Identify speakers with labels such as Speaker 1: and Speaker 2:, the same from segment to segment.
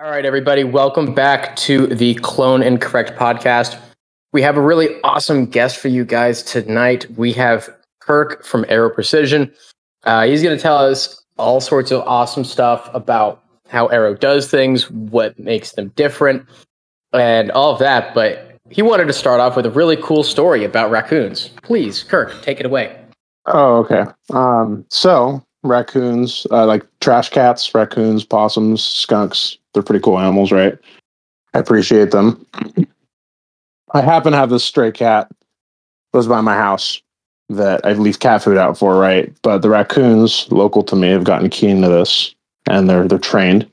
Speaker 1: All right, everybody, welcome back to the Clone Incorrect podcast. We have a really awesome guest for you guys tonight. We have Kirk from Aero Precision. Uh, he's going to tell us all sorts of awesome stuff about how Aero does things, what makes them different, and all of that. But he wanted to start off with a really cool story about raccoons. Please, Kirk, take it away.
Speaker 2: Oh, okay. Um, so raccoons, uh, like trash cats, raccoons, possums, skunks, they're pretty cool animals, right? I appreciate them. I happen to have this stray cat goes by my house that I leave cat food out for, right? But the raccoons local to me have gotten keen to this and they're they're trained.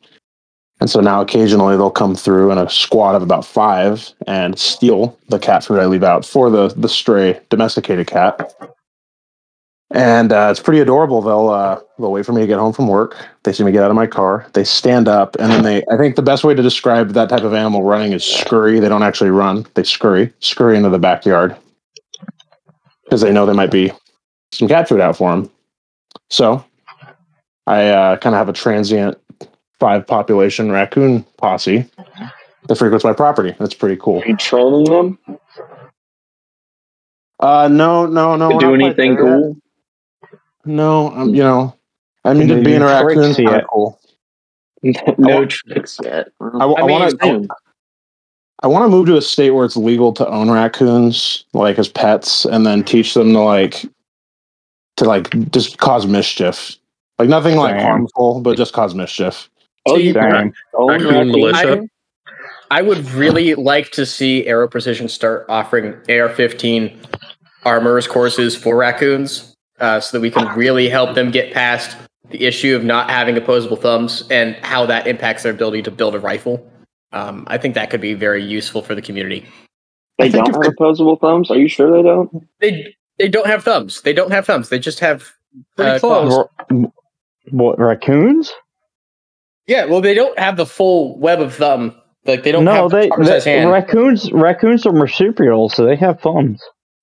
Speaker 2: And so now occasionally they'll come through in a squad of about five and steal the cat food I leave out for the the stray domesticated cat and uh, it's pretty adorable. They'll uh, they'll wait for me to get home from work. They see me get out of my car. They stand up, and then they. I think the best way to describe that type of animal running is scurry. They don't actually run. They scurry, scurry into the backyard because they know there might be some cat food out for them. So I uh, kind of have a transient five population raccoon posse that frequents my property. That's pretty cool.
Speaker 3: Are you training them?
Speaker 2: Uh, no, no, no.
Speaker 3: do anything cool?
Speaker 2: No, I'm, you know, I mean,
Speaker 4: Can
Speaker 2: just
Speaker 4: they
Speaker 2: being a raccoon is kind of cool.
Speaker 3: no
Speaker 2: want-
Speaker 3: tricks yet.
Speaker 2: I, w-
Speaker 1: I
Speaker 2: I
Speaker 1: mean,
Speaker 2: want to. I want to move to a state where it's legal to own raccoons, like as pets, and then teach them to like to like just cause mischief. Like nothing like
Speaker 4: Same.
Speaker 2: harmful, but just cause mischief.
Speaker 3: Oh, you
Speaker 4: Same.
Speaker 3: can own
Speaker 5: Raccoon militia.
Speaker 1: I would really like to see Aero Precision start offering AR-15 armors courses for raccoons, uh, so that we can really help them get past the issue of not having opposable thumbs and how that impacts their ability to build a rifle. Um, I think that could be very useful for the community.
Speaker 3: They don't
Speaker 2: if
Speaker 3: have opposable thumbs. Are you sure they don't?
Speaker 1: They they don't have thumbs. They don't have thumbs. They just have
Speaker 5: Pretty
Speaker 1: uh,
Speaker 5: close.
Speaker 1: claws.
Speaker 4: Ra- What raccoons?
Speaker 1: Yeah, well, they don't have the full web of thumb. Like they don't
Speaker 4: no,
Speaker 1: have
Speaker 4: they,
Speaker 1: arms
Speaker 4: they-
Speaker 1: as
Speaker 4: raccoons. Raccoons are marsupials, so they have thumbs.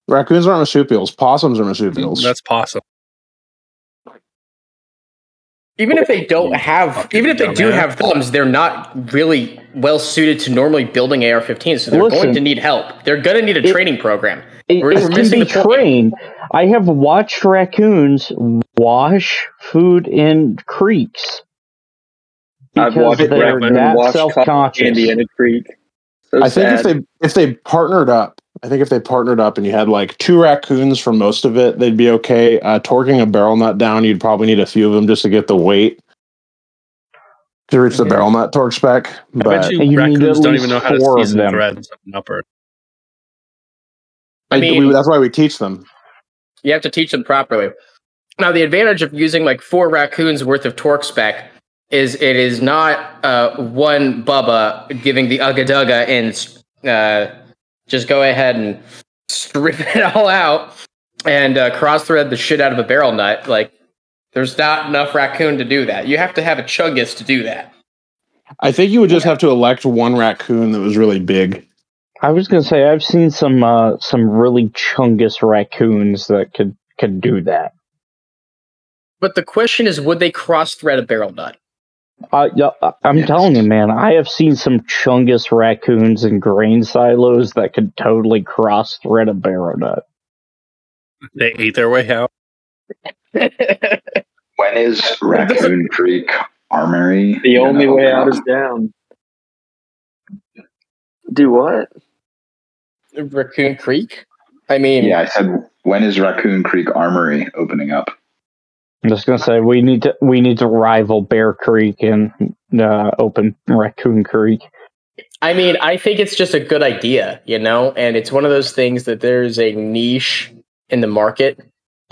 Speaker 2: Raccoons aren't marsupials. Possums are marsupials.
Speaker 5: That's possum.
Speaker 1: even if they don't have, even if they do have thumbs, they're not really well suited to normally building AR-15s. So they're
Speaker 4: Listen.
Speaker 1: going to need help. They're going to need a
Speaker 4: It-
Speaker 1: training program.
Speaker 4: It,
Speaker 1: We're-
Speaker 4: it
Speaker 1: we're
Speaker 4: can
Speaker 1: missing
Speaker 4: be
Speaker 1: the point.
Speaker 4: trained. I have watched raccoons wash food in creeks.
Speaker 3: I've
Speaker 4: because
Speaker 3: watched
Speaker 4: they're
Speaker 3: raccoon
Speaker 4: that self-conscious.
Speaker 3: candy in a creek. So
Speaker 2: I think if they if they partnered up, I think if they partnered up and you had like two raccoons for most of it, they'd be okay. Uh, torquing a barrel nut down, you'd probably need a few of them just to get the weight to reach the
Speaker 1: Mhm.
Speaker 2: barrel nut torque spec.
Speaker 5: I
Speaker 2: But
Speaker 5: bet you,
Speaker 4: you
Speaker 5: raccoons don't even know how to
Speaker 4: four of
Speaker 5: season
Speaker 4: them.
Speaker 5: threads and upper.
Speaker 1: I
Speaker 2: I-
Speaker 1: mean-
Speaker 2: we- that's why we teach them.
Speaker 1: You have to teach them properly. Now, the advantage of using like four raccoons worth of torque spec is it is not uh, one Bubba giving the ugga dugga and uh, just go ahead and strip it all out and uh, cross thread the shit out of a barrel nut. Like, there's not enough raccoon to do that. You have to have a chungus to do that.
Speaker 2: I think you would just have to elect one raccoon that was really big.
Speaker 4: I was gonna say I've seen some uh, some really chungus raccoons that could could do that.
Speaker 1: But the question is, would they cross thread a barrel nut?
Speaker 4: Uh, I- I'm
Speaker 2: Yes.
Speaker 4: telling you, man. I have seen some chungus raccoons in grain silos that could totally cross thread a barrel nut.
Speaker 5: They ate their way out.
Speaker 6: When is Raccoon Creek Armory?
Speaker 3: the only way out is down. Do what?
Speaker 1: Raccoon Creek? I mean,
Speaker 6: Yeah, I said when is Raccoon Creek Armory opening up?
Speaker 4: I'm just gonna say we need to we need to rival Bear Creek and uh, open Raccoon Creek.
Speaker 1: I mean, I think it's just a good idea, you know, and it's one of those things that there's a niche in the market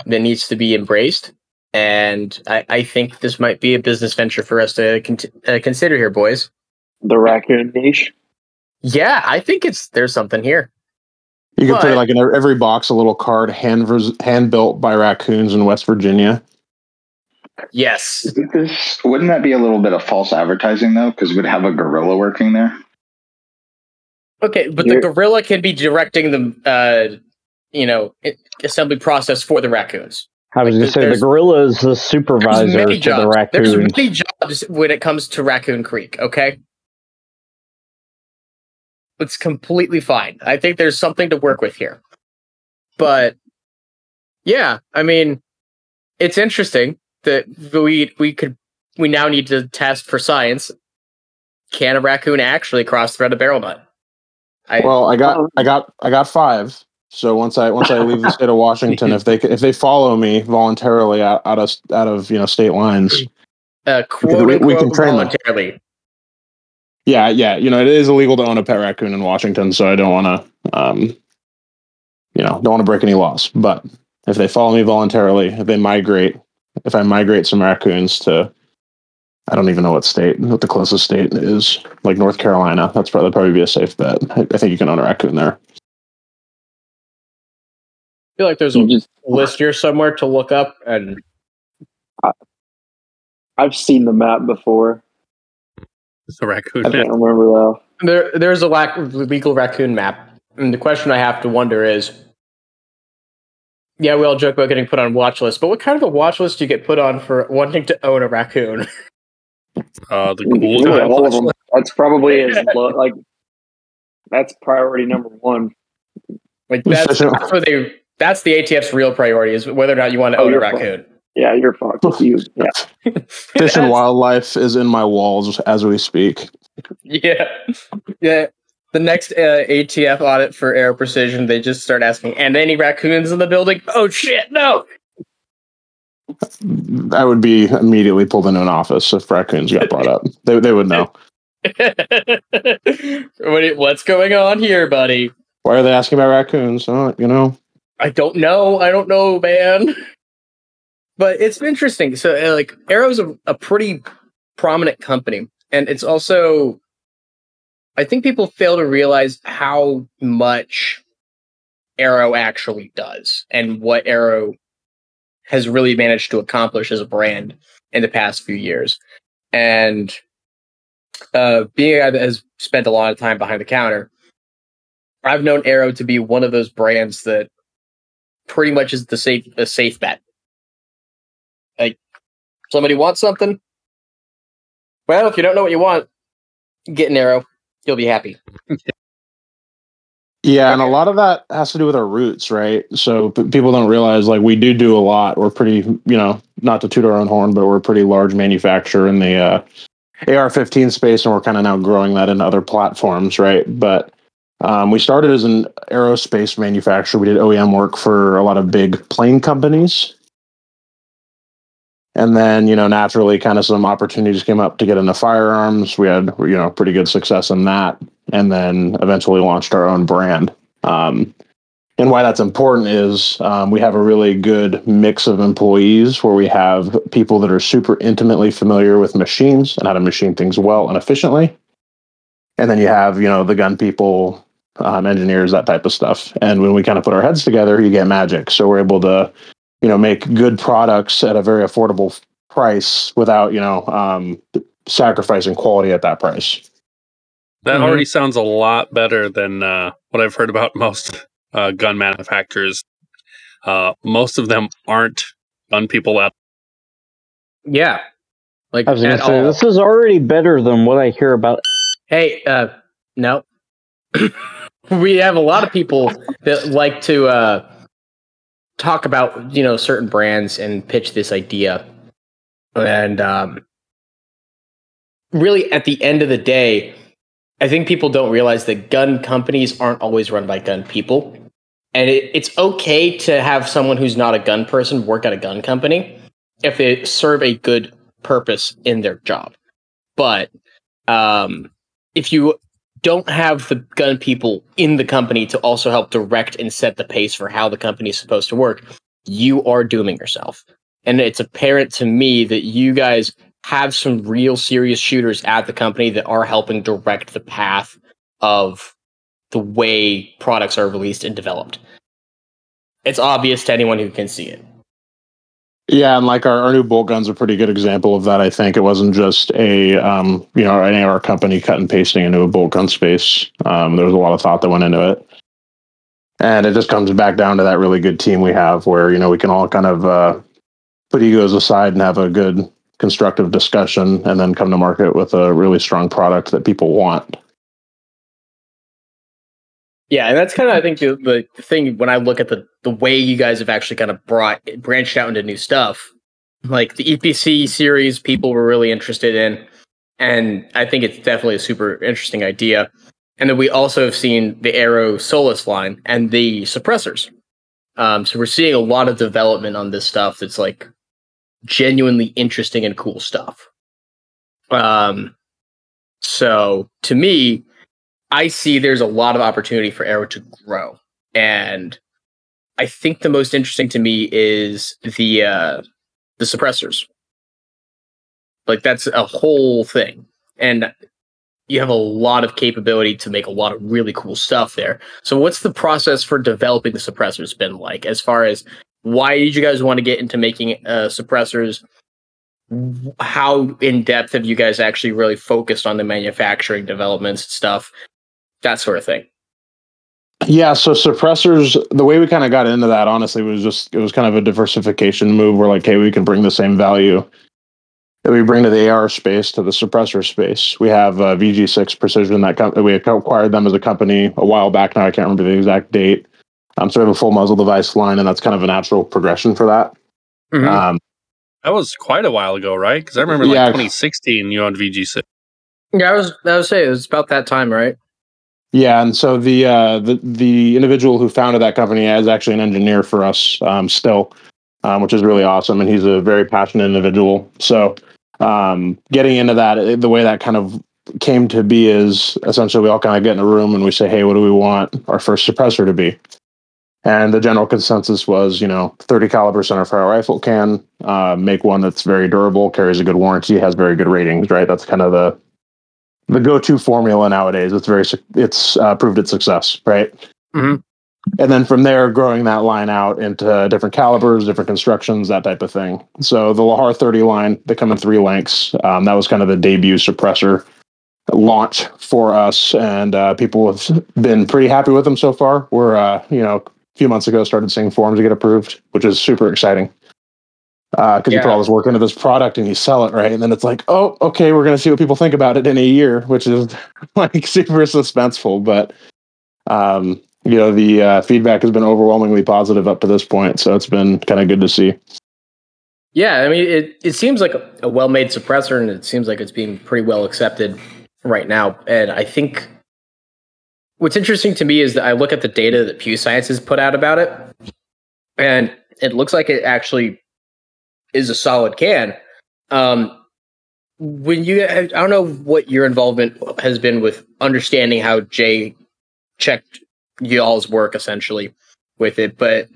Speaker 1: that needs to be embraced. And I, I think this might be a business venture for us to con- uh, consider here, boys.
Speaker 3: The raccoon niche.
Speaker 1: Yeah, I think it's there's something here.
Speaker 2: You could put like in every box a little card hand hand built by raccoons in West Virginia.
Speaker 1: Yes,
Speaker 6: this, wouldn't that be a little bit of false advertising though? Because we'd have a gorilla working there.
Speaker 1: okay, but
Speaker 3: You're-
Speaker 1: the gorilla can be directing the, uh, you know, assembly process for the raccoons.
Speaker 4: I was
Speaker 1: Like,
Speaker 4: gonna say the gorilla is the supervisor
Speaker 1: many
Speaker 4: to
Speaker 1: jobs.
Speaker 4: the raccoons.
Speaker 1: There's many jobs when it comes to Raccoon Creek. Okay, It's completely fine. I think there's something to work with here. But yeah, I mean, it's interesting that we we could we now need to test for science. Can a raccoon actually cross thread a barrel nut? I,
Speaker 2: Well, I got I got I got five. So once I once I leave the state of Washington, if they if they follow me voluntarily out, out of out of you know state lines,
Speaker 1: uh, quote
Speaker 2: we- we can train them.
Speaker 1: voluntarily.
Speaker 2: yeah, yeah, you know it is illegal to own a pet raccoon in Washington, so I don't want to, um, you know, don't want to break any laws. But if they follow me voluntarily, if they migrate, if I migrate some raccoons to, I don't even know what state, what the closest state is, like North Carolina, that's probably probably be a safe bet. I, I think you can own a raccoon there.
Speaker 1: I feel like there's a
Speaker 3: just,
Speaker 1: list here somewhere to look up, and
Speaker 3: I've seen the map before.
Speaker 5: The raccoon.
Speaker 3: I can't remember though.
Speaker 1: there there's a lack of legal raccoon map. And the question I have to wonder is, yeah, we all joke about getting put on watch list, but what kind of a watch list do you get put on for wanting to own a raccoon?
Speaker 5: Uh, the
Speaker 3: Really,
Speaker 5: cool
Speaker 3: all of them. That's probably as low, like that's priority number one.
Speaker 1: Like that's, that's what they. That's the ATF's real priority is whether or not you want to
Speaker 3: Oh,
Speaker 1: own a
Speaker 3: you're
Speaker 1: raccoon.
Speaker 3: Yeah, you're fucked. You, yeah.
Speaker 2: Fish and wildlife is in my walls as we speak.
Speaker 1: Yeah, yeah. The next uh, ATF audit for Aero Precision, they just start asking, "And any raccoons in the building?" Oh shit, no!
Speaker 2: I would be immediately pulled into an office if raccoons got brought up. They they would know.
Speaker 1: What- What's going on here, buddy?
Speaker 2: Why are they asking about raccoons? Oh, you know,
Speaker 1: I don't know. I don't know, man. But it's interesting. So, uh, like, Aero's a, a pretty prominent company, and it's also, I think people fail to realize how much Aero actually does and what Aero has really managed to accomplish as a brand in the past few years. And uh, being a guy that has spent a lot of time behind the counter, I've known Aero to be one of those brands that pretty much is the safe a safe bet. Like somebody wants something. Well, if you don't know what you want, get an Aero. You'll be happy.
Speaker 2: yeah, and a lot of that has to do with our roots, right? So p- people don't realize like we do do a lot. We're pretty, you know, not to toot our own horn, but we're a pretty large manufacturer in the uh, AR-15 space, and we're kind of now growing that into other platforms, right? But um, we started as an aerospace manufacturer. We did OEM work for a lot of big plane companies. And then, you know, naturally kind of some opportunities came up to get into firearms. We had, you know, pretty good success in that. And then eventually launched our own brand. Um, and why that's important is um, we have a really good mix of employees where we have people that are super intimately familiar with machines and how to machine things well and efficiently. And then you have, you know, the gun people, um, engineers, that type of stuff. And when we kind of put our heads together, you get magic. So we're able to, you know, make good products at a very affordable price without, you know, um, sacrificing quality at that price.
Speaker 5: That
Speaker 1: Mhm.
Speaker 5: already sounds a lot better than uh, what I've heard about most uh, gun manufacturers. Uh, most of them aren't gun people at
Speaker 1: Yeah. Like
Speaker 4: I was gonna say,
Speaker 1: all.
Speaker 4: this is already better than what I hear about.
Speaker 1: Hey, uh, no. we have a lot of people that like to uh, talk about you know certain brands and pitch this idea, and um, really at the end of the day, I think people don't realize that gun companies aren't always run by gun people, and it, it's okay to have someone who's not a gun person work at a gun company if they serve a good purpose in their job, but um, if you don't have the gun people in the company to also help direct and set the pace for how the company is supposed to work, you are dooming yourself. And it's apparent to me that you guys have some real serious shooters at the company that are helping direct the path of the way products are released and developed. It's obvious to anyone who can see it.
Speaker 2: Yeah, and like our, our new bolt gun's are a pretty good example of that. I think it wasn't just a um, you know any of our company cut and pasting into a bolt gun space. Um, there was a lot of thought that went into it, and it just comes back down to that really good team we have, where you know we can all kind of uh, put egos aside and have a good constructive discussion, and then come to market with a really strong product that people want.
Speaker 1: Yeah, and that's kind of I think the, the thing when I look at the the way you guys have actually kind of brought branched out into new stuff. Like the EPC series, people were really interested in, and I think it's definitely a super interesting idea. And then we also have seen the Aero Solus line and the suppressors. Um, so we're seeing a lot of development on this stuff that's like genuinely interesting and cool stuff. Um, so to me, I see there's a lot of opportunity for Aero to grow, and I think the most interesting to me is the uh, the suppressors. Like that's a whole thing, and you have a lot of capability to make a lot of really cool stuff there. So, what's the process for developing the suppressors been like? As far as why did you guys want to get into making uh, suppressors? How in depth have you guys actually really focused on the manufacturing developments stuff, that sort of thing?
Speaker 2: Yeah, so suppressors, the way we kind of got into that, honestly, was just it was kind of a diversification move. We're like, hey, we can bring the same value that we bring to the AR space to the suppressor space. We have uh, VG6 Precision that com- we acquired them as a company a while back now. I can't remember the exact date. Um, so we have a full muzzle device line, and that's kind of a natural progression for that.
Speaker 1: Mhm.
Speaker 2: Um,
Speaker 5: That was quite a while ago, right? Because I remember like
Speaker 2: Yeah.
Speaker 5: 2016, you on VG6.
Speaker 1: Yeah, I was I was saying it was about that time, right?
Speaker 2: Yeah, and so the uh, the the individual who founded that company is actually an engineer for us um, still, um, which is really awesome, and he's a very passionate individual. So, um, getting into that, eh, the way that kind of came to be is essentially we all kind of get in a room and we say, "Hey, what do we want our first suppressor to be?" And the general consensus was, you know, 30 caliber centerfire rifle can uh, make one that's very durable, carries a good warranty, has very good ratings. Right, that's kind of the the go-to formula nowadays. It's very it's uh, proved its success, right?
Speaker 1: Mhm.
Speaker 2: And then from there, growing that line out into different calibers, different constructions, that type of thing. So the Lahar 30 line, they come in three lengths. Um, that was kind of the debut suppressor launch for us, and uh, people have been pretty happy with them so far. We're, uh, you know, a few months ago started seeing forms get approved, which is super exciting because you put all this work into this product and you sell it right? And then it's like oh okay we're going to see what people think about it in a year which is like super suspenseful. But um you know the uh, feedback has been overwhelmingly positive up to this point so it's been kind of good to see.
Speaker 1: Yeah, I mean, it, it seems like a, a well made suppressor, and it seems like it's being pretty well accepted right now. And I think what's interesting to me is that I look at the data that Pew Science has put out about it, and it looks like it actually is a solid can. Um, when you, I don't know what your involvement has been with understanding how Jay checked y'all's work essentially with it, but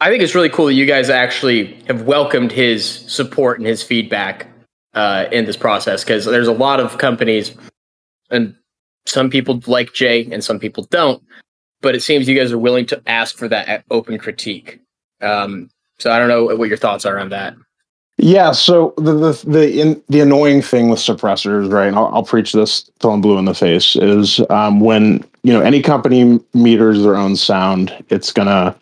Speaker 1: I think it's really cool that you guys actually have welcomed his support and his feedback uh, in this process because there's a lot of companies, and some people like Jay and some people don't. But it seems you guys are willing to ask for that open critique. Um, so I don't know what your thoughts are on that.
Speaker 2: Yeah, so the the the in, the annoying thing with suppressors, right? And I'll, I'll preach this till I'm blue in the face. Is um, when you know any company meters their own sound, it's gonna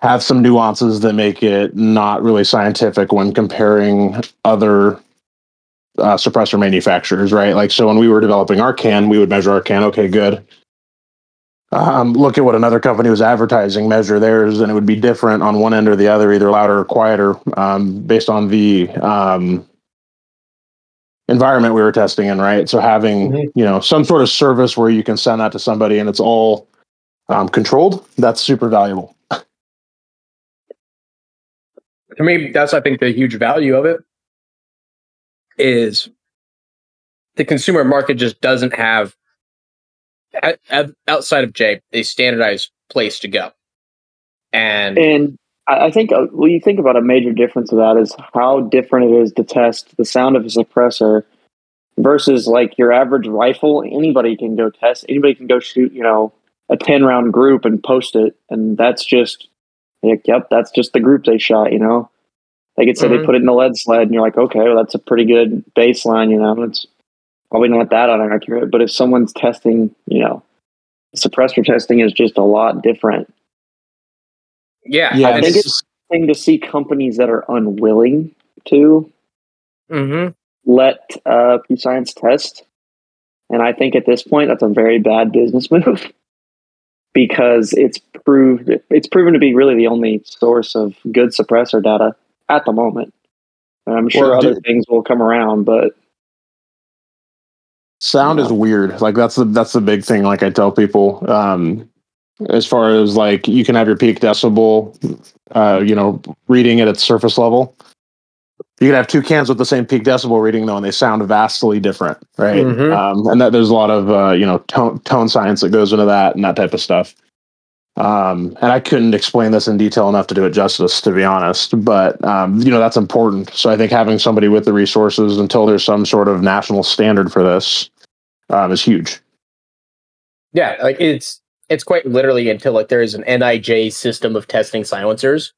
Speaker 2: have some nuances that make it not really scientific when comparing other uh, suppressor manufacturers, right? Like, so when we were developing our can, we would measure our can. Okay, good. Um, look at what another company was advertising, measure theirs, and it would be different on one end or the other, either louder or quieter, um, based on the um, environment we were testing in, right? So having
Speaker 1: Mhm.
Speaker 2: you know some sort of service where you can send that to somebody and it's all um, controlled, that's super valuable.
Speaker 1: To me, that's I think the huge value of it is the consumer market just doesn't have o- o- outside of Jay a standardized place to go. And
Speaker 3: And I think uh, when you think about a major difference of that is how different it is to test the sound of a suppressor versus like your average rifle. Anybody can go test. Anybody can go shoot. You know, a ten round group and post it, and that's just like, yep, that's just the group they shot. You know, like it said,
Speaker 1: Mhm.
Speaker 3: they put it in the lead sled, and you're like, okay, well, that's a pretty good baseline. You know, it's probably not that inaccurate, but if someone's testing, you know, suppressor testing is just a lot different.
Speaker 1: Yeah,
Speaker 2: Yeah,
Speaker 3: I think
Speaker 2: it's-
Speaker 3: thing to see companies that are unwilling to
Speaker 1: hmm
Speaker 3: let uh, Pew Science test. And I think at this point, that's a very bad business move because it's proved it's proven to be really the only source of good suppressor data at the moment. And I'm sure
Speaker 2: Well,
Speaker 3: other
Speaker 2: do-
Speaker 3: things will come around, but
Speaker 2: sound is weird. Like that's the that's the big thing like i tell people um as far as like you can have your peak decibel uh you know reading at its surface level. You can have two cans with the same peak decibel reading though and they sound vastly different right?
Speaker 1: Mhm.
Speaker 2: um and that there's a lot of uh you know tone tone science that goes into that and that type of stuff. Um and i couldn't explain this in detail enough to do it justice to be honest but um you know that's important. So i think having somebody with the resources until there's some sort of national standard for this um, is huge.
Speaker 1: Yeah, like it's it's quite literally until like there is an NIJ system of testing silencers,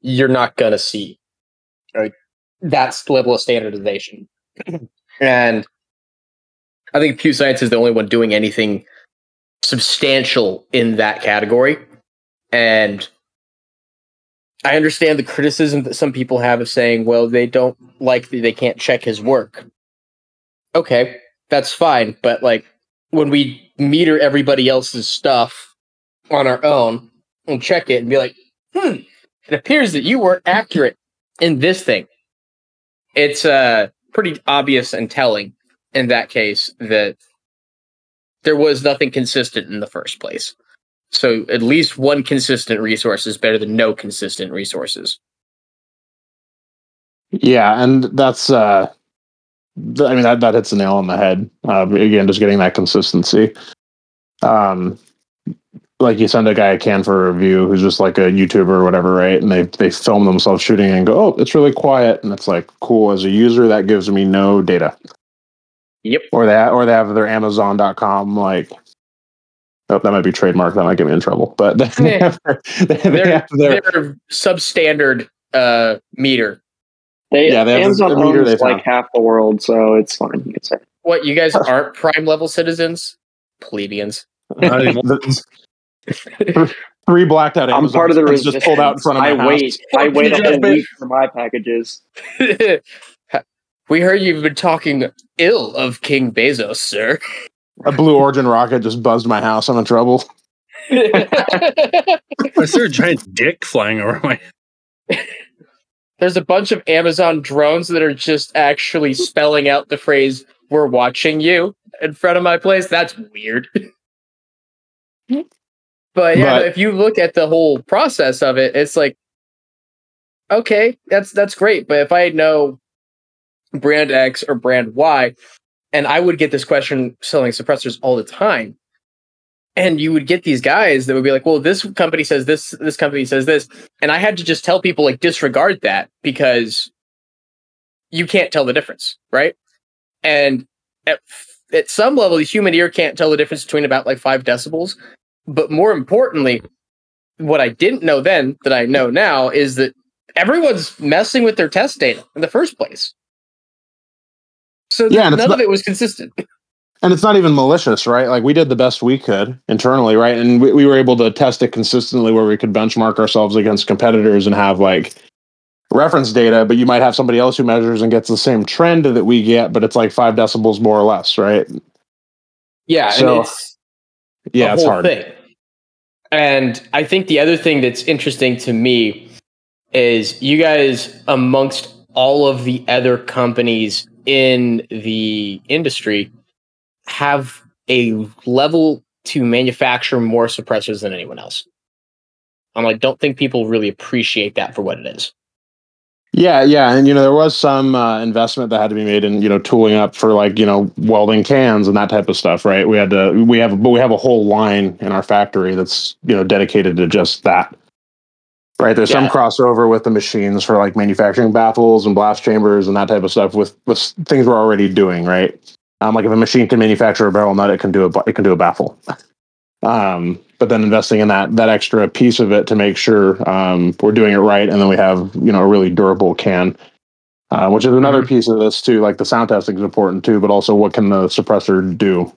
Speaker 1: you're not gonna see like that level of standardization. and I think Pew Science is the only one doing anything substantial in that category. And I understand the criticism that some people have of saying, well, they don't like that they can't check his work. Okay, that's fine. But like when we meter everybody else's stuff on our own and check it and be like, hmm, it appears that you weren't accurate in this thing. It's uh pretty obvious and telling in that case that there was nothing consistent in the first place. So at least one consistent resource is better than no consistent resources.
Speaker 2: Yeah, and that's uh I mean that that hits the nail on the head. Uh, again, just getting that consistency. Um, like you send a guy a can for a review who's just like a YouTuber or whatever, right? And they they film themselves shooting and go, "Oh, it's really quiet," and it's like, cool. As a user, that gives me no data.
Speaker 1: Yep.
Speaker 2: Or they or they have their Amazon.com like. Oh, that might be trademark. That might get me in trouble. But they have their, they, they have their
Speaker 1: substandard uh, meter.
Speaker 3: They,
Speaker 2: Yeah, they have
Speaker 3: Amazon
Speaker 2: a meter they
Speaker 3: owns like
Speaker 2: found.
Speaker 3: half the world, so it's fine. You can say.
Speaker 1: What you guys aren't prime level citizens, plebeians.
Speaker 5: Not anymore.
Speaker 2: three blacked out Amazon I'm
Speaker 3: part of the
Speaker 2: stands
Speaker 3: resistance.
Speaker 2: just pulled out in front of my
Speaker 3: I
Speaker 2: house.
Speaker 3: wait. I wait a whole week for my packages.
Speaker 1: we heard you've been talking ill of King Bezos, sir.
Speaker 2: A Blue Origin rocket just buzzed my house. I'm in trouble.
Speaker 5: I there a giant dick flying over my?
Speaker 1: There's a bunch of Amazon drones that are just actually spelling out the phrase "We're watching you" in front of my place. That's weird. but yeah,
Speaker 2: But-
Speaker 1: if you look at the whole process of it, it's like, okay, that's that's great. But if I know brand X or brand Y, and I would get this question selling suppressors all the time. And you would get these guys that would be like, well, this company says this, this company says this. And I had to just tell people, like, disregard that because you can't tell the difference, right? And at, at some level, the human ear can't tell the difference between about like five decibels. But more importantly, what I didn't know then that I know now is that everyone's messing with their test data in the first place. So
Speaker 2: Yeah,
Speaker 1: none
Speaker 2: not-
Speaker 1: of it was consistent.
Speaker 2: And it's not even malicious, right? Like we did the best we could internally, right? And we, we were able to test it consistently where we could benchmark ourselves against competitors and have like reference data, but you might have somebody else who measures and gets the same trend that we get, but it's like five decibels more or less, right?
Speaker 1: Yeah,
Speaker 2: So,
Speaker 1: and it's
Speaker 2: Yeah, it's hard.
Speaker 1: thing. And I think the other thing that's interesting to me is you guys, amongst all of the other companies in the industry, have a level to manufacture more suppressors than anyone else. I'm like, don't think people really appreciate that for what it is.
Speaker 2: Yeah, yeah, and you know there was some uh, investment that had to be made in you know tooling up for like you know welding cans and that type of stuff, right? We had to we have but we have a whole line in our factory that's you know dedicated to just that. Right, there's some crossover with the machines for like manufacturing baffles and blast chambers and that type of stuff with with things we're already doing, right? Um, like if a machine can manufacture a barrel nut, it can do a it can do a baffle. Um, but then investing in that that extra piece of it to make sure um, we're doing it right, and then we have you know a really durable can, uh, which is another piece of this too. Like the sound testing is important too, but also what can the suppressor do?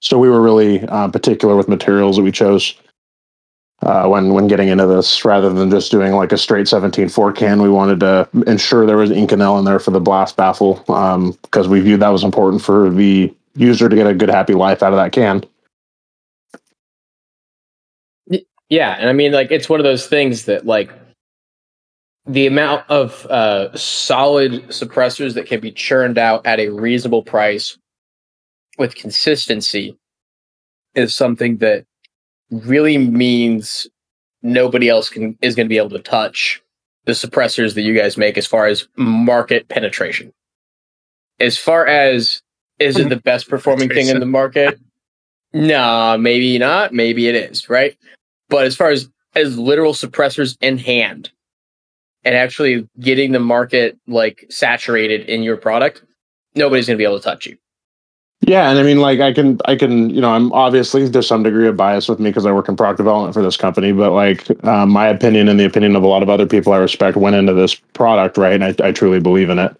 Speaker 2: So we were really uh, particular with materials that we chose. Uh, when when getting into this, rather than just doing like a straight 17.4 can. We wanted to ensure there was Inconel in there for the blast baffle because we viewed that was important for the user to get a good happy life out of that can.
Speaker 1: Yeah, and I mean, like, it's one of those things that, like, the amount of uh, solid suppressors that can be churned out at a reasonable price with consistency is something that really means nobody else can is going to be able to touch the suppressors that you guys make as far as market penetration. As far as is it the best performing thing in the market? Nah, maybe not. Maybe it is, right? But as far as as literal suppressors in hand and actually getting the market like saturated in your product, nobody's going to be able to touch you.
Speaker 2: Yeah, and I mean, like, I can, I can, you know, I'm obviously there's some degree of bias with me because I work in product development for this company, but like, um, my opinion and the opinion of a lot of other people I respect went into this product, right? And I, I truly believe in it.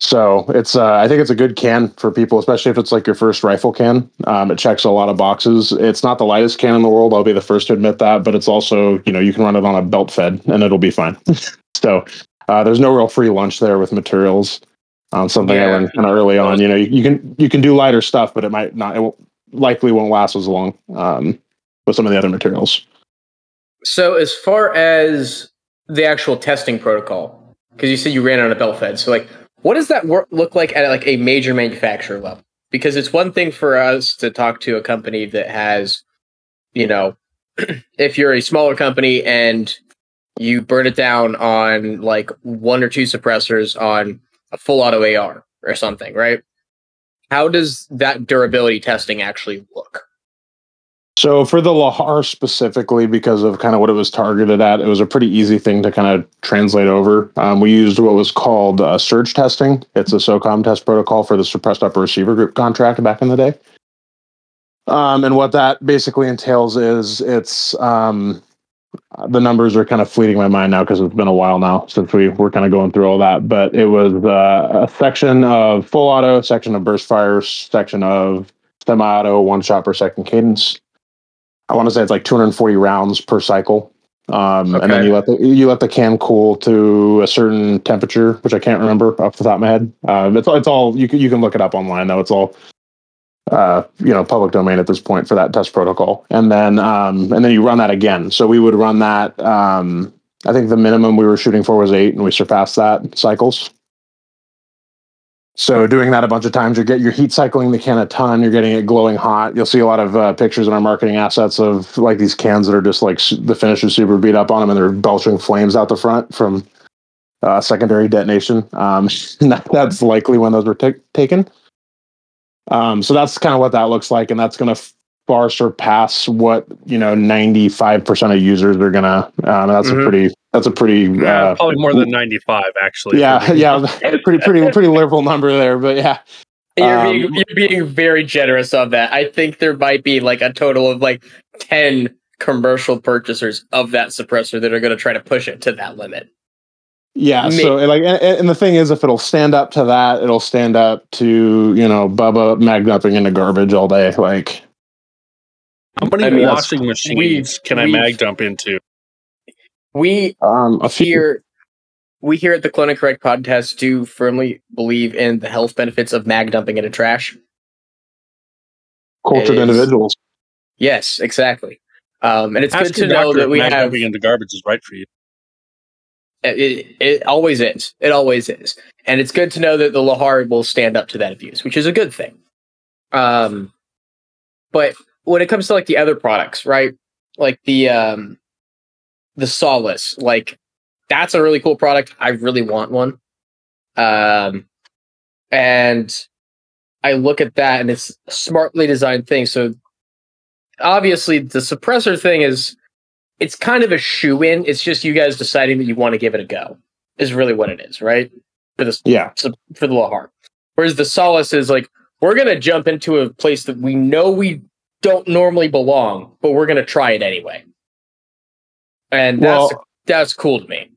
Speaker 2: So it's, uh, I think it's a good can for people, especially if it's like your first rifle can. Um, it checks a lot of boxes. It's not the lightest can in the world. I'll be the first to admit that, but it's also, you know, you can run it on a belt fed and it'll be fine. so uh, there's no real free lunch there with materials. Um, something I learned kind of early on. You know, you, you can you can do lighter stuff, but it might not. It likely won't last as long um, with some of the other materials.
Speaker 1: So, as far as the actual testing protocol, because you said you ran on a belt fed, so like, what does that work, look like at like a major manufacturer level? Because it's one thing for us to talk to a company that has, you know, if you're a smaller company and you burn it down on like one or two suppressors on a full auto AR or something, right? How does that durability testing actually look?
Speaker 2: So for the Lahar specifically, because of kind of what it was targeted at, it was a pretty easy thing to kind of translate over. Um, we used what was called uh, SURG testing. It's a SOCOM test protocol for the suppressed upper receiver group contract back in the day. Um, and what that basically entails is it's um, the numbers are kind of fleeting my mind now because it's been a while now since we were kind of going through all that. But it was uh, a section of full auto, section of burst fire, section of semi auto, one shot per second cadence. I want to say it's like 240 rounds per cycle. Um, And then you let the you let the can cool to a certain temperature, which I can't remember off the top of my head. Um, it's it's all you can you can look it up online though. It's all uh, you know public domain at this point for that test protocol. And then um, and then you run that again. So we would run that. Um, I think the minimum we were shooting for was eight, and we surpassed that cycles. So doing that a bunch of times, you get you're heat cycling the can a ton. You're getting it glowing hot. You'll see a lot of uh, pictures in our marketing assets of like these cans that are just like the finish is super beat up on them, and they're belching flames out the front from uh, secondary detonation. Um, that's likely when those were ta- taken. Um, so that's kind of what that looks like, and that's going to far surpass what you know 95% of users are going to. Um, and that's
Speaker 1: Mhm.
Speaker 2: a pretty that's a pretty
Speaker 5: Yeah,
Speaker 2: uh,
Speaker 5: probably more than 95, actually.
Speaker 2: yeah yeah pretty pretty pretty liberal number there, but yeah.
Speaker 1: You're,
Speaker 2: Um,
Speaker 1: being, you're being very generous on that. I think there might be like a total of like 10 commercial purchasers of that suppressor that are going to try to push it to that limit.
Speaker 2: Yeah,
Speaker 1: Me-
Speaker 2: so like, and, and the thing is, if it'll stand up to that, it'll stand up to you know Bubba mag dumping into garbage all day. Like,
Speaker 5: How many
Speaker 1: I mean,
Speaker 5: washing machines can I mag dump into?
Speaker 1: We
Speaker 2: um, a few
Speaker 1: here, we here at the Clone Incorrect podcast do firmly believe in the health benefits of mag dumping into trash.
Speaker 2: cultured
Speaker 1: is-
Speaker 2: individuals.
Speaker 1: Yes, exactly. Um, and it's good to know that we
Speaker 5: mag
Speaker 1: have
Speaker 5: dumping into garbage is right for you.
Speaker 1: It, it always is. It always is. And it's good to know that the Lahar will stand up to that abuse, which is a good thing. Um, but when it comes to like the other products, right? Like the um, the Solus, like that's a really cool product. I really want one. Um, and I look at that and it's smartly designed thing. So obviously the suppressor thing is it's kind of a shoe in. It's just you guys deciding that you want to give it a go. Is really what it is, right? For this
Speaker 2: Yeah,
Speaker 1: for the Lahar. Whereas the Solus is like we're gonna jump into a place that we know we don't normally belong, but we're gonna try it anyway. And that's
Speaker 2: Well-
Speaker 1: that's cool to me.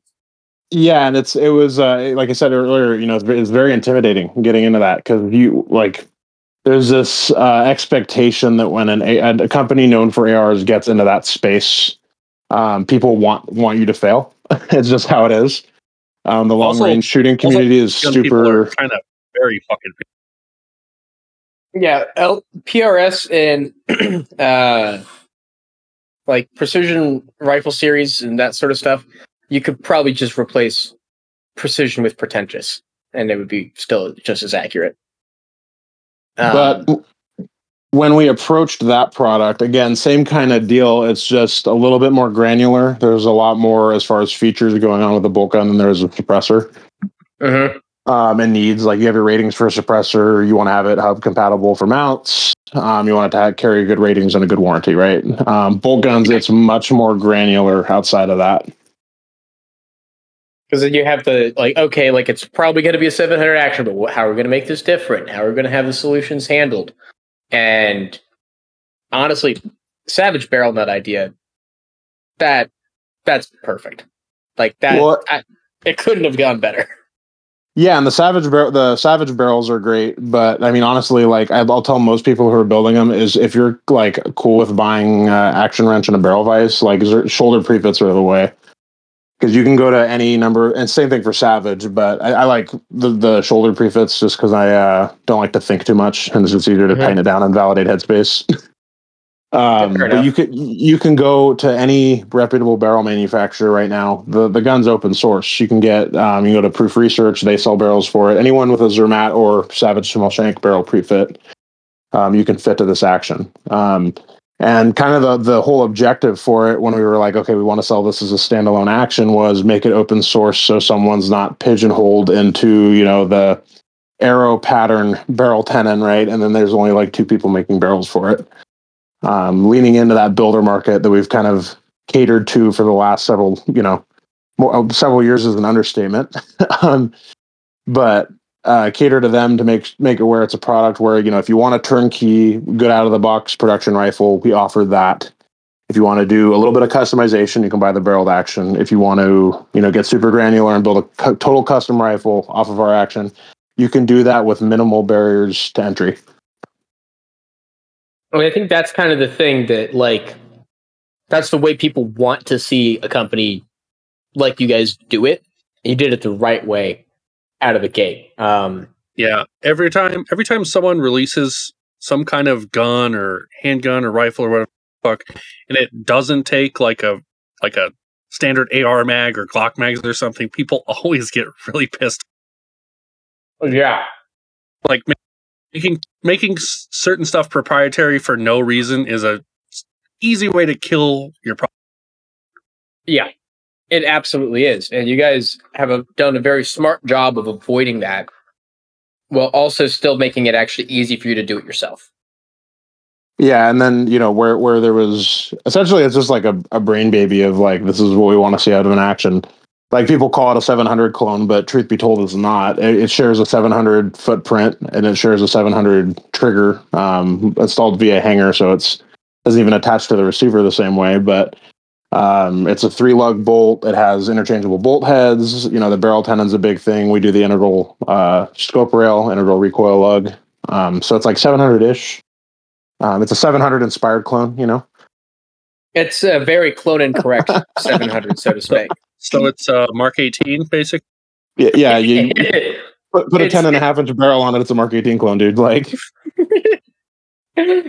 Speaker 2: yeah, and it's it was uh, like I said earlier. You know, it's, it's very intimidating getting into that because you like there's this uh, expectation that when an a, a company known for ARs gets into that space, um, people want want you to fail. it's just how it is. Um, the long
Speaker 5: Also-
Speaker 2: range shooting community is
Speaker 5: Gun people are
Speaker 2: super.
Speaker 5: kind of very fucking.
Speaker 1: Yeah, L- PRS and uh, like precision rifle series and that sort of stuff, you could probably just replace precision with pretentious, and it would be still just as accurate. Um,
Speaker 2: but when we approached that product, again, same kind of deal. It's just a little bit more granular. There's a lot more as far as features going on with the bolt gun than there is with suppressor.
Speaker 1: mhm.
Speaker 2: um, and needs. Like you have your ratings for a suppressor, you want to have it hub compatible for mounts. Um, you want it to have, carry good ratings and a good warranty, right? Um, bolt guns, it's much more granular outside of that.
Speaker 1: Because then you have the like, okay, like it's probably going to be a 700 action, but how are we going to make this different? How are we going to have the solutions handled? And honestly, Savage Barrel Nut idea, that that's perfect. Like that,
Speaker 2: Well-
Speaker 1: I, it couldn't have gone better.
Speaker 2: Yeah, and the savage bar- the savage barrels are great, but I mean honestly, like I'll tell most people who are building them is if you're like cool with buying uh, action wrench and a barrel vise, like shoulder prefits are the way. Because you can go to any number, and same thing for Savage, but I, I like the, the shoulder prefits just because I uh, don't like to think too much, and it's just easier to
Speaker 1: Mhm.
Speaker 2: tighten it down and validate headspace. um, but you can you can go to any reputable barrel manufacturer right now. The the gun's open source. You can get um, you go to Proof Research. They sell barrels for it. Anyone with a Zermatt or Savage Small Shank barrel prefit, um, you can fit to this action. Um, and kind of the the whole objective for it when we were like, okay, we want to sell this as a standalone action was make it open source so someone's not pigeonholed into you know the Aero pattern barrel tenon, right? And then there's only like two people making barrels for it. Um, leaning into that builder market that we've kind of catered to for the last several, you know, more, several years is an understatement. um, but uh, cater to them to make make it where it's a product where you know if you want a turnkey, good out of the box production rifle, we offer that. If you want to do a little bit of customization, you can buy the barreled action. If you want to, you know, get super granular and build a total custom rifle off of our action, you can do that with minimal barriers to entry.
Speaker 1: I mean, I think that's kind of the thing that like that's the way people want to see a company like you guys do it. You did it the right way out of the gate. Um,
Speaker 5: Yeah, every time every time someone releases some kind of gun or handgun or rifle or whatever fuck, and it doesn't take like a like a standard AR mag or Glock mags or something, people always get really pissed.
Speaker 1: yeah,
Speaker 5: Like making making certain stuff proprietary for no reason is a easy way to kill your product.
Speaker 1: yeah, it absolutely is. And you guys have a, done a very smart job of avoiding that, while also still making it actually easy for you to do it yourself.
Speaker 2: Yeah, and then you know where where there was essentially it's just like a, a brain baby of like this is what we want to see out of an action. Like people call it a 700 clone, but truth be told, it's not. It, it shares a 700 footprint and it shares a 700 trigger um, installed via hanger, so it's doesn't even attach to the receiver the same way. But um, it's a three lug bolt. It has interchangeable bolt heads. You know the barrel tenon's a big thing. We do the integral uh, scope rail, integral recoil lug. Um, so it's like 700 ish. Um, it's a 700 inspired clone, you know.
Speaker 1: It's a very clone incorrect 700, so to speak.
Speaker 5: So it's uh, Mark 18, basic.
Speaker 2: Yeah, yeah. You put, put a
Speaker 1: It's-
Speaker 2: 10 and a half inch barrel on it. It's a Mark 18 clone, dude. Like,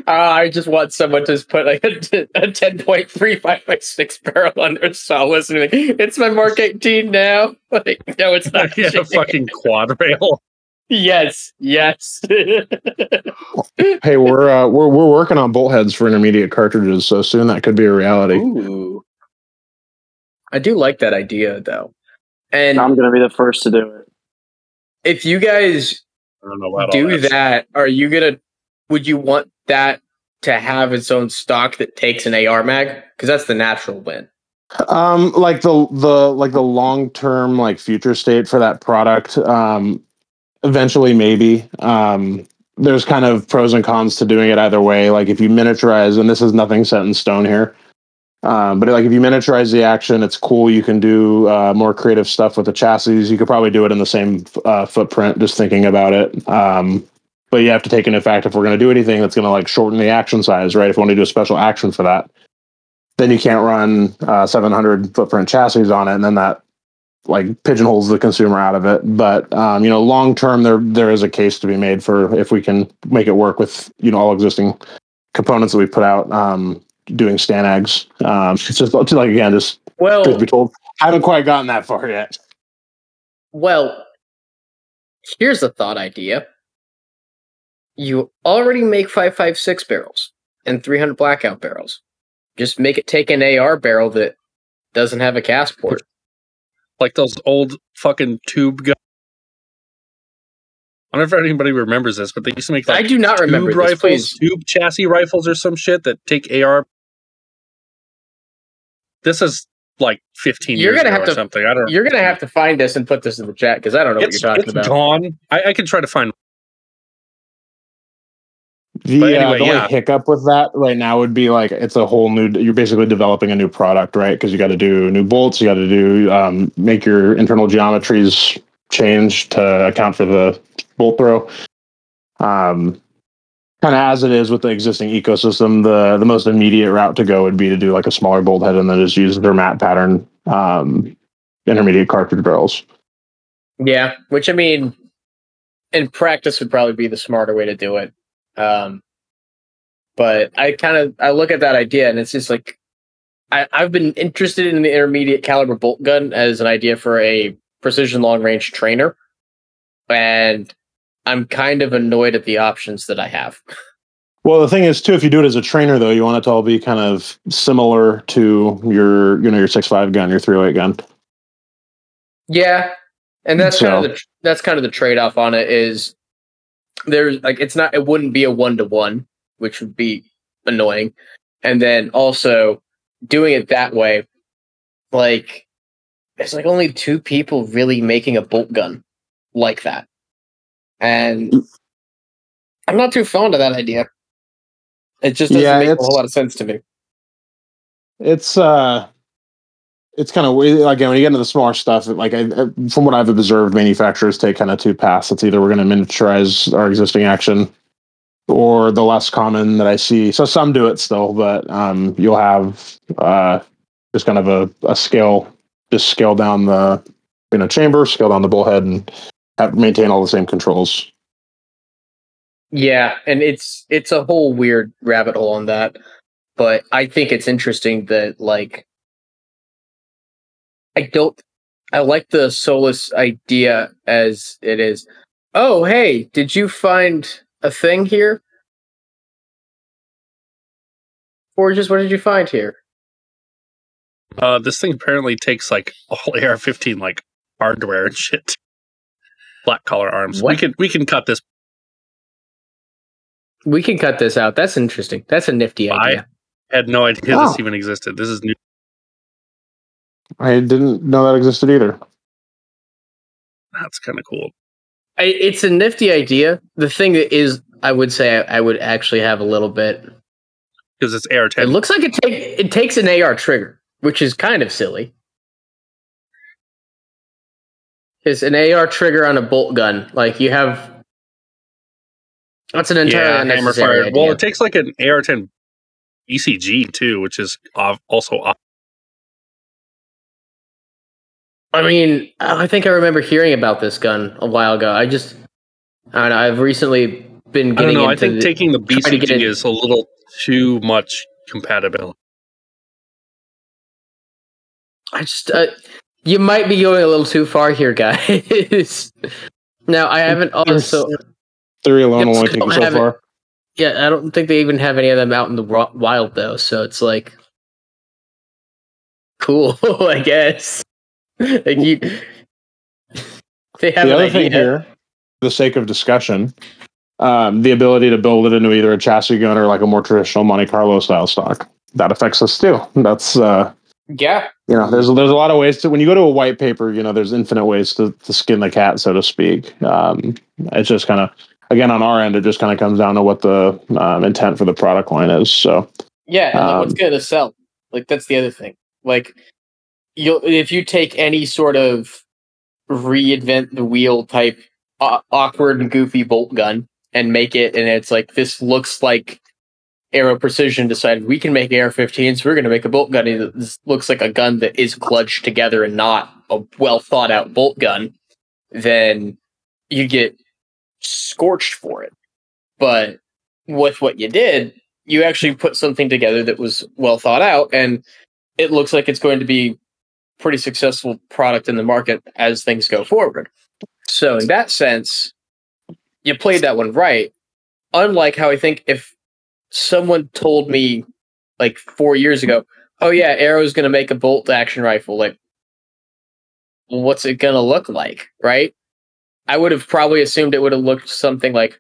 Speaker 1: I just want someone to just put like a, t- a 10.35 by 6 barrel on their saw listening. Like, it's my Mark 18 now. Like, no, it's not.
Speaker 5: yeah, a fucking quad rail.
Speaker 1: yes, yes.
Speaker 2: hey, we're uh, we're we're working on bolt heads for intermediate cartridges, so soon that could be a reality.
Speaker 1: Ooh. I do like that idea though. And
Speaker 3: I'm going to be the first to do it.
Speaker 1: if you guys
Speaker 5: I don't know about
Speaker 1: do
Speaker 5: that.
Speaker 1: that, are you gonna? Would you want that to have its own stock that takes an AR mag? Because that's the natural win.
Speaker 2: Um, like the the like the long term like future state for that product. Um, eventually, maybe. Um, there's kind of pros and cons to doing it either way. Like if you miniaturize, and this is nothing set in stone here. Um, but like if you miniaturize the action, it's cool. You can do uh, more creative stuff with the chassis. You could probably do it in the same uh, footprint. Just thinking about it. Um, but you have to take into fact if we're going to do anything that's going to like shorten the action size, right? If we want to do a special action for that, then you can't run uh, 700 footprint chassis on it, and then that like pigeonholes the consumer out of it. But um, you know, long term, there there is a case to be made for if we can make it work with you know all existing components that we put out. Um, doing Stanags. Um, it's just it's like again, just
Speaker 1: Well,
Speaker 2: truth be told, I haven't quite gotten that far yet.
Speaker 1: well, here's a thought idea. You already make 556 barrels and 300 blackout barrels. Just make it take an AR barrel that doesn't have a gas port.
Speaker 5: like those old fucking tube guns. I don't know if anybody remembers this, but they used to make like I
Speaker 1: do not remember this,
Speaker 5: rifles,
Speaker 1: please.
Speaker 5: tube chassis rifles, or some shit that take AR. This is like 15
Speaker 1: You're
Speaker 5: years
Speaker 1: gonna
Speaker 5: ago
Speaker 1: have
Speaker 5: or
Speaker 1: to-
Speaker 5: something. I don't.
Speaker 1: You're gonna have to find this and put this in the chat because I don't know
Speaker 5: It's,
Speaker 1: what you're talking
Speaker 5: it's
Speaker 1: about.
Speaker 5: gone. I, I can try to find.
Speaker 2: The, uh,
Speaker 5: anyway,
Speaker 2: the
Speaker 5: yeah.
Speaker 2: only hiccup with that right now would be like it's a whole new. You're basically developing a new product, right? Because you got to do new bolts. You got to do um, make your internal geometries change to account for the bolt throw. Um, kind of as it is with the existing ecosystem, the the most immediate route to go would be to do like a smaller bolt head and then just use their mat pattern um, intermediate cartridge barrels.
Speaker 1: Yeah, which I mean, in practice would probably be the smarter way to do it. Um, but I kind of I look at that idea and it's just like I, I've been interested in the intermediate caliber bolt gun as an idea for a precision long range trainer, and I'm kind of annoyed at the options that I have.
Speaker 2: Well, the thing is, too, if you do it as a trainer, though, you want it to all be kind of similar to your, you know, your six five gun, your three hundred eight gun.
Speaker 1: Yeah, and that's kind of the that's kind of the trade off on it is there's like it's not it wouldn't be a one to one, which would be annoying, and then also doing it that way, like there's like only two people really making a bolt gun like that, and I'm not too fond of that idea. It just doesn't
Speaker 2: Yeah,
Speaker 1: make a whole lot of sense to me.
Speaker 2: It's uh, it's kind of. Again, when you get into the smaller stuff, like I- from what I've observed, manufacturers take kind of two paths. It's either we're going to miniaturize our existing action, or the less common that I see. So some do it still, but um, you'll have uh, just kind of a, a scale, just scale down the you know chamber, scale down the bolt head, and have, maintain all the same controls.
Speaker 1: Yeah, and it's it's a whole weird rabbit hole on that. But I think it's interesting that like I don't I like the Solus idea as it is. Oh, hey, did you find a thing here? Or just what did you find here?
Speaker 5: Uh, this thing apparently takes like all AR-15 like hardware and shit. Black collar arms. We can we can cut this.
Speaker 1: We can cut this out. That's interesting. That's a nifty idea.
Speaker 5: I had no idea
Speaker 2: Oh.
Speaker 5: this even existed. This is new.
Speaker 2: I didn't know that existed either.
Speaker 5: That's kind of cool.
Speaker 1: I, it's a nifty idea. The thing that is, I would say, I, I would actually have a little bit
Speaker 5: Because it's AR-10.
Speaker 1: It looks like it take it takes an AR trigger, which is kind of silly. It's an AR trigger on a bolt gun. Like you have that's an entirely
Speaker 5: yeah, hammer
Speaker 1: unnecessary idea.
Speaker 5: Well, it takes like an AR-10 BCG too, which is ov- also off.
Speaker 1: I mean, I think I remember hearing about this gun a while ago. I just I don't know. I've recently been
Speaker 5: I don't
Speaker 1: getting
Speaker 5: know.
Speaker 1: into
Speaker 5: I think
Speaker 1: the-
Speaker 5: taking the
Speaker 1: trying to
Speaker 5: BCG
Speaker 1: in-
Speaker 5: is a little too much compatibility.
Speaker 1: I just uh, you might be going a little too far here, guys. now I haven't also
Speaker 2: three alone
Speaker 1: Yep,
Speaker 2: only
Speaker 1: so I
Speaker 2: so
Speaker 1: haven't-
Speaker 2: far.
Speaker 1: yeah I don't think they even have any of them out in the wild though. So it's like cool, I guess. like you, they have
Speaker 2: the other thing here, for the sake of discussion, um, the ability to build it into either a chassis gun or like a more traditional Monte Carlo style stock that affects us too. That's uh,
Speaker 1: Yeah,
Speaker 2: you know, there's there's a lot of ways to when you go to a white paper, you know, there's infinite ways to, to skin the cat, so to speak. Um, it's just kind of again on our end, it just kind of comes down to what the um, intent for the product line is. So
Speaker 1: yeah. And like, what's
Speaker 2: Um,
Speaker 1: going to sell? Like that's the other thing. Like you, if you take any sort of reinvent the wheel type aw- awkward and goofy bolt gun and make it, and it's like this looks like Aero Precision decided we can make AR-15s. So we're going to make a bolt gun. that looks like a gun that is clutched together and not a well thought out bolt gun. Then you get scorched for it. But with what you did, you actually put something together that was well thought out, and it looks like it's going to be pretty successful product in the market as things go forward. So in that sense, you played that one right. Unlike how I think if someone told me like four years ago, oh yeah, Aero's gonna make a bolt action rifle, like what's it gonna look like, right? I would have probably assumed it would have looked something like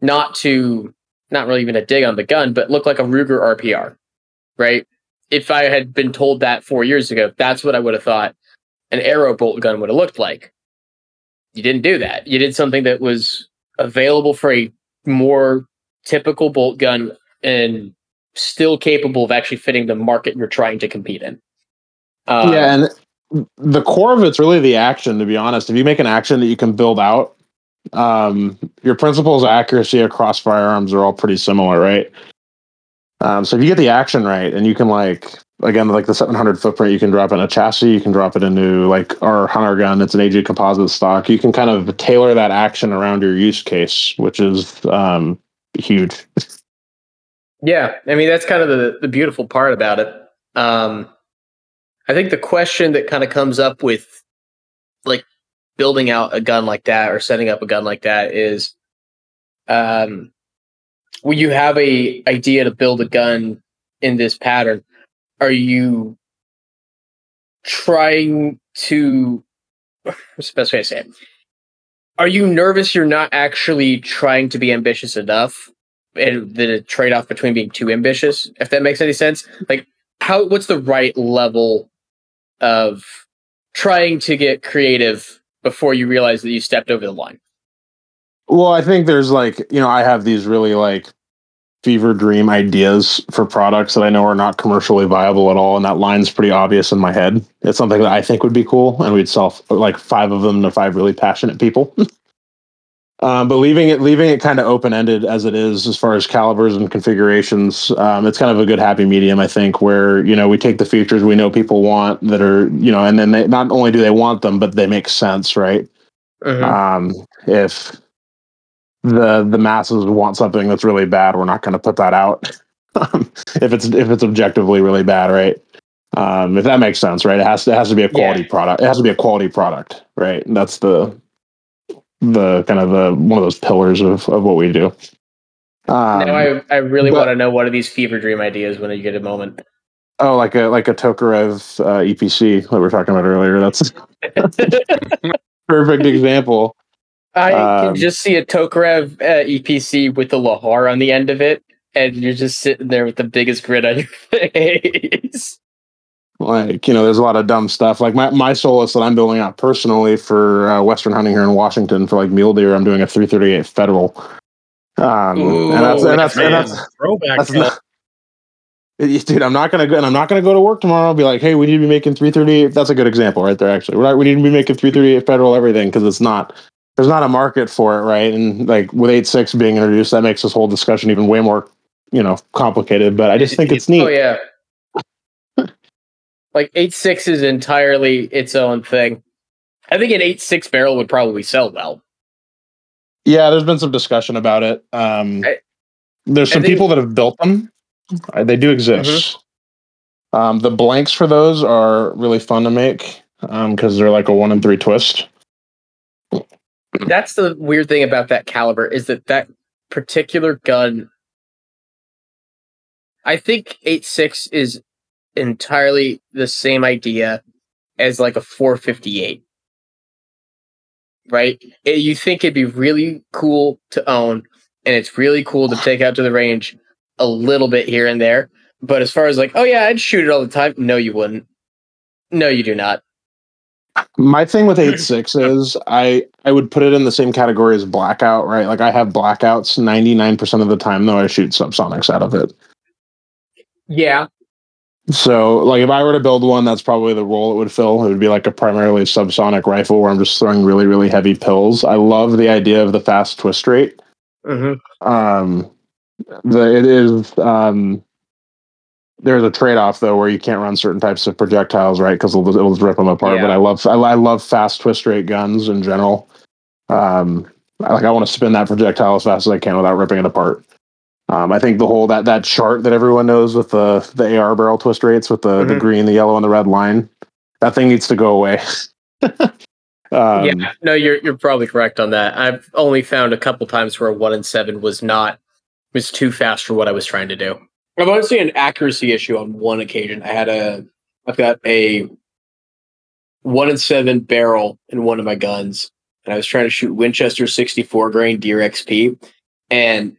Speaker 1: not to not really even a dig on the gun, but look like a Ruger RPR, right? If I had been told that four years ago, that's what I would have thought an Aero bolt gun would have looked like. You didn't do that. You did something that was available for a more typical bolt gun and still capable of actually fitting the market you're trying to compete in.
Speaker 2: Um, yeah, and the core of it's really the action. To be honest, if you make an action that you can build out, um, your principles of accuracy across firearms are all pretty similar, right? Um, so if you get the action right, and you can like again like the 700 footprint, you can drop in a chassis, you can drop it into like our hunter gun. It's an AG composite stock. You can kind of tailor that action around your use case, which is um, huge.
Speaker 1: Yeah, I mean that's kind of the the beautiful part about it. Um, I think the question that kind of comes up with like building out a gun like that or setting up a gun like that is um when you have a idea to build a gun in this pattern are you trying to what's the best way to say it? Are you nervous you're not actually trying to be ambitious enough and the trade-off between being too ambitious if that makes any sense? Like how what's the right level of trying to get creative before you realize that you stepped over the line
Speaker 2: well i think there's like you know i have these really like fever dream ideas for products that i know are not commercially viable at all and that line's pretty obvious in my head it's something that i think would be cool and we'd sell like five of them to five really passionate people Um, but leaving it leaving it kind of open ended as it is as far as calibers and configurations, um, it's kind of a good happy medium, I think, where you know we take the features we know people want that are you know, and then they not only do they want them, but they make sense, right? Mm-hmm. Um, if the the masses want something that's really bad, we're not going to put that out. if it's if it's objectively really bad, right? Um, if that makes sense, right? It has to it has to be a quality yeah. product. It has to be a quality product, right? And that's the the kind of the one of those pillars of of what we do.
Speaker 1: Um, now I I really want to know what are these fever dream ideas when you get a moment.
Speaker 2: Oh, like a like a Tokarev uh, EPC that we were talking about earlier. That's perfect example.
Speaker 1: I um, can just see a Tokarev uh, EPC with the Lahar on the end of it, and you're just sitting there with the biggest grin on your face.
Speaker 2: Like you know there's a lot of dumb stuff. Like my, my Solus that i'm building out personally for uh, western hunting here in washington for like mule deer i'm doing a 338 federal. Um Ooh, and that's and that's, and that's, throwback that's not, dude i'm not gonna go and i'm not gonna go to work tomorrow I'll be like hey we need to be making 338 that's a good example right there actually. We're not, we need to be making 338 federal everything because it's not there's not a market for it right and like with eight six being introduced that makes this whole discussion even way more you know complicated but i just think it's neat
Speaker 1: oh yeah like eight six is entirely its own thing. I think an eight six barrel would probably sell well.
Speaker 2: Yeah, there's been some discussion about it. Um, I, there's some think, people that have built them. They do exist. Mm-hmm. Um, the blanks for those are really fun to make because um, they're like a one and three twist.
Speaker 1: That's the weird thing about that caliber is that that particular gun. I think eight six is entirely the same idea as like a 458 right? Eh, you think it'd be really cool to own and it's really cool to take out to the range a little bit here and there but as far as like oh yeah i'd shoot it all the time no you wouldn't. No you do not
Speaker 2: my thing with 8.6 is i i would put it in the same category as blackout right like i have blackouts 99% of the time though i shoot subsonics out of it
Speaker 1: yeah
Speaker 2: so, like, if I were to build one, that's probably the role it would fill. It would be like a primarily subsonic rifle where I'm just throwing really, really heavy pills. I love the idea of the fast twist rate.
Speaker 1: Mm-hmm.
Speaker 2: Um, the it is um, there's a trade off though where you can't run certain types of projectiles, right? Because it'll, it'll rip them apart.
Speaker 1: Yeah.
Speaker 2: But I love I, I love fast twist rate guns in general. Um, I- like I want to spin that projectile as fast as I can without ripping it apart. Um, I think the whole that that chart that everyone knows with the the AR barrel twist rates with the the
Speaker 1: Mhm.
Speaker 2: green, the yellow, and the red line, that thing needs to go away. um,
Speaker 1: yeah, no, you're you're probably correct on that. I've only found a couple times where a one and seven was not was too fast for what I was trying to do. I've only seen an accuracy issue on one occasion. I had a I've got a one and seven barrel in one of my guns, and I was trying to shoot Winchester 64 grain Deer XP, and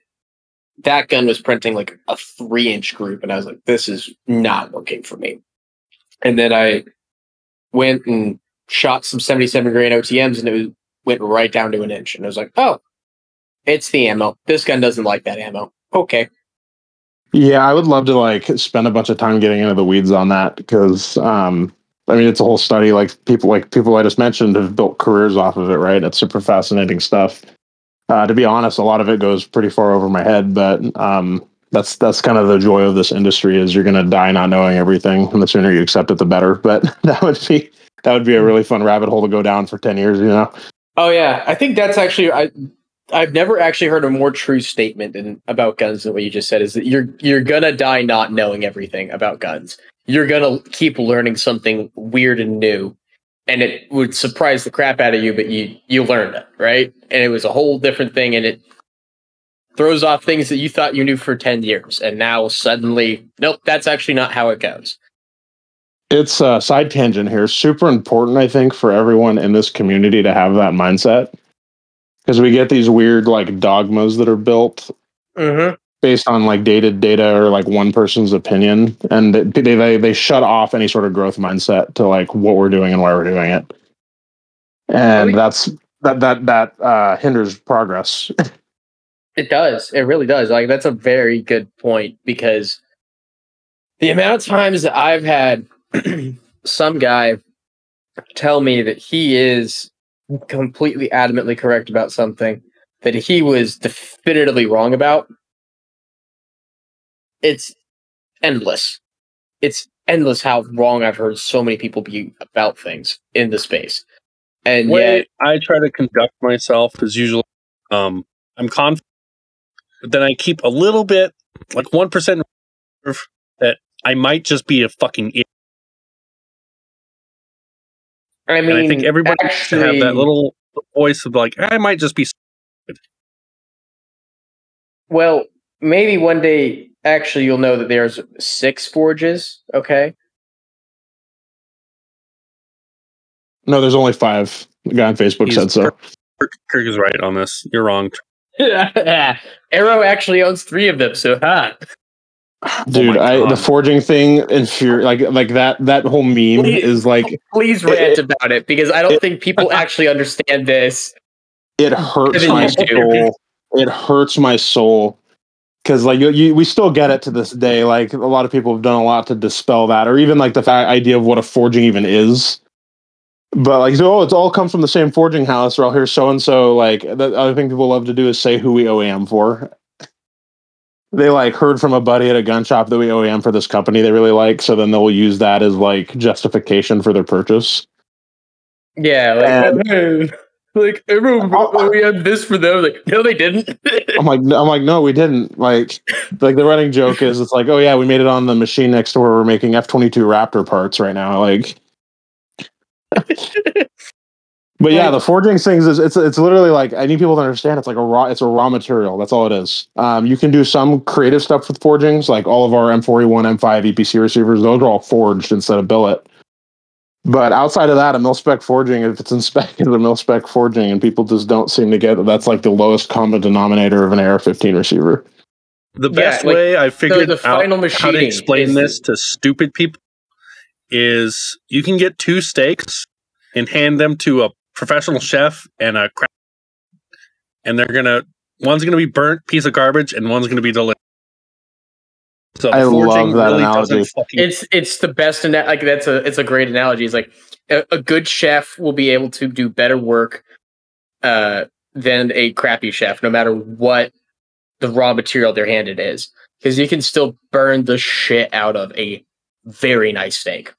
Speaker 1: that gun was printing like a three inch group, and I was like, this is not working for me. And then I went and shot some 77 grain OTMs and it was, went right down to an inch. And I was like, oh, it's the ammo. This gun doesn't like that ammo. Okay.
Speaker 2: Yeah, I would love to like spend a bunch of time getting into the weeds on that because um I mean it's a whole study like people like people I just mentioned have built careers off of it, right? It's super fascinating stuff. Uh, to be honest, a lot of it goes pretty far over my head, but um that's that's kind of the joy of this industry is you're gonna die not knowing everything, and the sooner you accept it, the better. But that would be that would be a really fun rabbit hole to go down for ten years, you know.
Speaker 1: Oh yeah, I think that's actually I I've never actually heard a more true statement than about guns than what you just said is that you're you're gonna die not knowing everything about guns. You're gonna keep learning something weird and new, and it would surprise the crap out of you, but you you learned it right, and it was a whole different thing, and it throws off things that you thought you knew for ten years, and now suddenly, nope, that's actually not how it goes.
Speaker 2: it's a side tangent here super important i think for everyone in this community to have that mindset because we get these weird like dogmas that are built
Speaker 1: Mm-hmm.
Speaker 2: based on like dated data or like one person's opinion and they, they they shut off any sort of growth mindset to like what we're doing and why we're doing it and that's that that that uh hinders progress
Speaker 1: It does. It really does. Like that's a very good point because the amount of times that I've had some guy tell me that he is completely adamantly correct about something that he was definitively wrong about. It's endless. It's endless how wrong I've heard so many people be about things in the space. And yet,
Speaker 5: I try to conduct myself is usually um, I'm confident, but then I keep a little bit, like one percent, that I might just be a fucking idiot.
Speaker 1: I mean,
Speaker 5: and I think everybody should have that little voice of like, I might just be.
Speaker 1: Well, maybe one day actually you'll know that there's six forges, okay?
Speaker 2: no there's only five the guy on facebook
Speaker 5: He's
Speaker 2: said so
Speaker 5: Kirk, Kirk is right on this. You're wrong.
Speaker 1: Aero actually owns three of them, so ha.
Speaker 2: Oh dude
Speaker 5: my
Speaker 2: i the forging thing infuri- like like that that whole meme
Speaker 1: Please-
Speaker 2: is like
Speaker 1: Please rant about it because I don't think people actually understand this.
Speaker 2: it hurts my soul. It hurts my soul because like you, you, we still get it to this day. Like a lot of people have done a lot to dispel that, or even like the fa- idea of what a forging even is. But like, so, oh, it's all comes from the same forging house, or I'll hear so and so. Like the other thing people love to do is say who we OEM for. They like heard from a buddy at a gun shop that we OEM for this company they really like, so then they'll use that as like justification for their purchase.
Speaker 1: Yeah, like,
Speaker 2: And-
Speaker 1: "Oh, like everyone we had this for them. Like, no, they didn't.
Speaker 2: I'm like, I'm like, no, we didn't. Like, like the running joke is, it's like, oh yeah, we made it on the machine next door. we're making F-22 Raptor parts right now. Like, but yeah, the forging things is it's it's literally like I need people to understand it's like a raw it's a raw material. That's all it is. Um, you can do some creative stuff with forgings, like all of our M4E1, M5 EPC receivers. Those are all forged instead of billet. But outside of that, a mil spec forging, if it's in spec, is a mil spec forging, and people just don't seem to get that. That's like the lowest common denominator of an AR-15 receiver.
Speaker 5: The
Speaker 1: Yeah,
Speaker 5: best
Speaker 1: like,
Speaker 5: way I figured
Speaker 1: the
Speaker 5: out
Speaker 1: final
Speaker 5: how to explain
Speaker 1: is-
Speaker 5: this to stupid people is you can get two steaks and hand them to a professional chef and a craft, and they're gonna one's gonna be burnt piece of garbage and one's gonna be delicious. So
Speaker 2: I
Speaker 5: the
Speaker 2: love that
Speaker 5: really
Speaker 2: analogy.
Speaker 5: fucking
Speaker 1: it's it's the best and like that's a it's a great analogy it's like a, a good chef will be able to do better work uh than a crappy chef, no matter what the raw material they're handed is, because you can still burn the shit out of a very nice steak.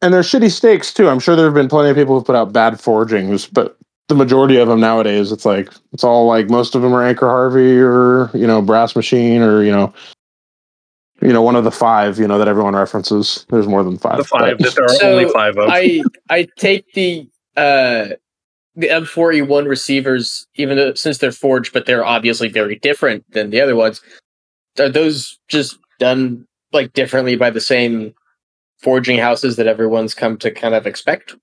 Speaker 2: And they're shitty steaks too. I'm sure there have been plenty of people who've put out bad forgings, but the majority of them nowadays, it's like it's all like most of them are Anchor Harvey or you know Brass Machine or you know you know one of the five you know that everyone references. There's more than five.
Speaker 5: The five
Speaker 2: but-
Speaker 5: that there are
Speaker 1: So,
Speaker 5: only five of.
Speaker 1: I I take the uh the M4E1 receivers, even though since they're forged, but they're obviously very different than the other ones. Are those just done like differently by the same forging houses that everyone's come to kind of expect?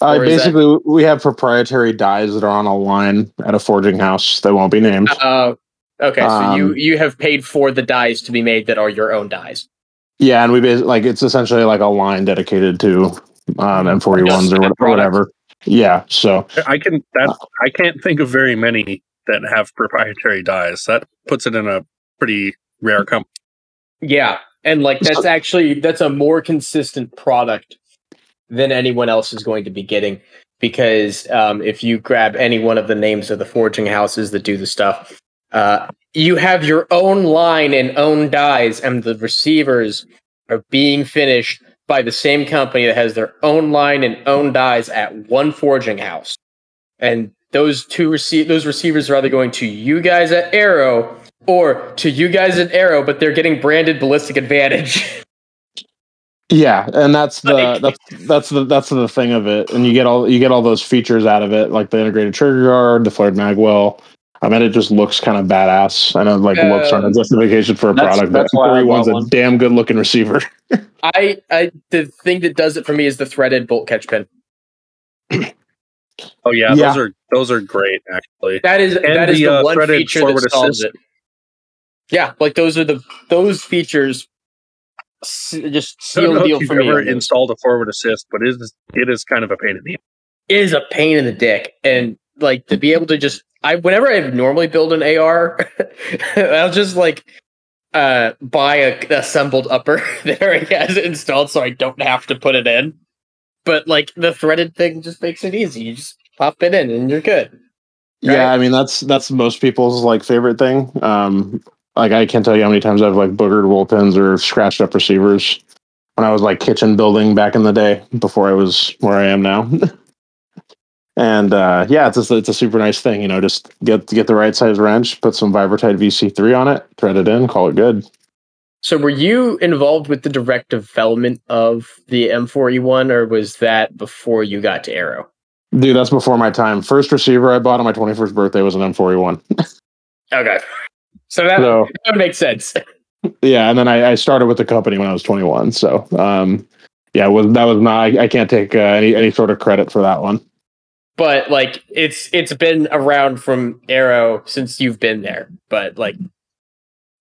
Speaker 2: Uh,
Speaker 1: Or is that-
Speaker 2: basically, we have proprietary dies that are on a line at a forging house that won't be named.
Speaker 1: Uh, okay, so you
Speaker 2: Um,
Speaker 1: you have paid for the dies to be made that are your own dies.
Speaker 2: Yeah, and we basically like it's essentially like a line dedicated to um, M4E1s or, what, or whatever. Yeah, so
Speaker 5: I can that I can't think of very many that have proprietary dies. That puts it in a pretty rare company.
Speaker 1: Yeah, and like that's actually that's a more consistent product than anyone else is going to be getting because um, if you grab any one of the names of the forging houses that do the stuff, uh, you have your own line and own dies, and the receivers are being finished by the same company that has their own line and own dies at one forging house, and those two receive those receivers are either going to you guys at Aero or to you guys at Aero, but they're getting branded Ballistic Advantage.
Speaker 2: yeah, and that's the
Speaker 1: Like-
Speaker 2: that's that's the that's the thing of it, and you get all you get all those features out of it, like the integrated trigger guard, the flared magwell. I mean, it just looks kind of badass. I know, like looks aren't a
Speaker 1: Um,
Speaker 2: justification for a
Speaker 3: that's-
Speaker 2: product,
Speaker 3: that's
Speaker 2: but
Speaker 3: why I
Speaker 2: everyone's a damn good looking receiver.
Speaker 1: I, I, the thing that does it for me is the threaded bolt catch pin.
Speaker 5: Oh yeah,
Speaker 2: Yeah.
Speaker 5: those are those are great actually.
Speaker 1: That is
Speaker 5: And
Speaker 1: that is
Speaker 5: the,
Speaker 1: the,
Speaker 5: uh,
Speaker 1: one feature that solves
Speaker 5: assist.
Speaker 1: it. Yeah, like those are the those features s- just
Speaker 5: I don't
Speaker 1: seal
Speaker 5: know
Speaker 1: the
Speaker 5: if
Speaker 1: deal
Speaker 5: you've
Speaker 1: for me.
Speaker 5: ever installed a forward assist, but it is it is kind of a pain in the
Speaker 1: It is a pain in the dick, and like to be able to just I whenever I normally build an AR, I'll just like uh buy a assembled upper there already has it installed, so I don't have to put it in. But like the threaded thing just makes it easy. You just pop it in and you're good.
Speaker 2: Yeah, I mean that's that's most people's like favorite thing. Um, like I can't tell you how many times I've like boogered roll pins or scratched up receivers when I was like kitchen building back in the day before I was where I am now. and uh, yeah, it's a, it's a super nice thing. You know, just get get the right size wrench, put some Vibra-Tite VC3 on it, thread it in, call it good.
Speaker 1: So were you involved with the direct development of the M4E1 or was that before you got to Aero?
Speaker 2: Dude, that's before my time. First receiver I bought on my 21st birthday was an M4E1.
Speaker 1: Okay. So that,
Speaker 2: So
Speaker 1: that makes sense.
Speaker 2: yeah, and then I, I started with the company when I was 21. So um, yeah, was that was not I, I can't take uh, any any sort of credit for that one.
Speaker 1: But like it's it's been around from Aero since you've been there. But like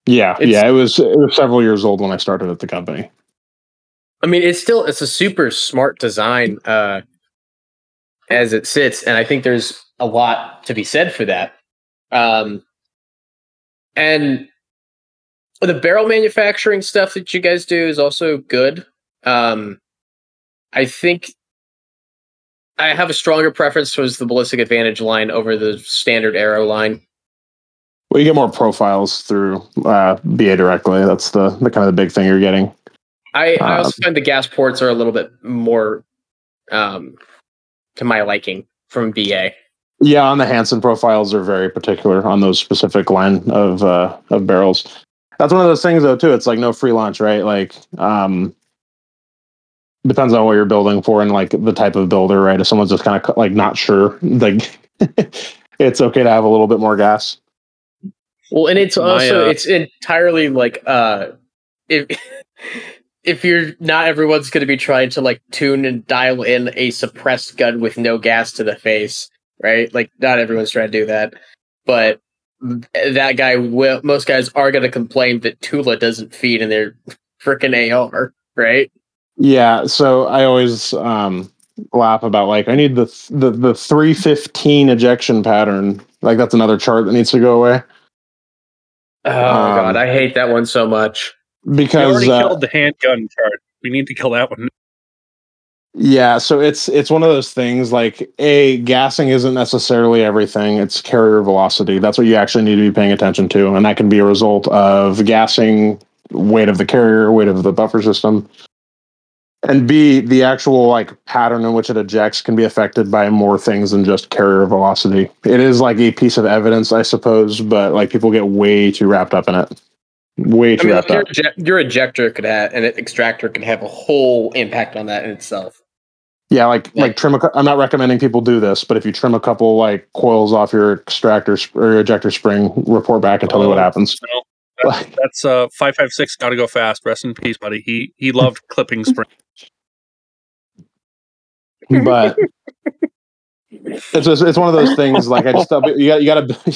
Speaker 2: Yeah, yeah, it was it was several years old when I started at the company.
Speaker 1: I mean it's still it's a super smart design uh as it sits, and I think there's a lot to be said for that. Um and the barrel manufacturing stuff that you guys do is also good. Um I think I have a stronger preference towards the ballistic advantage line over the standard Aero line.
Speaker 2: Well, you get more profiles through uh, BA directly. That's the the kind of the big thing you're getting.
Speaker 1: I, I also
Speaker 2: Um,
Speaker 1: find the gas ports are a little bit more um, to my liking from BA.
Speaker 2: Yeah, on the Hanson profiles are very particular on those specific line of uh, of barrels. That's one of those things though too. It's like no free lunch, right? Like um depends on what you're building for and like the type of builder, right? If someone's just kind of like not sure, like it's okay to have a little bit more gas.
Speaker 1: Well, and it's
Speaker 5: My,
Speaker 1: also
Speaker 5: uh,
Speaker 1: it's entirely like uh, if if you're not everyone's going to be trying to like tune and dial in a suppressed gun with no gas to the face, right? Like not everyone's trying to do that, but that guy will. Most guys are going to complain that Tula doesn't feed in their freaking AR, right?
Speaker 2: Yeah, so I always um laugh about like I need the the the 315 ejection pattern. Like that's another chart that needs to go away
Speaker 1: Oh
Speaker 2: Um,
Speaker 1: god, I hate that one so much.
Speaker 5: We
Speaker 2: because
Speaker 5: already
Speaker 2: uh,
Speaker 5: killed the handgun chart. We need to kill that one.
Speaker 2: Yeah, so it's it's one of those things like a gassing isn't necessarily everything. It's carrier velocity. That's what you actually need to be paying attention to, and that can be a result of gassing, weight of the carrier, weight of the buffer system, and B the actual like pattern in which it ejects can be affected by more things than just carrier velocity. It is like a piece of evidence, I suppose, but like people get way too wrapped up in it. Way
Speaker 1: I
Speaker 2: too
Speaker 1: mean,
Speaker 2: wrapped
Speaker 1: your,
Speaker 2: up.
Speaker 1: your ejector could have and an extractor can have a whole impact on that in itself.
Speaker 2: Yeah, like
Speaker 1: Yeah.
Speaker 2: like trim. A, I'm not recommending people do this, but if you trim a couple like coils off your extractor sp- or your ejector spring, report back and tell me what
Speaker 5: Oh.
Speaker 2: happens.
Speaker 5: No, that's, that's uh five five six. Got to go fast. Rest in peace, buddy. He he loved clipping spring.
Speaker 2: but it's just, it's one of those things. Like I just you got you got to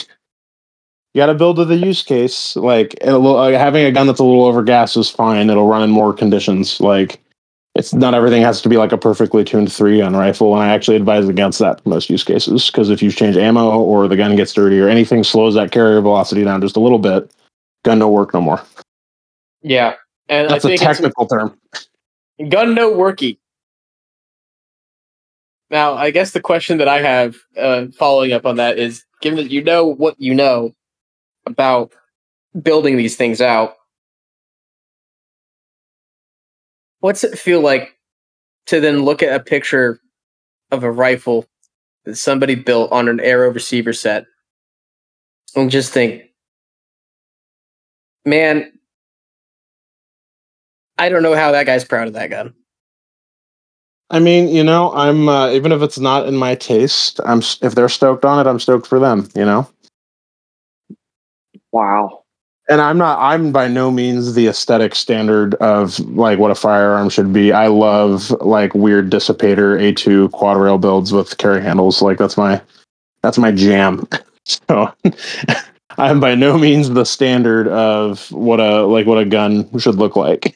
Speaker 2: you got to build to the use case. Like a little, uh, having a gun that's a little over gas is fine. It'll run in more conditions. Like it's not everything has to be like a perfectly tuned three gun rifle. And I actually advise against that for most use cases because if you change ammo or the gun gets dirty or anything slows that carrier velocity down just a little bit, gun don't work no more.
Speaker 1: Yeah, and
Speaker 2: That's
Speaker 1: I
Speaker 2: a technical term.
Speaker 1: gun no worky. Now, I guess the question that I have uh, following up on that is, given that you know what you know about building these things out, what's it feel like to then look at a picture of a rifle that somebody built on an Aero receiver set and just think, man, I don't know how that guy's proud of that gun.
Speaker 2: I mean, you know, I'm uh, even if it's not in my taste, I'm if they're stoked on it, I'm stoked for them. You know.
Speaker 3: Wow.
Speaker 2: And I'm not I'm by no means the aesthetic standard of like what a firearm should be. I love like weird dissipator A2 quad rail builds with carry handles. Like that's my that's my jam. So I'm by no means the standard of what a like what a gun should look like.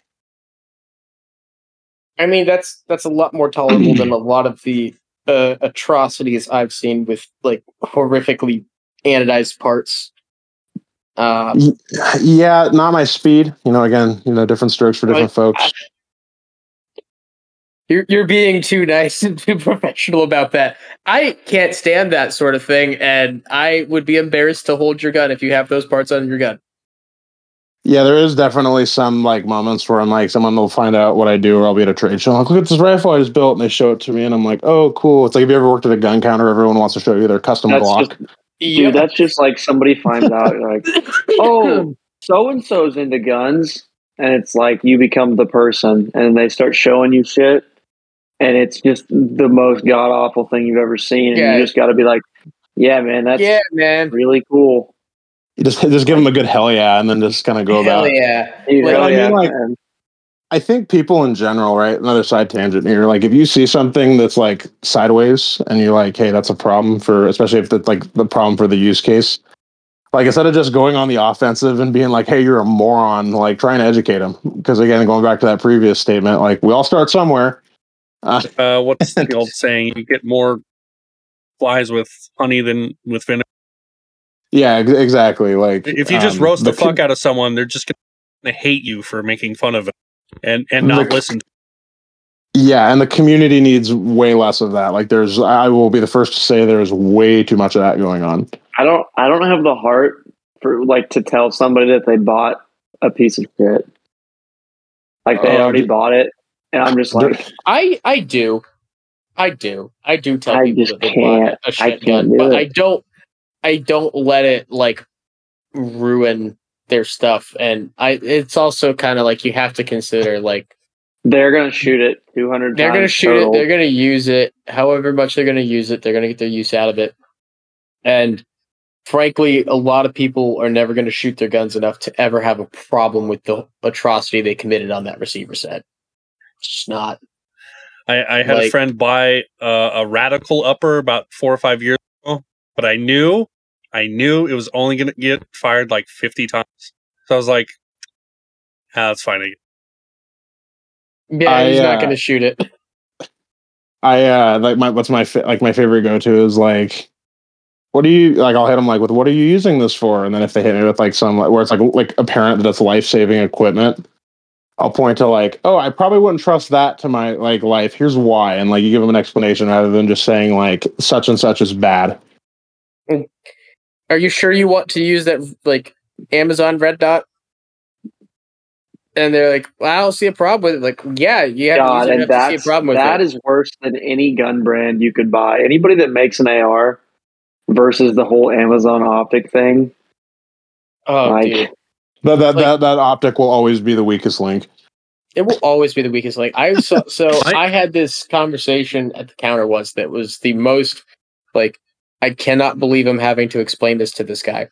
Speaker 1: I mean, that's that's a lot more tolerable than a lot of the uh, atrocities I've seen with like horrifically anodized parts. Uh,
Speaker 2: Yeah, not my speed. You know, again, you know, different strokes for different folks.
Speaker 1: you're you're being too nice and too professional about that. I can't stand that sort of thing, and I would be embarrassed to hold your gun if you have those parts on your gun.
Speaker 2: Yeah, there is definitely some like moments where I'm like, someone will find out what I do, or I'll be at a trade show. Like, look at this rifle I just built, and they show it to me, and I'm like, oh, cool. It's like if you ever worked at a gun counter, everyone wants to show you their custom
Speaker 3: That's
Speaker 2: Glock.
Speaker 3: just, dude, that's just like somebody finds out, like, oh, so and so's into guns, and it's like you become the person, and they start showing you shit, and it's just the most god awful thing you've ever seen, and
Speaker 1: Yeah.
Speaker 3: you just got to be like, yeah, man, that's
Speaker 1: yeah, man.
Speaker 3: really cool.
Speaker 2: You just just give them a good hell yeah, and then just kind of go
Speaker 1: Hell
Speaker 2: about. it.
Speaker 1: yeah.
Speaker 3: Dude,
Speaker 1: Like,
Speaker 3: hell
Speaker 2: I mean,
Speaker 3: yeah,
Speaker 2: like-
Speaker 3: man.
Speaker 2: I think people in general, right? Another side tangent here. Like, if you see something that's like sideways, and you're like, "Hey, that's a problem for," especially if it's like the problem for the use case. Like, instead of just going on the offensive and being like, "Hey, you're a moron," like trying to educate them. Because again, going back to that previous statement, like we all start somewhere. Uh,
Speaker 5: Uh, what's the old saying? You get more flies with honey than with vinegar.
Speaker 2: yeah, exactly. Like
Speaker 5: If you just
Speaker 2: um,
Speaker 5: roast the, fuck out of someone, they're just gonna hate you for making fun of it and and not
Speaker 2: The-
Speaker 5: listen.
Speaker 2: Yeah, and the community needs way less of that. Like, there's, I will be the first to say there's way too much of that going on.
Speaker 3: I don't I don't have the heart for like to tell somebody that they bought a piece of shit. Like they
Speaker 2: Oh,
Speaker 3: already
Speaker 2: d-
Speaker 3: bought it, and I'm just like,
Speaker 1: I I do, I do, I do tell
Speaker 3: I
Speaker 1: people
Speaker 3: just
Speaker 1: that they bought
Speaker 3: can't.
Speaker 1: a
Speaker 3: I
Speaker 1: shit
Speaker 3: can't
Speaker 1: gun,
Speaker 3: do
Speaker 1: but
Speaker 3: it.
Speaker 1: I don't, I don't let it like ruin their stuff. And I, it's also kind of like you have to consider like
Speaker 3: they're gonna shoot it 200
Speaker 1: they're gonna shoot
Speaker 3: total.
Speaker 1: it, they're gonna use it, however much they're gonna use it, they're gonna get their use out of it. And frankly, a lot of people are never gonna shoot their guns enough to ever have a problem with the atrocity they committed on that receiver set. It's just not.
Speaker 5: I, I had a friend buy uh, a radical upper about four or five years ago, but I knew, I knew it was only gonna get fired like fifty times. So I was like, ah, that's fine.
Speaker 1: Yeah,
Speaker 2: I,
Speaker 1: he's not
Speaker 2: uh,
Speaker 1: gonna shoot it.
Speaker 2: I uh like my what's my fa- like my favorite go to is like what do you like I'll hit them like with what are you using this for and then if they hit me with like some like where it's like like apparent that it's life saving equipment I'll point to like, oh, I probably wouldn't trust that to my like life. Here's why, and like you give them an explanation rather than just saying like such and such is bad.
Speaker 1: Are you sure you want to use that like Amazon Red Dot? And they're like, well, I don't see a problem with it. Like, yeah, you have,
Speaker 3: God,
Speaker 1: to, use it
Speaker 3: and
Speaker 1: enough to see a
Speaker 3: that's,
Speaker 1: problem with
Speaker 3: that
Speaker 1: it.
Speaker 3: is worse than any gun brand you could buy. Anybody that makes an AR versus the whole Amazon optic thing.
Speaker 1: oh,
Speaker 3: like,
Speaker 1: dude.
Speaker 2: That that,
Speaker 1: Like-
Speaker 2: that that optic will always be the weakest link.
Speaker 1: It will always be the weakest link. I saw, so
Speaker 5: I-
Speaker 1: I had this conversation at the counter once that was the most like I cannot believe I'm having to explain this to this guy.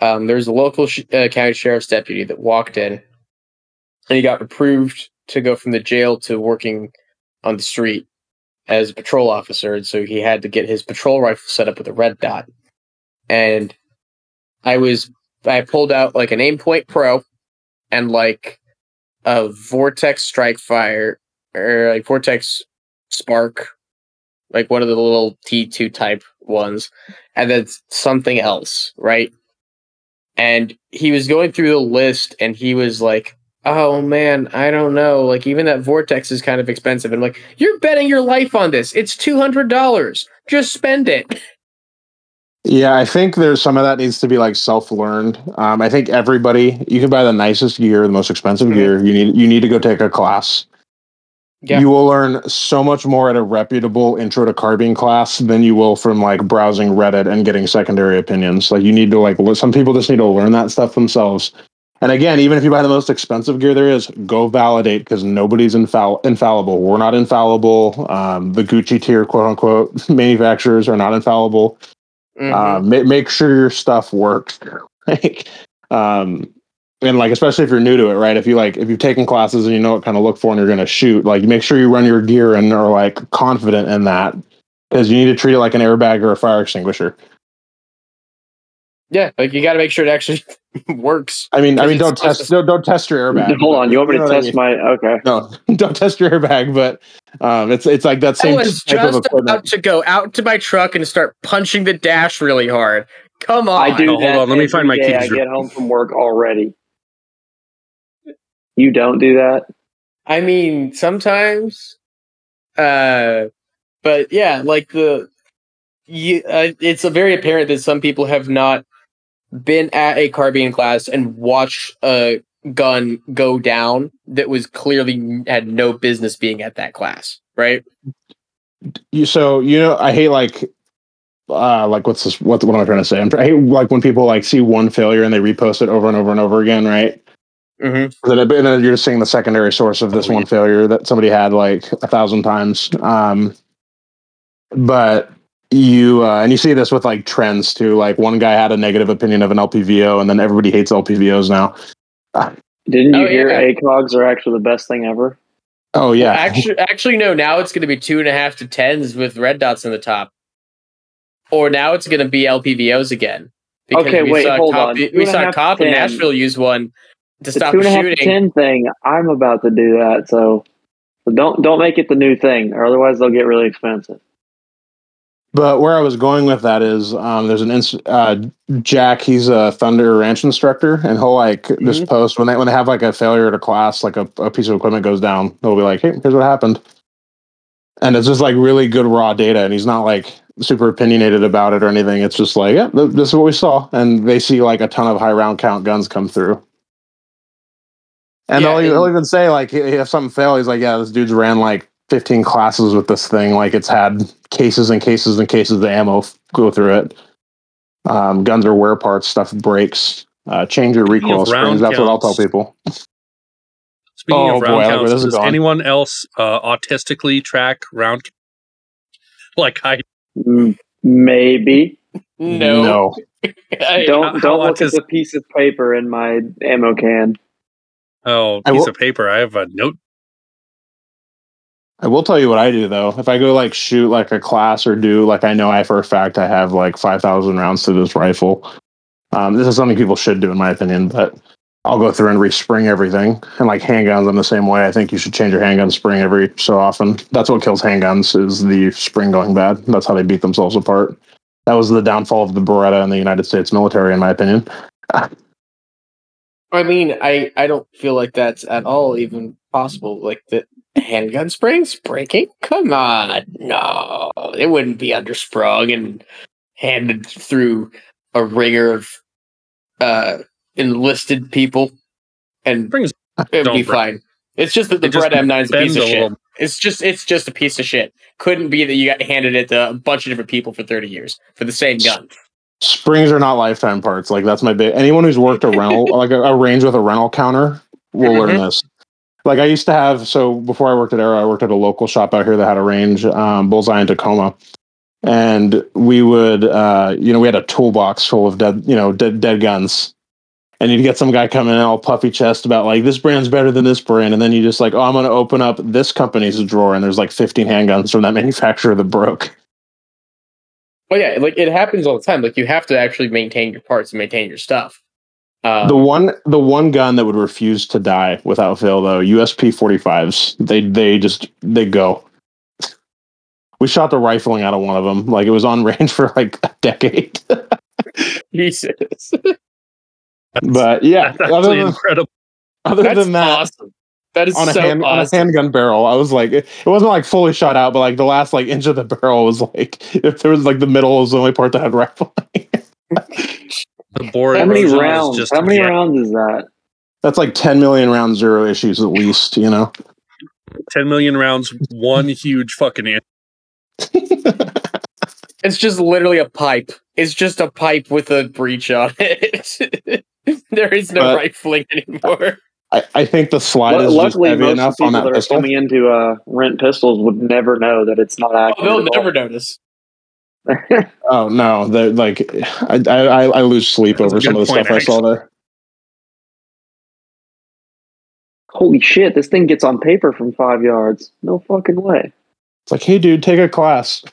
Speaker 1: Um, there's a local sh- uh, county sheriff's deputy that walked in, and he got approved to go from the jail to working on the street as a patrol officer, and so he had to get his patrol rifle set up with a red dot. And I was I pulled out like an Aimpoint pro and like a vortex StrikeFire or like vortex SPARC like one of the little t2 type ones and then something else right and he was going through the list and he was like oh man i don't know like even that vortex is kind of expensive and I'm like you're betting your life on this it's $200 just spend it
Speaker 2: Yeah, I think there's some of that needs to be like self learned. Um, I think everybody you can buy the nicest gear, the most expensive
Speaker 1: Mhm.
Speaker 2: gear. You need you need to go take a class.
Speaker 1: Yeah.
Speaker 2: You will learn so much more at a reputable intro to carbine class than you will from like browsing Reddit and getting secondary opinions. Like you need to like some people just need to learn that stuff themselves. And again, even if you buy the most expensive gear there is, go validate because nobody's infall- infallible. We're not infallible. Um, the Gucci tier, quote unquote, manufacturers are not infallible
Speaker 1: Mhm.
Speaker 2: um, make, make sure your stuff works like um and like especially if you're new to it right if you like if you've taken classes and you know what kind of look for and you're going to shoot like make sure you run your gear and are like confident in that because you need to treat it like an airbag or a fire extinguisher
Speaker 1: yeah like you got to make sure it actually works
Speaker 2: i mean i mean don't test
Speaker 1: to-
Speaker 2: don't, don't test your airbag
Speaker 3: Hold on, you want me to
Speaker 2: know what I
Speaker 3: test
Speaker 2: mean?
Speaker 3: my? Okay,
Speaker 2: no don't test your airbag but um it's it's like that
Speaker 1: I
Speaker 2: same
Speaker 1: was
Speaker 2: type of
Speaker 1: just
Speaker 2: equipment
Speaker 1: about to go out to my truck and start punching the dash really hard. Come on.
Speaker 3: I do.
Speaker 5: Oh, hold on, let me find my
Speaker 3: day I get home from work already. You don't do that.
Speaker 1: I mean, sometimes, uh, but yeah, like the, you, uh, it's a very apparent that some people have not been at a carbine class and watched a gun go down that was clearly had no business being at that class, right?
Speaker 2: you so you know i hate like uh like what's this what, what am i trying to say I'm, i hate like when people like see one failure and they repost it over and over and over again right
Speaker 1: Mm-hmm.
Speaker 2: and then, you're just seeing the secondary source of this
Speaker 5: Oh,
Speaker 2: one
Speaker 5: yeah.
Speaker 2: failure that somebody had like a thousand times um but you uh, and you see this with like trends too like one guy had a negative opinion of an lpvo and then everybody hates lpvos now
Speaker 3: Didn't you
Speaker 1: Oh,
Speaker 3: hear
Speaker 1: yeah.
Speaker 3: ACOGs are actually the best thing ever?
Speaker 2: oh yeah
Speaker 1: Actually, actually, no. Now it's going to be two and a half to tens with red dots in the top, or now it's going to be LPVOs again.
Speaker 3: Okay,
Speaker 1: we
Speaker 3: wait,
Speaker 1: saw
Speaker 3: hold
Speaker 1: Cop,
Speaker 3: on. Two
Speaker 1: We
Speaker 3: and a
Speaker 1: saw
Speaker 3: half
Speaker 1: Cop in Nashville use one to
Speaker 3: The
Speaker 1: stop
Speaker 3: two
Speaker 1: a
Speaker 3: and a half to ten thing. I'm about to do that, so so don't don't make it the new thing, or otherwise they'll get really expensive.
Speaker 2: But where I was going with that is, um, there's an inst- uh, Jack. He's a Thunder Ranch instructor, and he'll like this
Speaker 1: Mhm.
Speaker 2: post when they when they have like a failure at a class, like a, a piece of equipment goes down. They'll be like, "Hey, here's what happened," and it's just like really good raw data. And he's not like super opinionated about it or anything. It's just like, yeah, th- this is what we saw, and they see like a ton of high round count guns come through. And
Speaker 1: Yeah,
Speaker 2: they'll, even-
Speaker 1: and-
Speaker 2: they'll even say like, if something fails, he's like, yeah, this dude's ran like 15 classes with this thing. Like it's had cases and cases and cases of ammo f- go through it. Um, guns are wear parts, stuff breaks. Uh, change your recoil springs.
Speaker 5: round
Speaker 2: That's what I'll tell people.
Speaker 5: Speaking
Speaker 2: Oh,
Speaker 5: of
Speaker 2: boy,
Speaker 5: round
Speaker 2: I like
Speaker 5: counts,
Speaker 2: this
Speaker 5: does
Speaker 2: going.
Speaker 5: anyone else uh, autistically track round? Like I
Speaker 3: Maybe
Speaker 1: No, I-
Speaker 3: don't
Speaker 5: how-
Speaker 3: don't
Speaker 5: how
Speaker 3: look at the piece of paper in my ammo can.
Speaker 5: Oh piece
Speaker 2: will-
Speaker 5: of paper. I have a note.
Speaker 2: I will tell you what I do though. If I go like shoot like a class or do like I know I for a fact I have like five thousand rounds to this rifle. Um, this is something people should do in my opinion, but I'll go through and respring everything. And like handguns, I'm the same way. I think you should change your handgun spring every so often. That's what kills handguns is the spring going bad. That's how they beat themselves apart. That was the downfall of the Beretta in the United States military, in my opinion.
Speaker 1: I mean, I I don't feel like that's at all even possible. Like the handgun springs breaking. Come on, no, it wouldn't be undersprung and handed through a ringer of uh enlisted people, and
Speaker 5: Springs
Speaker 1: it would be
Speaker 5: break.
Speaker 1: fine. It's just that the bread M9 is a piece of
Speaker 5: a
Speaker 1: shit.
Speaker 5: little.
Speaker 1: It's just it's just a piece of shit. Couldn't be that you got handed it to a bunch of different people for thirty years for the same gun.
Speaker 2: Springs are not lifetime parts. Like that's my big. Anyone who's worked a rental, like a, a range with a rental counter, will learn this. Like I used to have. So before I worked at Aero, I worked at a local shop out here that had a range, um, Bullseye in Tacoma, and we would, uh, you know, we had a toolbox full of dead, you know, dead dead guns. And you'd get some guy coming in all puffy chest about like this brand's better than this brand, and then you just like, oh, I'm going to open up this company's drawer, and there's like 15 handguns from that manufacturer that broke.
Speaker 1: Well, yeah, like it happens all the time. Like you have to actually maintain your parts and maintain your stuff. Um,
Speaker 2: the one the one gun that would refuse to die without fail though USP 45s they they just they go we shot the rifling out of one of them like it was on range for like a decade
Speaker 1: Jesus,
Speaker 2: but yeah
Speaker 5: That's
Speaker 2: other than,
Speaker 5: incredible.
Speaker 2: other
Speaker 1: that's
Speaker 2: than that
Speaker 1: awesome. That is
Speaker 2: on a,
Speaker 1: so
Speaker 2: hand, on a handgun barrel i was like it, it wasn't like fully shot out but like the last like inch of the barrel was like if there was like the middle was the only part that had rifling
Speaker 5: The bore
Speaker 3: How many
Speaker 5: erosion
Speaker 3: rounds?
Speaker 5: just
Speaker 3: How many rounds is that?
Speaker 2: that's like 10 million round zero issues at least you know
Speaker 5: ten million rounds, one huge fucking ant.
Speaker 1: It's just literally a pipe. It's just a pipe with a breech on it. there is no
Speaker 2: But-
Speaker 1: rifling anymore.
Speaker 2: I, I think the slide
Speaker 3: Lu-
Speaker 2: is just
Speaker 3: Luckily,
Speaker 2: heavy
Speaker 3: most
Speaker 2: enough
Speaker 3: the
Speaker 2: on
Speaker 3: people
Speaker 2: that
Speaker 3: that are
Speaker 2: pistol.
Speaker 3: coming into uh, rent pistols would never know that it's not
Speaker 1: Oh, they'll never notice.
Speaker 2: Oh no, they're like I I, I lose sleep
Speaker 5: That's
Speaker 2: over some of the
Speaker 5: point,
Speaker 2: stuff I saw there.
Speaker 3: Holy shit! This thing gets on paper from five yards. No fucking way.
Speaker 2: It's like, hey, dude, take a class.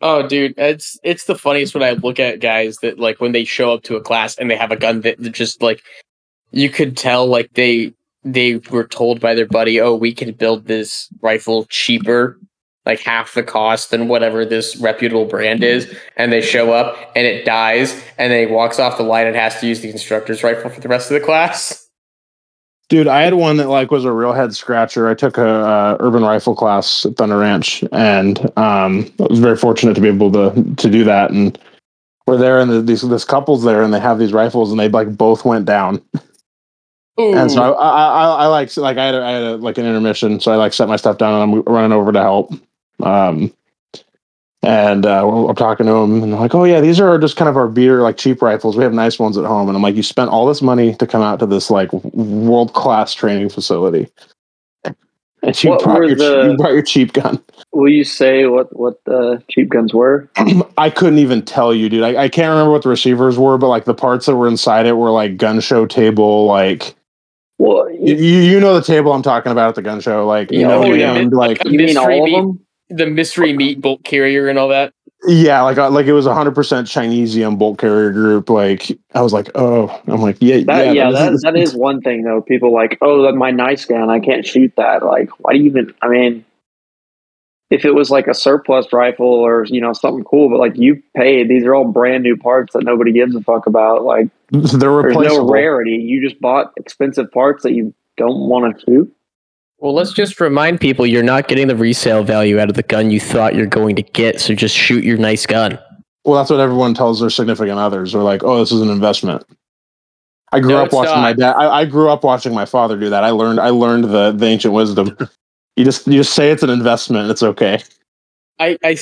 Speaker 1: Oh, dude, it's it's the funniest when I look at guys that like when they show up to a class and they have a gun that that just like you could tell like they they were told by their buddy, oh, we can build this rifle cheaper, like half the cost than whatever this reputable brand is, and they show up and it dies, and then he walks off the line and has to use the instructor's rifle for the rest of the class.
Speaker 2: Dude, I had one that like was a real head scratcher. I took a uh, urban rifle class at Thunder Ranch, and um, I was very fortunate to be able to to do that. And we're there, and the, these this couple's there, and they have these rifles, and they like both went down.
Speaker 1: Ooh.
Speaker 2: And so I, I, I, I like like I had a, I had a, like an intermission, so I like set my stuff down, and I'm running over to help. Um, and uh, we're- I'm talking to him, and they're like, "Oh yeah, these are just kind of our beer, like cheap rifles. We have nice ones at home." And I'm like, "You spent all this money to come out to this like world class training facility, and you brought, your,
Speaker 3: the-
Speaker 2: you brought your cheap gun."
Speaker 3: Will you say what what the cheap guns were?
Speaker 2: I couldn't even tell you, dude. I, I can't remember what the receivers were, but like the parts that were inside it were like gun show table, like
Speaker 3: Well,
Speaker 2: you
Speaker 3: you,
Speaker 2: you know the table I'm talking about at the gun show, like you know,
Speaker 3: oh, yeah.
Speaker 2: named, like
Speaker 1: The
Speaker 3: you mean
Speaker 1: mystery
Speaker 3: all of
Speaker 1: meat-
Speaker 3: them?
Speaker 1: the mystery meat bolt carrier and all that.
Speaker 2: Yeah, like uh, like it was 100% Chinesium bolt carrier group. Like I was like, oh, I'm like, yeah,
Speaker 3: That, yeah,
Speaker 2: this
Speaker 3: that, that is one thing though. People like, oh, that my nice gun, I can't shoot that. Like, why do you even? I mean, if it was like a surplus rifle or you know something cool, but like you paid, these are all brand new parts that nobody gives a fuck about. Like,
Speaker 2: they're
Speaker 3: there's no rarity. You just bought expensive parts that you don't want to shoot.
Speaker 1: Well, let's just remind people you're not getting the resale value out of the gun you thought you're going to get, so just shoot your nice gun.
Speaker 2: Well, that's what everyone tells their significant others. They're like, oh, this is an investment. I grew
Speaker 1: No,
Speaker 2: up watching
Speaker 1: not.
Speaker 2: my dad. I, I grew up watching my father do that. I learned. I learned the, the ancient wisdom. you just you just say it's an investment. It's okay.
Speaker 1: I I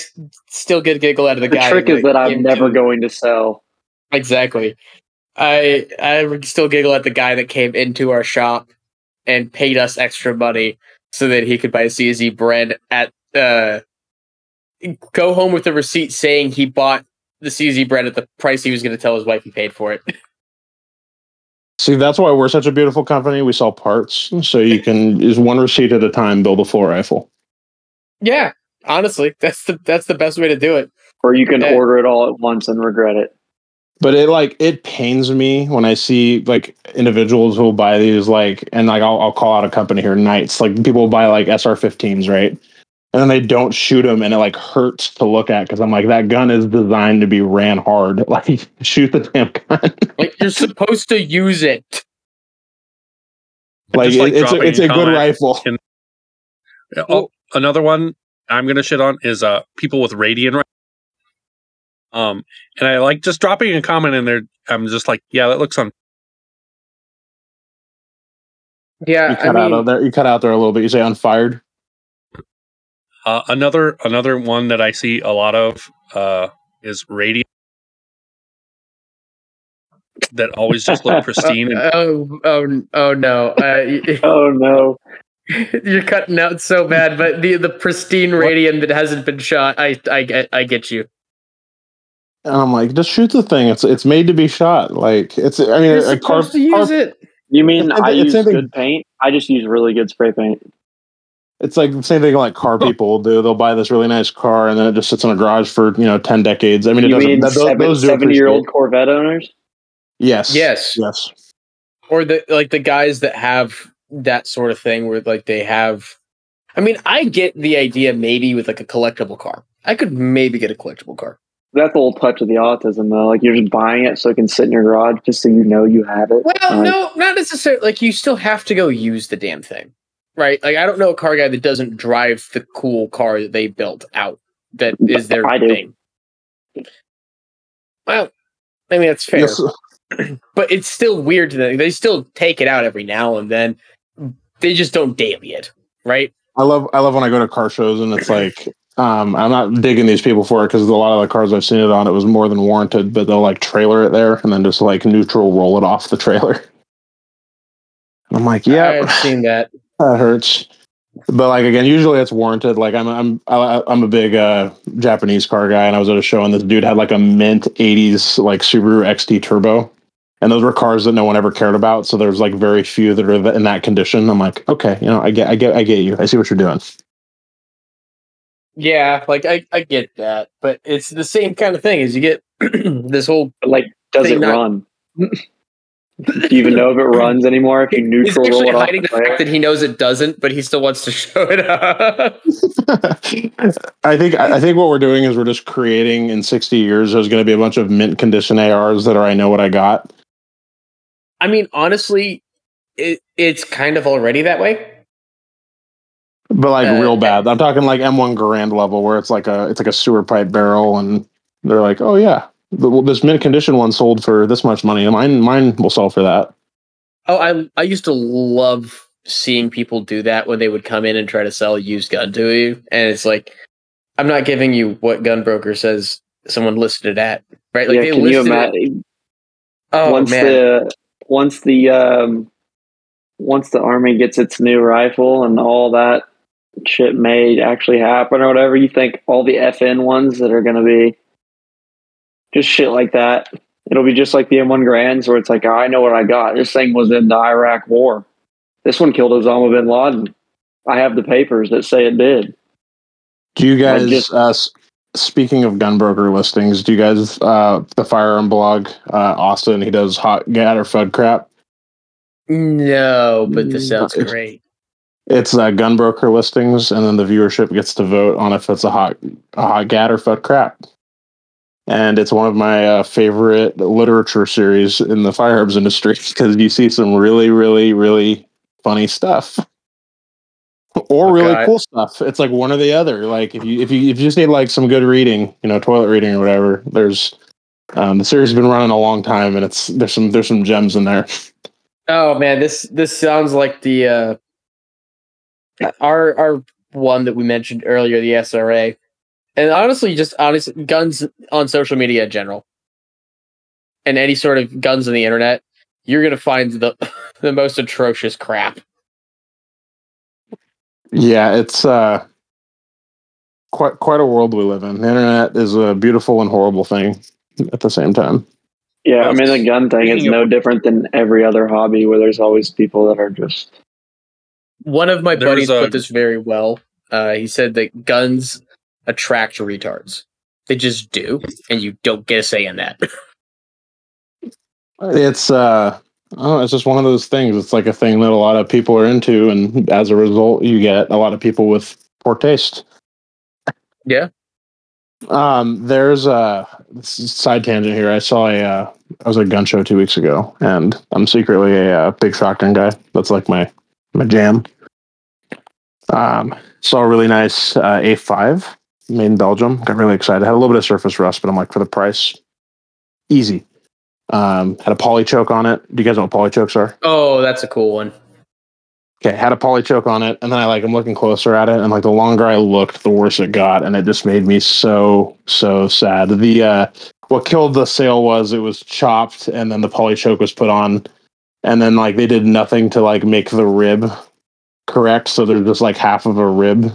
Speaker 1: still get a giggle out of the, guy.
Speaker 3: The
Speaker 1: guy.
Speaker 3: trick is that I'm
Speaker 1: into-
Speaker 3: never going to sell.
Speaker 1: Exactly. I I still giggle at the guy that came into our shop and paid us extra money so that he could buy a CZ Bren at uh go home with a receipt saying he bought the CZ Bren at the price he was going to tell his wife he paid for it.
Speaker 2: See, that's why we're such a beautiful company. We sell parts, so you can is one receipt at a time build a full rifle.
Speaker 1: yeah, honestly, that's the that's the best way to do it.
Speaker 3: Or you can
Speaker 1: Yeah.
Speaker 3: order it all at once and regret it.
Speaker 2: But it like it pains me when I see like individuals who will buy these like and like I'll, I'll call out a company here, Knights. Like people will buy like SR15s right? And then they don't shoot them, and it like hurts to look at because I'm like that gun is designed to be ran hard. Like shoot the damn gun.
Speaker 1: Like You're supposed to use it.
Speaker 2: Like,
Speaker 5: like
Speaker 2: it's a, it's
Speaker 5: a
Speaker 2: a good rifle.
Speaker 5: in- Oh, another one I'm gonna shit on is uh people with radian. ri- Um, and I like just dropping a comment in there. I'm just like, yeah, that looks on.
Speaker 1: Yeah,
Speaker 2: You cut out of there. You cut out there a little bit. You say unfired.
Speaker 5: Uh, another another one that I see a lot of uh is radian. That always just look pristine and
Speaker 1: oh, oh, oh no! Uh,
Speaker 3: Oh no.
Speaker 1: you're cutting out so bad, but the the pristine radian that hasn't been shot, I I get I get you.
Speaker 2: And I'm like, just shoot the thing. It's it's made to be shot. Like it's. I mean,
Speaker 1: You're
Speaker 2: a car,
Speaker 1: supposed to use
Speaker 2: car-
Speaker 1: it.
Speaker 3: You mean
Speaker 2: It's-
Speaker 3: I
Speaker 2: it's
Speaker 3: use
Speaker 2: something-
Speaker 3: good paint? I just use really good spray paint.
Speaker 2: It's like the same thing like car oh. people will do. They'll buy this really nice car and then it just sits in a garage for you know ten decades. I mean, it
Speaker 3: you
Speaker 2: doesn't.
Speaker 3: mean
Speaker 2: that- those-
Speaker 3: seven,
Speaker 2: those
Speaker 3: 70 year old Corvette owners?
Speaker 2: Yes.
Speaker 1: Yes.
Speaker 2: Yes.
Speaker 1: or the like the guys that have that sort of thing where like they have I mean, I get the idea maybe with like a collectible car. I could maybe get a collectible car.
Speaker 3: That's a little touch of the autism, though. Like you're just buying it so it can sit in your garage, just so you know you have it.
Speaker 1: Well,
Speaker 3: Like,
Speaker 1: no, not necessarily. Like you still have to go use the damn thing. Right? Like I don't know a car guy that doesn't drive the cool car that they built out. That is their
Speaker 3: I do.
Speaker 1: thing. Well, I mean that's fair.
Speaker 2: Yes.
Speaker 1: but it's still weird to them. They still take it out every now and then. They just don't daily it, right?
Speaker 2: I love I love when I go to car shows and it's like um, I'm not digging these people for it because a lot of the cars I've seen it on it was more than warranted, but they'll like trailer it there and then just like neutral roll it off the trailer. I'm like, yeah,
Speaker 1: I've seen that.
Speaker 2: That hurts. But like again, usually it's warranted. Like I'm I'm I- I'm a big uh, Japanese car guy, and I was at a show and this dude had like a mint '80s like Subaru XT Turbo, and those were cars that no one ever cared about. So there's like very few that are in that condition. I'm like, okay, you know, I get I get I get you. I see what you're doing.
Speaker 1: Yeah, like I, I get that, but it's the same kind of thing as you get this whole.
Speaker 3: Like, does it
Speaker 1: not-
Speaker 3: run? Do you even know if it runs anymore? If you
Speaker 1: He's
Speaker 3: neutral roll
Speaker 1: actually
Speaker 3: it off
Speaker 1: hiding
Speaker 3: the
Speaker 1: the fact that he knows it doesn't, but he still wants to show it up.
Speaker 2: I think I think what we're doing is we're just creating in 60 years. There's going to be a bunch of mint condition ARs that are I know what I got.
Speaker 1: I mean, honestly, it it's kind of already that way.
Speaker 2: But like
Speaker 1: Uh,
Speaker 2: real bad. I'm talking like M1 Garand level where it's like a it's like a sewer pipe barrel and they're like, "Oh yeah, the, well, this mint condition one sold for this much money. Mine mine will sell for that."
Speaker 1: Oh, I I used to love seeing people do that when they would come in and try to sell a used gun to you, and it's like, I'm not giving you what gun broker says someone listed it at, right? Like
Speaker 3: yeah,
Speaker 1: they
Speaker 3: can
Speaker 1: listed it.
Speaker 3: imagine?
Speaker 1: Oh
Speaker 3: once
Speaker 1: man,
Speaker 3: the once the um once the army gets its new rifle and all that shit may actually happen or whatever, you think all the FN ones that are gonna be just shit like that. It'll be just like the M1 Garands where it's like, I know what I got. This thing was in the Iraq war. This one killed Osama bin Laden. I have the papers that say it did.
Speaker 2: Do you guys
Speaker 3: just-
Speaker 2: uh speaking of gun broker listings, do you guys uh the firearm blog uh Austin he does hot gat or fud crap?
Speaker 1: no, but this
Speaker 2: Mm,
Speaker 1: sounds
Speaker 2: it's-
Speaker 1: great.
Speaker 2: It's uh, gun broker listings, and then the viewership gets to vote on if it's a hot, a hot gat or fud crap. And it's one of my uh, favorite literature series in the firearms industry because you see some really, really, really funny stuff, or really cool stuff. It's like one or the other. Like if you if you if you just need like some good reading, you know, toilet reading or whatever. There's um, the series has been running a long time, and it's there's some there's some gems in there.
Speaker 1: Oh man, this this sounds like the uh our our one that we mentioned earlier, the SRA. And honestly, just honestly guns on social media in general. And any sort of guns on the internet, you're gonna find the the most atrocious crap.
Speaker 2: Yeah, it's uh quite quite a world we live in. The internet is a beautiful and horrible thing at the same time.
Speaker 3: Yeah, I mean the gun thing is no different than every other hobby where there's always people that are just
Speaker 1: One of my
Speaker 5: There
Speaker 1: buddies
Speaker 5: a-
Speaker 1: put this very well. Uh, he said that guns attract retards. They just do, and you don't get a say in that.
Speaker 2: It's uh oh, it's just one of those things. It's like a thing that a lot of people are into and as a result you get a lot of people with poor taste.
Speaker 1: Yeah.
Speaker 2: Um, there's a a side tangent here. I saw a uh, I was at a gun show two weeks ago, and I'm secretly a uh, big shotgun guy. That's like my my jam. Um, saw a really nice uh, A5 made in Belgium. Got really excited. Had a little bit of surface rust, but I'm like, for the price, easy. Um, had a poly choke on it. Do you guys know what poly chokes are?
Speaker 1: Oh, that's a cool one.
Speaker 2: Okay, had a poly choke on it, and then I like I'm looking closer at it, and like the longer I looked, the worse it got, and it just made me so so sad. The uh, what killed the sale was it was chopped, and then the poly choke was put on, and then like they did nothing to like make the rib correct, so there's just like half of a rib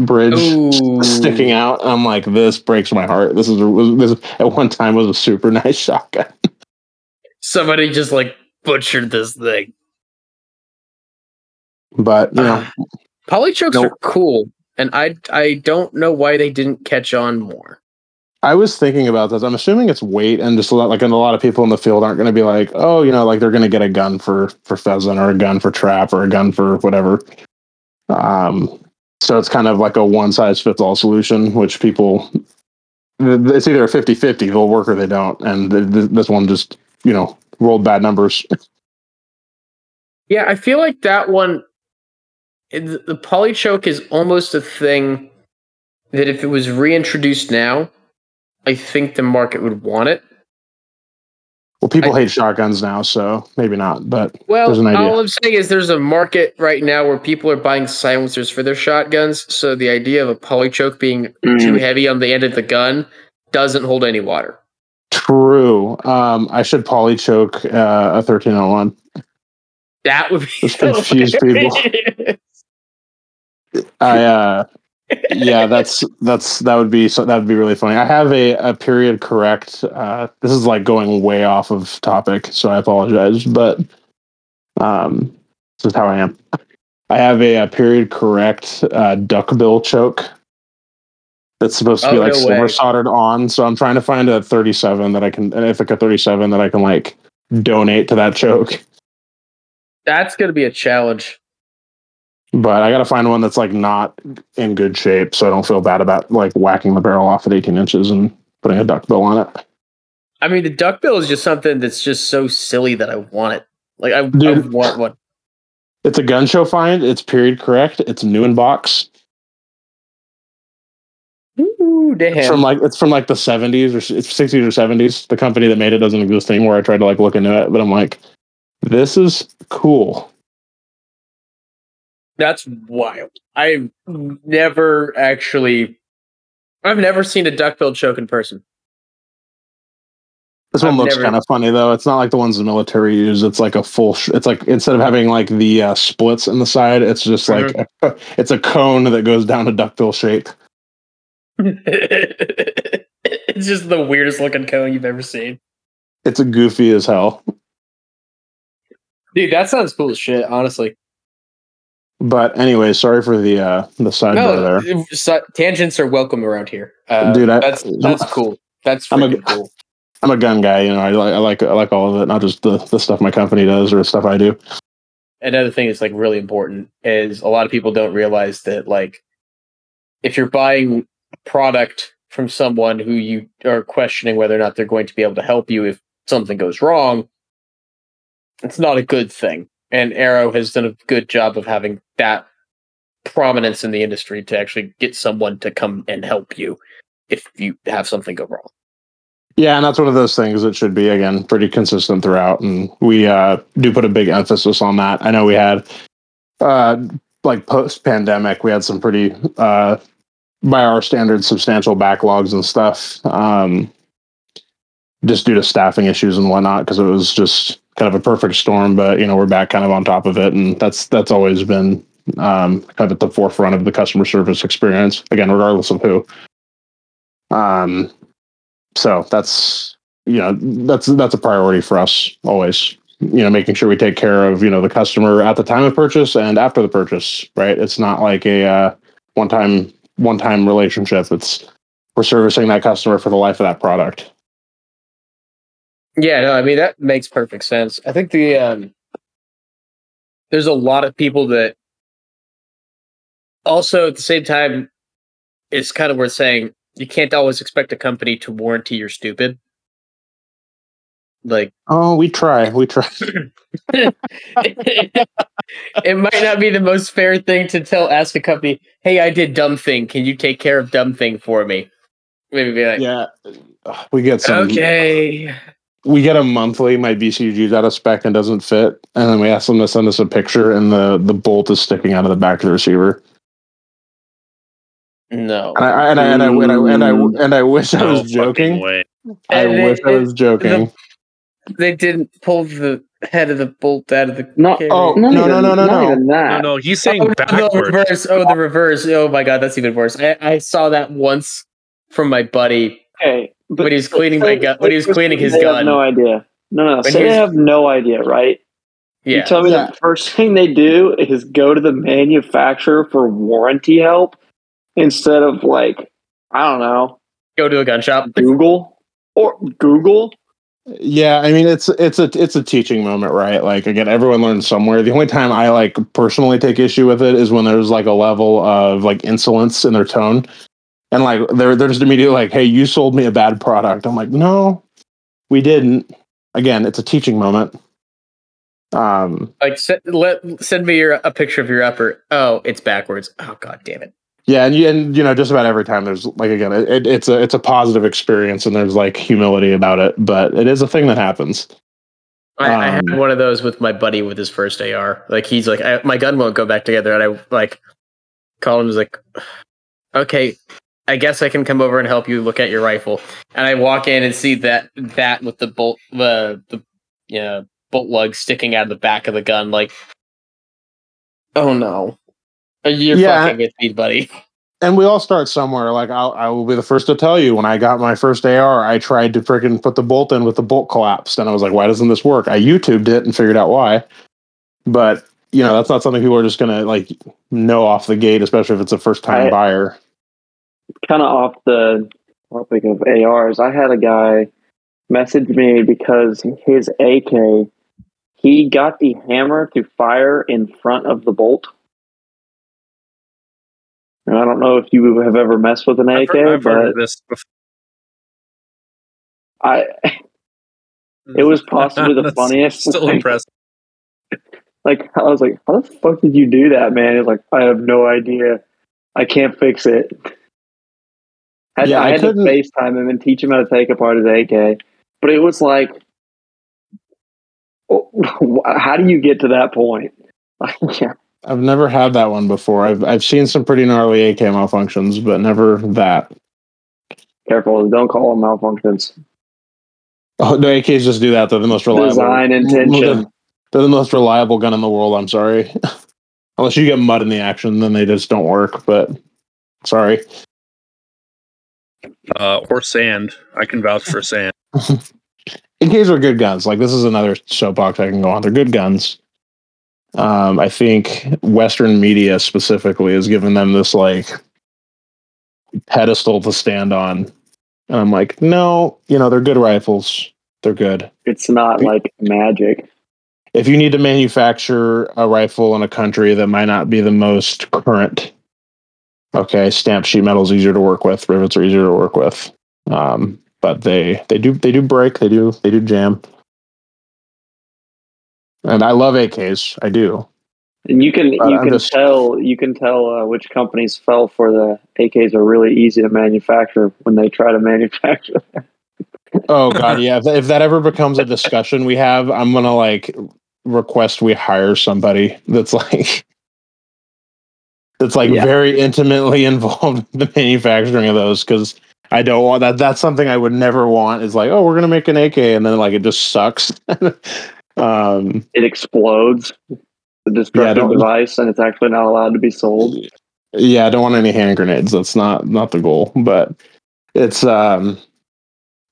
Speaker 2: bridge
Speaker 1: Ooh.
Speaker 2: sticking out. I'm like, this breaks my heart. This is this at one time was a super nice shotgun.
Speaker 1: Somebody just like butchered this thing.
Speaker 2: But you know,
Speaker 1: Polychokes
Speaker 2: Nope.
Speaker 1: are cool, and I I don't know why they didn't catch on more.
Speaker 2: I was thinking about this. I'm assuming it's weight, and just a lot, like, and a lot of people in the field aren't going to be like, oh, you know, like they're going to get a gun for for pheasant or a gun for trap or a gun for whatever. Um, so it's kind of like a one size fits all solution, which people, it's either a 50 50, they'll work or they don't. And th- th- this one just, you know, rolled bad numbers.
Speaker 1: Yeah, I feel like that one, it- the polychoke is almost a thing that if it was reintroduced now, I think the market would want it.
Speaker 2: Well, people
Speaker 1: I-
Speaker 2: hate shotguns now, so maybe not. But
Speaker 1: Well,
Speaker 2: There's an idea.
Speaker 1: all I'm saying is there's a market right now where people are buying silencers for their shotguns. So the idea of a polychoke being too
Speaker 3: Mm.
Speaker 1: heavy on the end of the gun doesn't hold any water.
Speaker 2: true. Um, I should poly choke uh, a 1301.
Speaker 1: That would be
Speaker 2: Just confuse people. I uh yeah, that's that's that would be so that would be really funny. I have a, a period correct. Uh this is like going way off of topic, so I apologize, but um this is how I am. I have a, a period correct uh duckbill choke that's supposed to be
Speaker 1: Oh,
Speaker 2: like
Speaker 1: no
Speaker 2: silver
Speaker 1: way.
Speaker 2: soldered on. So I'm trying to find a 37 that I can an Ithaca 37 that I can like donate to that choke.
Speaker 1: That's going to be a challenge.
Speaker 2: But I got to find one that's like not in good shape, so I don't feel bad about like whacking the barrel off at 18 inches and putting a duck bill on it.
Speaker 1: I mean, the duckbill is just something that's just so silly that I want it. Like I, I want one.
Speaker 2: It's a gun show find. It's period correct. It's new in box.
Speaker 1: Ooh, damn.
Speaker 2: It's from like it's from like the 70s or it's 60s or 70s. The company that made it doesn't exist anymore. I tried to like look into it, but I'm like, this is cool.
Speaker 1: That's wild. I've never actually, I've never seen a duckbill choke in person.
Speaker 2: This one
Speaker 1: I've
Speaker 2: looks
Speaker 1: never-
Speaker 2: kind of funny though. It's not like the ones the military use. It's like a full. Sh- it's like instead of having like the uh, splits in the side, it's just like a, it's a cone that goes down a duckbill shape.
Speaker 1: it's just the weirdest looking cone you've ever seen.
Speaker 2: It's a goofy as hell.
Speaker 1: Dude, that sounds cool as shit, honestly.
Speaker 2: But anyway, sorry for the uh the sidebar
Speaker 1: No,
Speaker 2: there.
Speaker 1: so- tangents are welcome around here. Uh,
Speaker 2: Dude, I-
Speaker 1: that's that's cool. That's
Speaker 2: I'm a-
Speaker 1: cool.
Speaker 2: I'm a gun guy, you know. I like I like I like all of it, not just the the stuff my company does or the stuff I do.
Speaker 1: another thing that's like really important is a lot of people don't realize that like if you're buying product from someone who you are questioning whether or not they're going to be able to help you if something goes wrong it's not a good thing and Aero has done a good job of having that prominence in the industry to actually get someone to come and help you if you have something go wrong
Speaker 2: Yeah, and that's one of those things that should be again pretty consistent throughout, and we uh, do put a big emphasis on that. I know we had uh, like post pandemic, we had some pretty uh, by our standards substantial backlogs and stuff, um, just due to staffing issues and whatnot, because it was just kind of a perfect storm. But you know, we're back kind of on top of it, and that's that's always been um, kind of at the forefront of the customer service experience. Again, regardless of who. Um, so that's you know that's that's a priority for us always you know making sure we take care of you know the customer at the time of purchase and after the purchase right it's not like a uh, one time one time relationship it's we're servicing that customer for the life of that product
Speaker 1: Yeah, no, I mean that makes perfect sense. I think the um there's a lot of people that also at the same time it's kind of worth saying you can't always expect a company to warranty your stupid. Like
Speaker 2: Oh, we try. We try.
Speaker 1: it might not be the most fair thing to tell ask a company, "Hey, I did dumb thing. Can you take care of dumb thing for me?" Maybe be like,
Speaker 2: yeah. We get some
Speaker 1: "Okay."
Speaker 2: We get a monthly my BCG's out of spec and doesn't fit, and then we ask them to send us a picture, and the the bolt is sticking out of the back of the receiver.
Speaker 1: No.
Speaker 2: And I and I and I and I and I, and I, wish I
Speaker 5: No
Speaker 2: was joking.
Speaker 5: way.
Speaker 2: I
Speaker 1: And
Speaker 2: wish
Speaker 1: it-
Speaker 2: I was joking.
Speaker 1: They didn't pull the head of the bolt out of the.
Speaker 3: Not,
Speaker 1: carrier.
Speaker 2: Oh,
Speaker 3: not
Speaker 2: no,
Speaker 3: even,
Speaker 2: no, no, no,
Speaker 3: not
Speaker 2: no.
Speaker 5: No, no, he's oh, saying
Speaker 1: Oh, no, the
Speaker 5: backwards.
Speaker 1: reverse. Oh, the reverse. Oh my god, that's even worse. I, I saw that once from my buddy
Speaker 3: Okay, but
Speaker 1: when he was cleaning my gun. When he was cleaning his
Speaker 3: they have
Speaker 1: gun.
Speaker 3: no idea. No, no.
Speaker 1: When
Speaker 3: Say they have no idea, right? You
Speaker 1: Yeah.
Speaker 3: tell me
Speaker 2: Yeah.
Speaker 3: the first thing they do is go to the manufacturer for warranty help instead of like I don't know
Speaker 1: Go to a gun shop.
Speaker 3: Google or Google.
Speaker 2: Yeah, I mean it's it's a it's a teaching moment, right? Like again, everyone learns somewhere. The only time I like personally take issue with it is when there's like a level of like insolence in their tone, and like they're they're just immediately like, "Hey, you sold me a bad product." I'm like, "No, we didn't." Again, it's a teaching moment. Um,
Speaker 1: Like send, let send me your a picture of your upper. Oh, it's backwards. Oh god damn it.
Speaker 2: yeah, and you, and you know, just about every time there's like again, it, it, it's a it's a positive experience, and there's like humility about it, but it is a thing that happens.
Speaker 1: I, I had
Speaker 2: Um,
Speaker 1: one of those with my buddy with his first AR. Like he's like, I, my gun won't go back together, and I like called him. Was like, okay, I guess I can come over and help you look at your rifle. And I walk in and see that that with the bolt, the the you know, bolt lug sticking out of the back of the gun. Like, oh no, uh, you're
Speaker 2: Yeah.
Speaker 1: fucking with me, buddy.
Speaker 2: and we all start somewhere. Like I'll, I will be the first to tell you. When I got my first AR, I tried to freaking put the bolt in, with the bolt collapsed, and I was like, "Why doesn't this work?" I YouTubed it and figured out why. But you know, that's not something people are just gonna like know off the gate, especially if it's a first time buyer.
Speaker 3: Kind of off the topic of ARs, I had a guy message me because his AK, he got the hammer to fire in front of the bolt. And I don't know if you have ever messed with an
Speaker 5: I've
Speaker 3: AK,
Speaker 5: heard, I've heard
Speaker 3: but
Speaker 5: this before.
Speaker 3: I it was possibly the funniest.
Speaker 5: Still
Speaker 3: thing.
Speaker 5: impressive.
Speaker 3: Like I was like, how the fuck did you do that, man? He's like, I have no idea. I can't fix it. Had,
Speaker 2: Yeah,
Speaker 3: I
Speaker 2: I
Speaker 3: had to
Speaker 2: couldn't-
Speaker 3: FaceTime him and teach him how to take apart his AK. But it was like, oh, how do you get to that point? yeah,
Speaker 2: I've never had that one before. I've I've seen some pretty gnarly AK malfunctions, but never that.
Speaker 3: careful, don't call them malfunctions.
Speaker 2: Oh, no, AKs just do that. They're the most reliable.
Speaker 3: Design intention.
Speaker 2: They're the most reliable gun in the world. I'm sorry. Unless you get mud in the action, then they just don't work. But sorry.
Speaker 5: Uh, or sand. I can vouch for sand.
Speaker 2: AKs are good guns. Like this is another soapbox I can go on. They're good guns. Um, I think Western media specifically has given them this like pedestal to stand on. And I'm like, no, you know, they're good rifles. They're good.
Speaker 3: It's not like magic.
Speaker 2: If you need to manufacture a rifle in a country that might not be the most current, okay, stamped sheet metal is easier to work with. Rivets are easier to work with. Um, but they they do they do break. They do they do jam. And I love AKs. I do.
Speaker 3: And you can
Speaker 2: But
Speaker 3: you
Speaker 2: I'm
Speaker 3: can
Speaker 2: just-
Speaker 3: tell you can tell uh, which companies fell for the AKs are really easy to manufacture when they try to manufacture.
Speaker 2: Oh god, yeah. If, if that ever becomes a discussion we have, I'm gonna like request we hire somebody that's like that's like
Speaker 3: Yeah.
Speaker 2: very intimately involved in the manufacturing of those because I don't want that. That's something I would never want. Is like, oh, we're gonna make an AK and then like it just sucks. um,
Speaker 3: It explodes, the destructive
Speaker 2: don't-
Speaker 3: device, and it's actually not allowed to be sold.
Speaker 2: yeah, I don't want any hand grenades. That's not not the goal. But it's um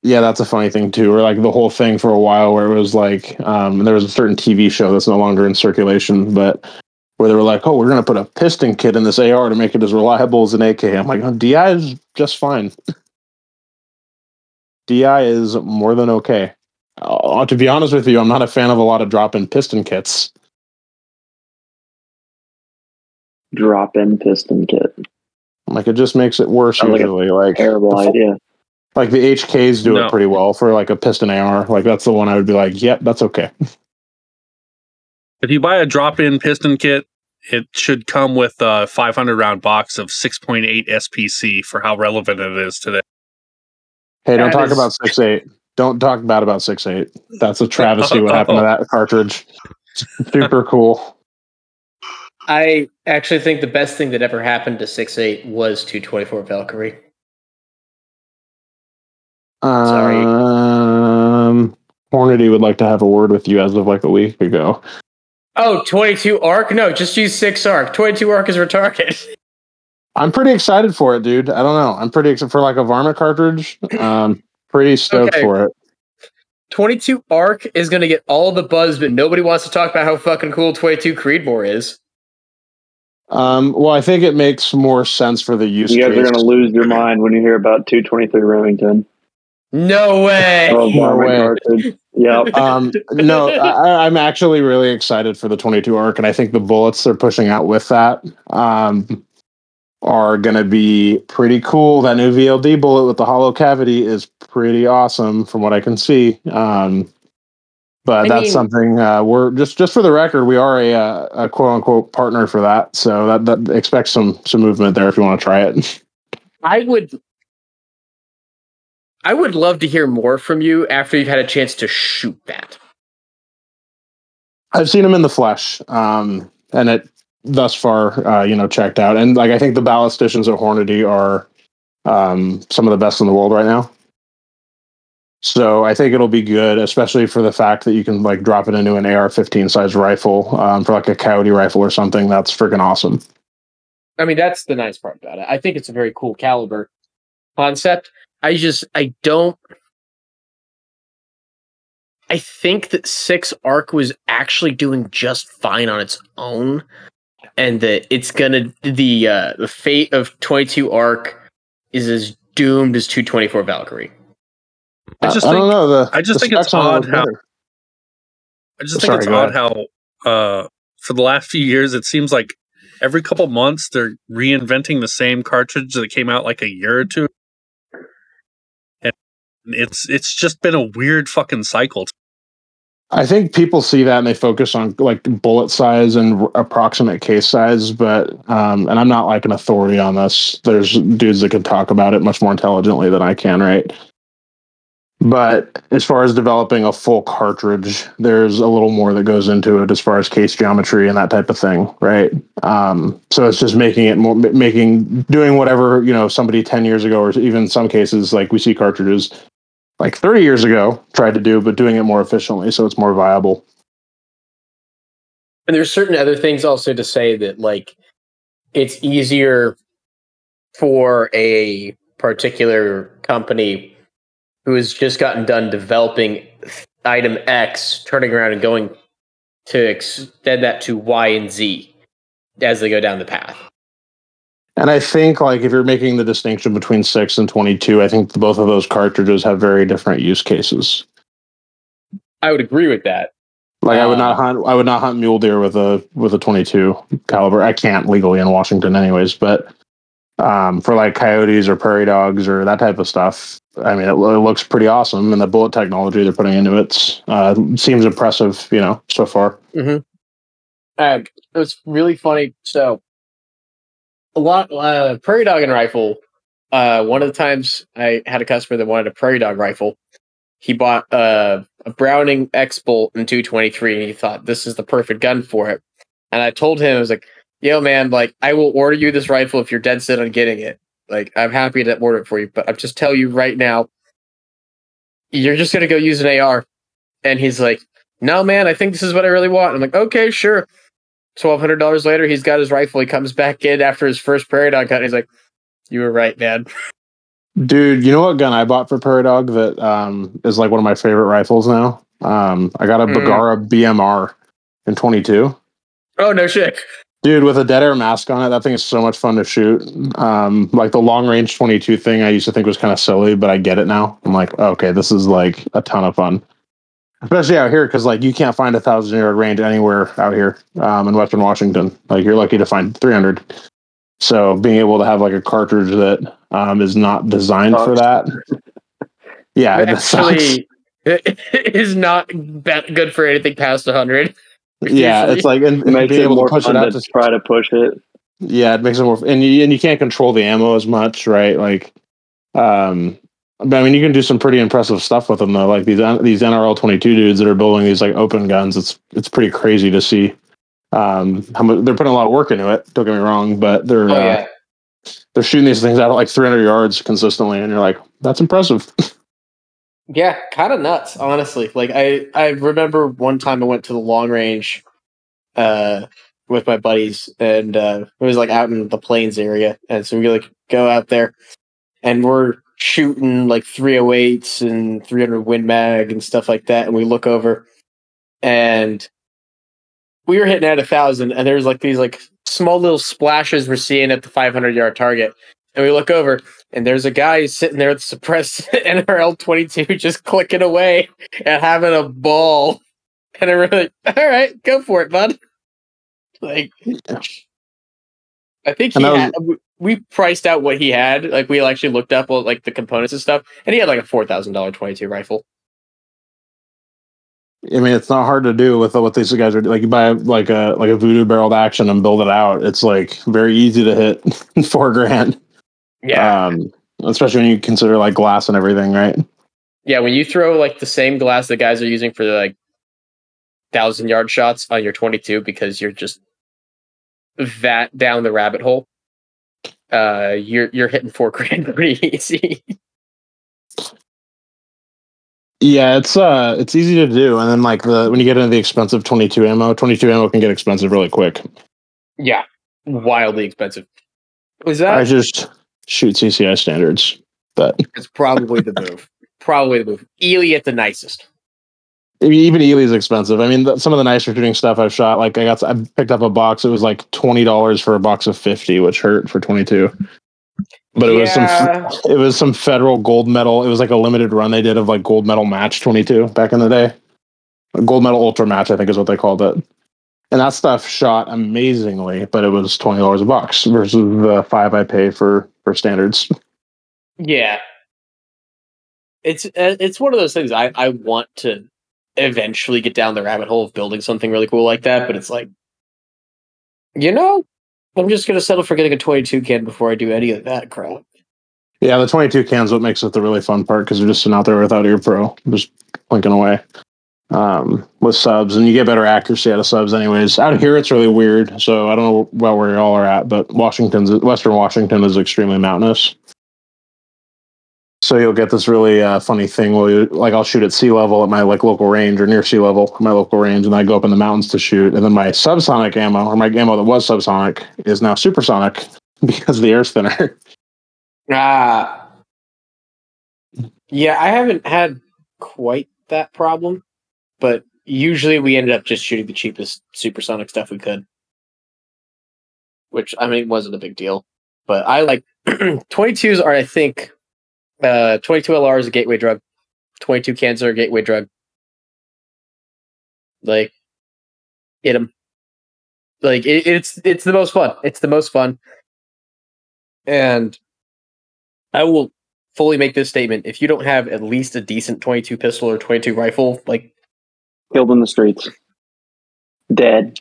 Speaker 2: yeah, that's a funny thing too. Or like the whole thing for a while where it was like um there was a certain TV show that's no longer in circulation, but where they were like, Oh, we're gonna put a piston kit in this AR to make it as reliable as an AK. I'm like, oh, DI is just fine. DI is more than okay. Uh, to be honest with you, I'm not a fan of a lot of drop-in piston kits.
Speaker 3: Drop in piston kit.
Speaker 2: Like it just makes it worse
Speaker 3: Sounds like a
Speaker 2: usually. Like
Speaker 3: Terrible
Speaker 2: the-
Speaker 3: idea.
Speaker 2: like the HKs do
Speaker 5: No.
Speaker 2: it pretty well for like a piston AR. Like that's the one I would be like, yep, that's okay.
Speaker 5: If you buy a drop-in piston kit, it should come with a 500 round box of 6.8 SPC for how relevant it is today.
Speaker 2: Hey, don't
Speaker 1: That
Speaker 2: talk
Speaker 1: is-
Speaker 2: about six eight. Don't talk bad about six eight. That's a travesty. what happened to that cartridge? Super cool.
Speaker 1: I actually think the best thing that ever happened to 6.8 was 224 Valkyrie. Sorry.
Speaker 2: Um, Hornady would like to have a word with you as of like a week ago.
Speaker 1: Oh, 22 arc? No, just use 6 arc. 22 arc is retarded.
Speaker 2: I'm pretty excited for it, dude. I don't know. I'm pretty excited for like a varmint cartridge. Um, pretty stoked
Speaker 1: Okay.
Speaker 2: for it.
Speaker 1: 22 arc is going to get all the buzz, but nobody wants to talk about how fucking cool 22 Creedmoor is.
Speaker 2: Um, well, I think it makes more sense for the use
Speaker 3: You guys
Speaker 2: case.
Speaker 3: are going to lose your mind when you hear about 223 Remington.
Speaker 1: No way.
Speaker 3: Oh,
Speaker 2: No
Speaker 3: varmint
Speaker 2: way.
Speaker 3: Cartridge. Yep.
Speaker 2: um, no, I, I'm actually really excited for the 22 arc, and I think the bullets they're pushing out with that um, are going to be pretty cool. That new VLD bullet with the hollow cavity is pretty awesome, from what I can see. Um, but
Speaker 1: I
Speaker 2: that's
Speaker 1: mean-
Speaker 2: something uh, we're just just for the record, we are a, uh, a quote unquote partner for that. So that that expect some some movement there if you want to try it.
Speaker 1: I would I would love to hear more from you after you've had a chance to shoot that.
Speaker 2: I've seen him in the flesh, um, and it thus far, uh, you know, checked out. And like, I think the ballisticians at Hornady are um, some of the best in the world right now. So I think it'll be good, especially for the fact that you can like drop it into an AR-15 size rifle um, for like a Coyote rifle or something. That's freaking awesome.
Speaker 1: I mean, that's the nice part about it. I think it's a very cool caliber concept. I just I don't I think that 6 arc was actually doing just fine on its own and that it's going to the uh the fate of 22 arc is as doomed as 224 Valkyrie.
Speaker 5: I just
Speaker 2: I
Speaker 5: think
Speaker 2: don't know. The
Speaker 5: I just
Speaker 2: the
Speaker 5: think it's
Speaker 2: specs on it
Speaker 5: odd how-
Speaker 2: better.
Speaker 5: I just think
Speaker 2: Sorry,
Speaker 5: it's
Speaker 2: go
Speaker 5: odd how uh, for the last few years it seems like every couple months they're reinventing the same cartridge that came out like a year or two. It's it's just been a weird fucking cycle.
Speaker 2: I think people see that and they focus on like bullet size and r- approximate case size, but um, and I'm not like an authority on this. There's dudes that can talk about it much more intelligently than I can, right? But as far as developing a full cartridge, there's a little more that goes into it as far as case geometry and that type of thing, right? Um, so it's just making it more, making doing whatever you know somebody ten years ago, or even some cases like we see cartridges like 30 years ago tried to do, but doing it more efficiently so it's more viable.
Speaker 1: And there's certain other things also to say that like it's easier for a particular company who has just gotten done developing item X, turning around and going to extend that to Y and Z as they go down the path.
Speaker 2: And I think like if you're making the distinction between 6 and 22, I think both of those cartridges have very different use cases.
Speaker 1: I would agree with that.
Speaker 2: Like I would not
Speaker 1: Um,
Speaker 2: hunt I would not hunt mule deer with a with a 22 caliber. I can't legally in Washington anyways, but um, for like coyotes or prairie dogs or that type of stuff, I mean, it, it looks pretty awesome, and the bullet technology they're putting into it uh, seems impressive. You know, so far. Hmm.
Speaker 1: Uh, it was really funny. So, a lot uh, prairie dog and rifle. Uh, one of the times I had a customer that wanted a prairie dog rifle. He bought uh, a Browning X Bolt in 223, and he thought this is the perfect gun for it. And I told him, I was like, "Yo, man, like I will order you this rifle if you're dead set on getting it. Like I'm happy to order it for you, but I'm just tell you right now, you're just gonna go use an AR." And he's like, "No, man, I think this is what I really want." I'm like, "Okay, sure." Twelve hundred dollars later, he's got his rifle. He comes back in after his first prairie dog hunt. And he's like, "You were right, man."
Speaker 2: Dude, you know what gun I bought for Prairie Dog that um, is like one of my favorite rifles now? Um, I got a
Speaker 1: Mm.
Speaker 2: Bergara BMR in 22.
Speaker 1: Oh no shit.
Speaker 2: Dude, with a dead air mask on it, that thing is so much fun to shoot. Um, like the long range 22 thing, I used to think was kind of silly, but I get it now. I'm like, okay, this is like a ton of fun, especially out here because like you can't find a thousand yard range anywhere out here um, in Western Washington. Like you're lucky to find 300. So being able to have like a cartridge that um, is not designed for that. Yeah,
Speaker 1: It
Speaker 2: it sucks.
Speaker 1: actually it is not be- good for anything past 100.
Speaker 2: yeah,
Speaker 1: usually-
Speaker 2: it's like and,
Speaker 3: It
Speaker 2: and
Speaker 3: makes
Speaker 2: being
Speaker 3: it
Speaker 2: able
Speaker 3: more
Speaker 2: to push
Speaker 3: fun
Speaker 2: it out
Speaker 3: to
Speaker 2: to
Speaker 3: try to push it.
Speaker 2: Yeah, it makes it more, and you and you can't control the ammo as much, right? Like, um, but I mean, you can do some pretty impressive stuff with them though. Like these these NRL twenty two dudes that are building these like open guns. It's it's pretty crazy to see. Um, how much they're putting a lot of work into it. Don't get me wrong, but they're
Speaker 1: Oh
Speaker 2: uh, they're shooting these things out at like three hundred yards consistently, and you're like, that's impressive.
Speaker 1: Yeah, kind of nuts, honestly. Like I, I remember one time I went to the long range, uh, with my buddies, and uh, it was like out in the plains area, and so we like go out there, and we're shooting like 308s and 300 Win Mag and stuff like that, and we look over, and we were hitting at a thousand, and there's like these like small little splashes we're seeing at the 500 yard target, and we look over, and there's a guy sitting there with suppressed NRL 22 just clicking away and having a ball. And I'm really, all right, go for it, bud. Like, I think he had, we- priced out what he had. Like, we actually looked up all, like the components and stuff, and he had like a $4,000 22 rifle.
Speaker 2: I mean, it's not hard to do with what these guys are. Like you buy like a like a Vudoo barreled action and build it out. It's like very easy to hit four grand. Yeah, um, especially when you consider like glass and everything, right?
Speaker 1: Yeah, when you throw like the same glass the guys are using for the like thousand yard shots on your 22 because you're just that down the rabbit hole, uh, you're you're hitting four grand pretty easy.
Speaker 2: Yeah, it's uh it's easy to do. And then like the when you get into the expensive 22 ammo, 22 ammo can get expensive really quick.
Speaker 1: yeah, wildly expensive. Was that I
Speaker 2: just shoot CCI standards. But
Speaker 1: It's probably the move. Probably the move. Eley at the nicest.
Speaker 2: I mean, even Eley's expensive. I mean, the, some of the nicer shooting stuff I've shot, like I got, I picked up a box. It was like twenty dollars for a box of fifty, which hurt for twenty two. But it was some, it was some federal gold medal. It was like a limited run they did of like gold medal match twenty two back in the day. A gold medal ultra match, I think, is what they called it. And that stuff shot amazingly, but it was twenty dollars a box versus the five I pay for for standards.
Speaker 1: Yeah. It's uh, it's one of those things I I want to eventually get down the rabbit hole of building something really cool like that, but it's like you know, I'm just to settle for getting a 22 can before I do any of that crap.
Speaker 2: Yeah, the 22 cans what makes it the really fun part because they're just sitting out there without ear pro, just blinking away um, with subs, and you get better accuracy out of subs. Anyways, out here it's really weird. So I don't know where y'all are at, but Washington's Western Washington is extremely mountainous. So you'll get this really uh, funny thing where you, like I'll shoot at sea level at my like local range or near sea level my local range, and I go up in the mountains to shoot, and then my subsonic ammo or my ammo that was subsonic is now supersonic because the air's thinner.
Speaker 1: Ah. Yeah, I haven't had quite that problem, but usually we ended up just shooting the cheapest supersonic stuff we could. Which I mean wasn't a big deal. But I like 22s are I think uh 22 LR is a gateway drug. 22 cans are a gateway drug. Like hit 'em. Like it, it's it's the most fun. It's the most fun. And I will fully make this statement. If you don't have at least a decent 22 pistol or 22 rifle, like
Speaker 3: Killed in the streets. Dead.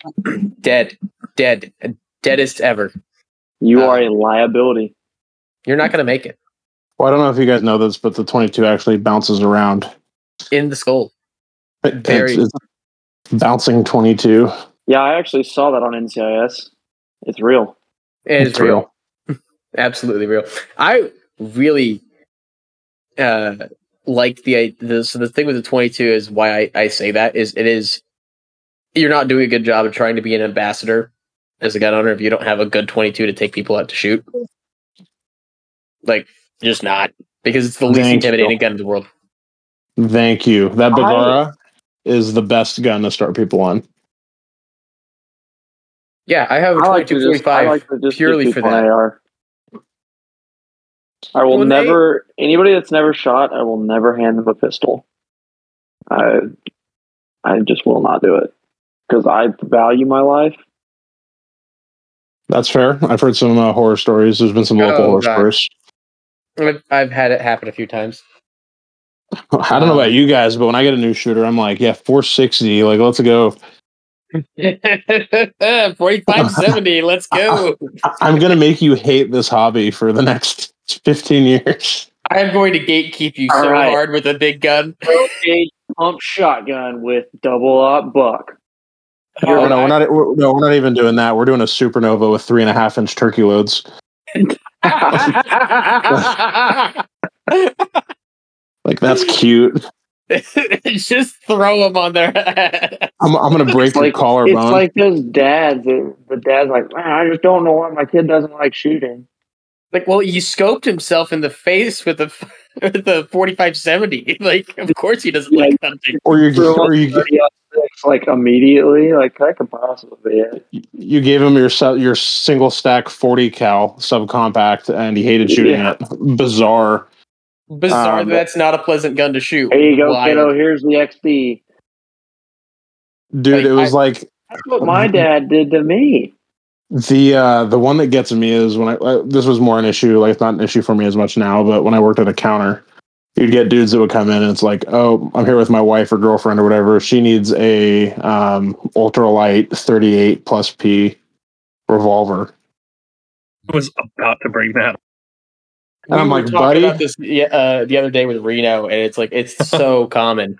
Speaker 1: dead, dead, deadest ever,
Speaker 3: You
Speaker 1: Uh,
Speaker 3: are a liability.
Speaker 1: you're not going to make it
Speaker 2: Well, I don't know if you guys know this, but the 22 actually bounces around.
Speaker 1: in the skull.
Speaker 2: It-
Speaker 1: Very-
Speaker 2: It's, it's bouncing 22.
Speaker 3: Yeah, I actually saw that on NCIS. It's real.
Speaker 1: It is
Speaker 2: It's
Speaker 1: real. Absolutely real. I really uh like the the so the thing with the 22 is why I, I say that is it is you're not doing a good job of trying to be an ambassador as a gun owner if you don't have a good 22 to take people out to shoot. Like just not because it's the least
Speaker 2: Thank
Speaker 1: intimidating
Speaker 2: you.
Speaker 1: gun in the world.
Speaker 2: Thank you. That
Speaker 3: I-
Speaker 2: Bergara is the best gun to start people on.
Speaker 1: Yeah, I have a
Speaker 3: I like to just, I
Speaker 1: 2245
Speaker 3: like to just
Speaker 1: purely for that.
Speaker 3: an AR. I will
Speaker 1: Well, they-
Speaker 3: never anybody that's never shot. I will never hand them a pistol. I I just will not do it because I value my life.
Speaker 2: That's fair. I've heard some uh, horror stories. There's been some local
Speaker 1: Oh,
Speaker 2: horror
Speaker 1: God.
Speaker 2: stories.
Speaker 1: I've, I've had it happen a few times.
Speaker 2: I don't know about you guys, but when I get a new shooter, I'm like, yeah, 460. Like, let's go.
Speaker 1: 4570, let's go.
Speaker 2: I- I'm gonna make you hate this hobby for the next 15 years.
Speaker 1: I am going to gatekeep you
Speaker 3: All
Speaker 1: so
Speaker 3: right.
Speaker 1: hard with a big gun.
Speaker 3: a pump shotgun with double aught buck.
Speaker 2: Oh no, we're not. We're, no, we're not even doing that. We're doing a supernova with three and a half inch turkey loads. Like that's cute.
Speaker 1: Just throw them on their head.
Speaker 2: I'm, I'm gonna break
Speaker 3: It's
Speaker 2: your
Speaker 3: like
Speaker 2: collarbone.
Speaker 3: it's like those dads. That, the dad's like, man, I just don't know why my kid doesn't like shooting.
Speaker 1: Like, well, he scoped himself in the face with the with the 4570. Like, of course he doesn't like hunting.
Speaker 2: or you,
Speaker 3: Throw
Speaker 2: or you,
Speaker 3: 30 on six, like immediately. Like I could possibly be it.
Speaker 2: you gave him your your single stack 40 cal subcompact, and he hated shooting
Speaker 3: Yeah.
Speaker 2: it. Bizarre.
Speaker 1: Bizarre.
Speaker 2: Um,
Speaker 1: that's not a pleasant gun to shoot.
Speaker 3: Here you go,
Speaker 1: Wild.
Speaker 3: kiddo. Here's the XD.
Speaker 2: Dude,
Speaker 1: Like,
Speaker 2: it was like
Speaker 3: That's what my dad did to me.
Speaker 2: The uh the one that gets me is when I uh, this was more an issue like it's not an issue for me as much now but when I worked at a counter you'd get dudes that would come in and it's like oh I'm here with my wife or girlfriend or whatever she needs a um ultralight 38 plus P revolver
Speaker 5: I was about to bring that. up.
Speaker 2: And I'm like, buddy?
Speaker 1: about this uh, the other day with Reno, and it's like it's so common.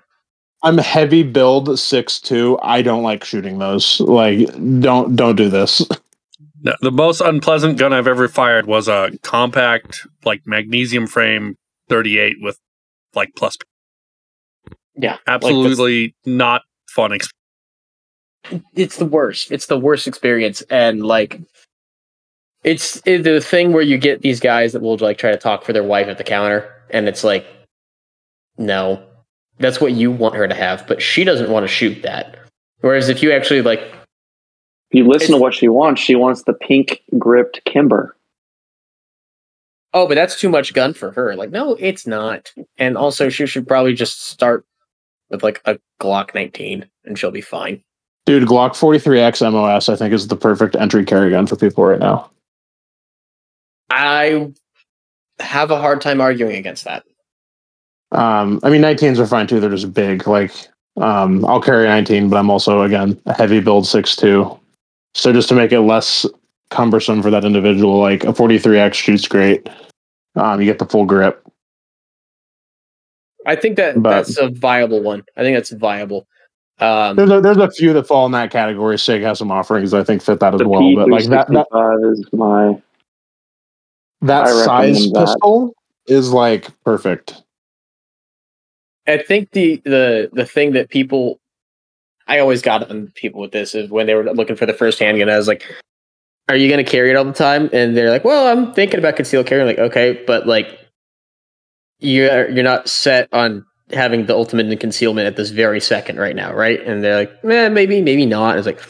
Speaker 2: I'm heavy build six two. I don't like shooting those like don't don't do this
Speaker 5: No, The most unpleasant gun I've ever fired was a compact, like magnesium frame 38 with like plus.
Speaker 1: Yeah, like,
Speaker 5: Absolutely not fun. Experience.
Speaker 1: it's the worst. It's the worst experience, and like, it's, it's the thing where you get these guys that will like try to talk for their wife at the counter, and it's like, no, that's what you want her to have, but she doesn't want to shoot that. Whereas if you actually like
Speaker 3: you listen to what she wants, she wants the pink gripped Kimber.
Speaker 1: Oh, but that's too much gun for her. Like, no, it's not. And also, she should probably just start with like a Glock 19, and she'll be fine.
Speaker 2: dude Glock 43X MOS I think is the perfect entry carry gun for people right now
Speaker 1: I have a hard time arguing against that.
Speaker 2: Um, I mean, 19s are fine too. They're just big. Like, um, I'll carry 19, but I'm also again a heavy build 6'2". So just to make it less cumbersome for that individual, like a 43x shoots great. Um, you get the full grip.
Speaker 1: I think that
Speaker 2: But-
Speaker 1: that's a viable one. I think that's viable. Um,
Speaker 2: There's a, there's a few that fall in that category. Sig has some offerings I think fit that as
Speaker 3: The
Speaker 2: well. But like that that,
Speaker 3: P365 is my.
Speaker 2: that
Speaker 3: I
Speaker 2: size
Speaker 3: that.
Speaker 2: pistol is like perfect.
Speaker 1: I think the the the thing that people, I always got on people with this is when they were looking for the first handgun. I was like, "Are you going to carry it all the time?" And they're like, "Well, I'm thinking about concealed carry." I'm like, okay, but like, you're you're not set on having the ultimate in concealment at this very second right now, right? And they're like, eh, maybe, maybe not. It's like,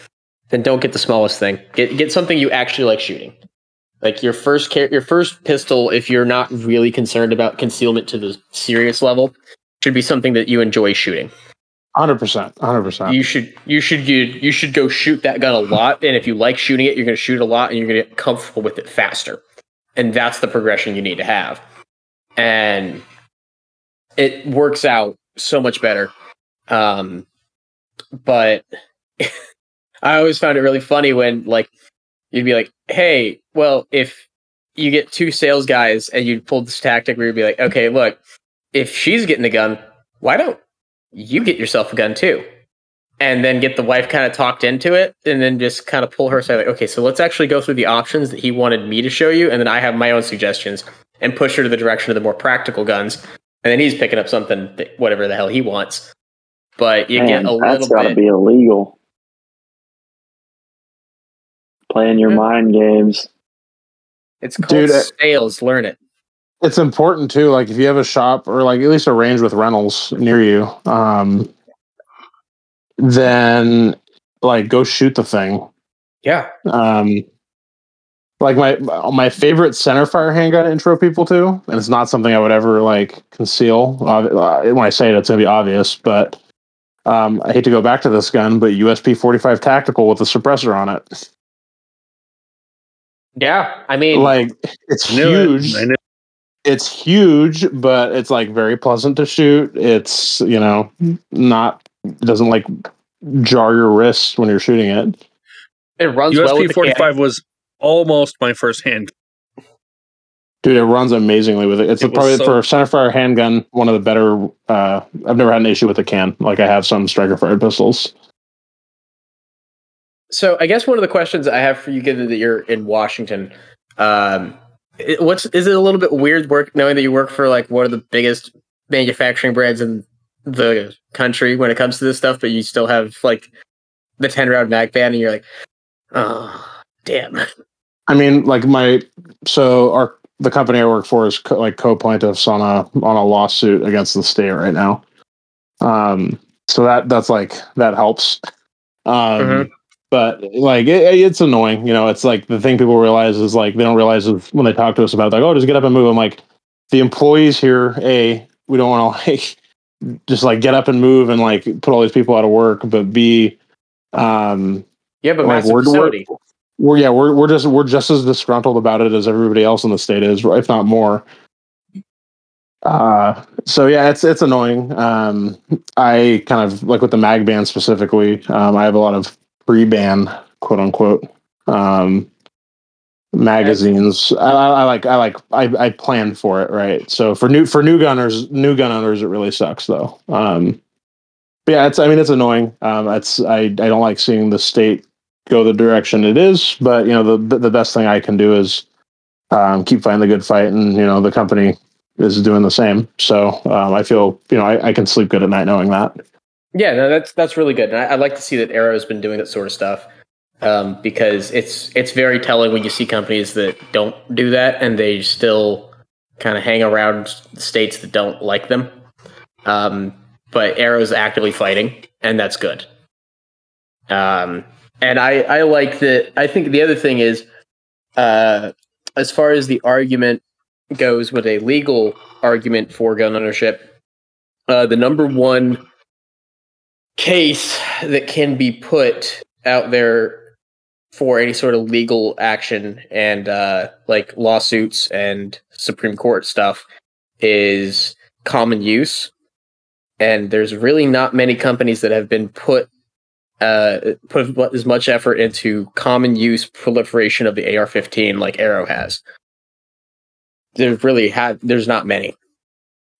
Speaker 1: then don't get the smallest thing. Get get something you actually like shooting. Like your first car- your first pistol, if you're not really concerned about concealment to the serious level, should be something that you enjoy shooting.
Speaker 2: Hundred percent. Hundred percent.
Speaker 1: You should you should you, you should go shoot that gun a lot, and if you like shooting it, you're going to shoot a lot, and you're going to get comfortable with it faster. And that's the progression you need to have. And it works out so much better. Um, but I always found it really funny when like you'd be like, "Hey, well, if you get two sales guys and you pull this tactic where you'd be like, okay, look, if she's getting a gun, why don't you get yourself a gun too?" And then get the wife kind of talked into it, and then just kind of pull her aside, like, okay, so let's actually go through the options that he wanted me to show you, and then I have my own suggestions, and push her to the direction of the more practical guns, and then he's picking up something that whatever the hell he wants. But you
Speaker 3: Man,
Speaker 1: get a
Speaker 3: that's
Speaker 1: little
Speaker 3: got to be illegal. Playing your
Speaker 1: Yeah.
Speaker 3: mind games.
Speaker 1: it's called
Speaker 2: Dude, I-
Speaker 1: sales. Learn it.
Speaker 2: It's important too. Like if you have a shop or like at least a range with rentals near you, um, then like go shoot the thing.
Speaker 1: Yeah.
Speaker 2: Um, like my my favorite center fire handgun intro people to, and it's not something I would ever like conceal. Uh, When I say it, it's gonna be obvious, but um, I hate to go back to this gun, but USP forty five tactical with a suppressor on it.
Speaker 1: Yeah, I mean,
Speaker 2: Like it's
Speaker 5: I knew it.
Speaker 2: Huge.
Speaker 5: I knew-
Speaker 2: It's huge, but it's like very pleasant to shoot. It's you know not it doesn't like jar your wrist when you're shooting it.
Speaker 1: it runs well with
Speaker 5: USP
Speaker 1: the
Speaker 5: forty
Speaker 1: can.
Speaker 5: five was almost my first hand.
Speaker 2: Dude, it runs amazingly with it. It's
Speaker 5: It
Speaker 2: probably
Speaker 5: so-
Speaker 2: for a centerfire handgun one of the better. Uh, I've never had an issue with a can. Like I have some striker fired pistols.
Speaker 1: So I guess one of the questions I have for you, given that you're in Washington, um, it, what's is it a little bit weird work knowing that you work for like one of the biggest manufacturing brands in the country when it comes to this stuff, but you still have like the ten round mag band, and you're like, oh damn.
Speaker 2: I mean, like my so our the company I work for is co- like co-plaintiffs on a on a lawsuit against the state right now. Um, so that that's like that helps. Um,
Speaker 1: Mhm.
Speaker 2: But like it, it's annoying, you know. It's like the thing people realize is like they don't realize when they talk to us about it, like oh just get up and move. I'm like the employees here, a we don't want to like just like get up and move and like put all these people out of work, but b um
Speaker 1: have a
Speaker 2: Like,
Speaker 1: massive
Speaker 2: we're- we're- we're yeah we're we're just we're just as disgruntled about it as everybody else in the state is, if not more. Uh, so yeah, it's it's annoying. Um, I kind of like with the mag ban specifically. Um, I have a lot of pre-ban quote unquote um, magazines. I, I, like I like I, I plan for it right. So for new for new gunners, new gun owners, it really sucks though. Um, but yeah, it's I mean it's annoying. Um, it's I I don't like seeing the state go the direction it is. But you know, the the best thing I can do is um, keep fighting the good fight, and you know, the company is doing the same. So um, I feel you know I, I can sleep good at night knowing that.
Speaker 1: Yeah, no, that's that's really good. And I, I like to see that Aero's been doing that sort of stuff um, because it's it's very telling when you see companies that don't do that and they still kind of hang around states that don't like them. Um, but Aero's actively fighting, and that's good. Um, and I I like that. I think the other thing is, uh, as far as the argument goes with a legal argument for gun ownership, uh, the number one case that can be put out there for any sort of legal action and uh, like lawsuits and Supreme Court stuff is common use. And there's really not many companies that have been put uh, put as much effort into common use proliferation of the AR-15 like Aero has. There's really had there's not many.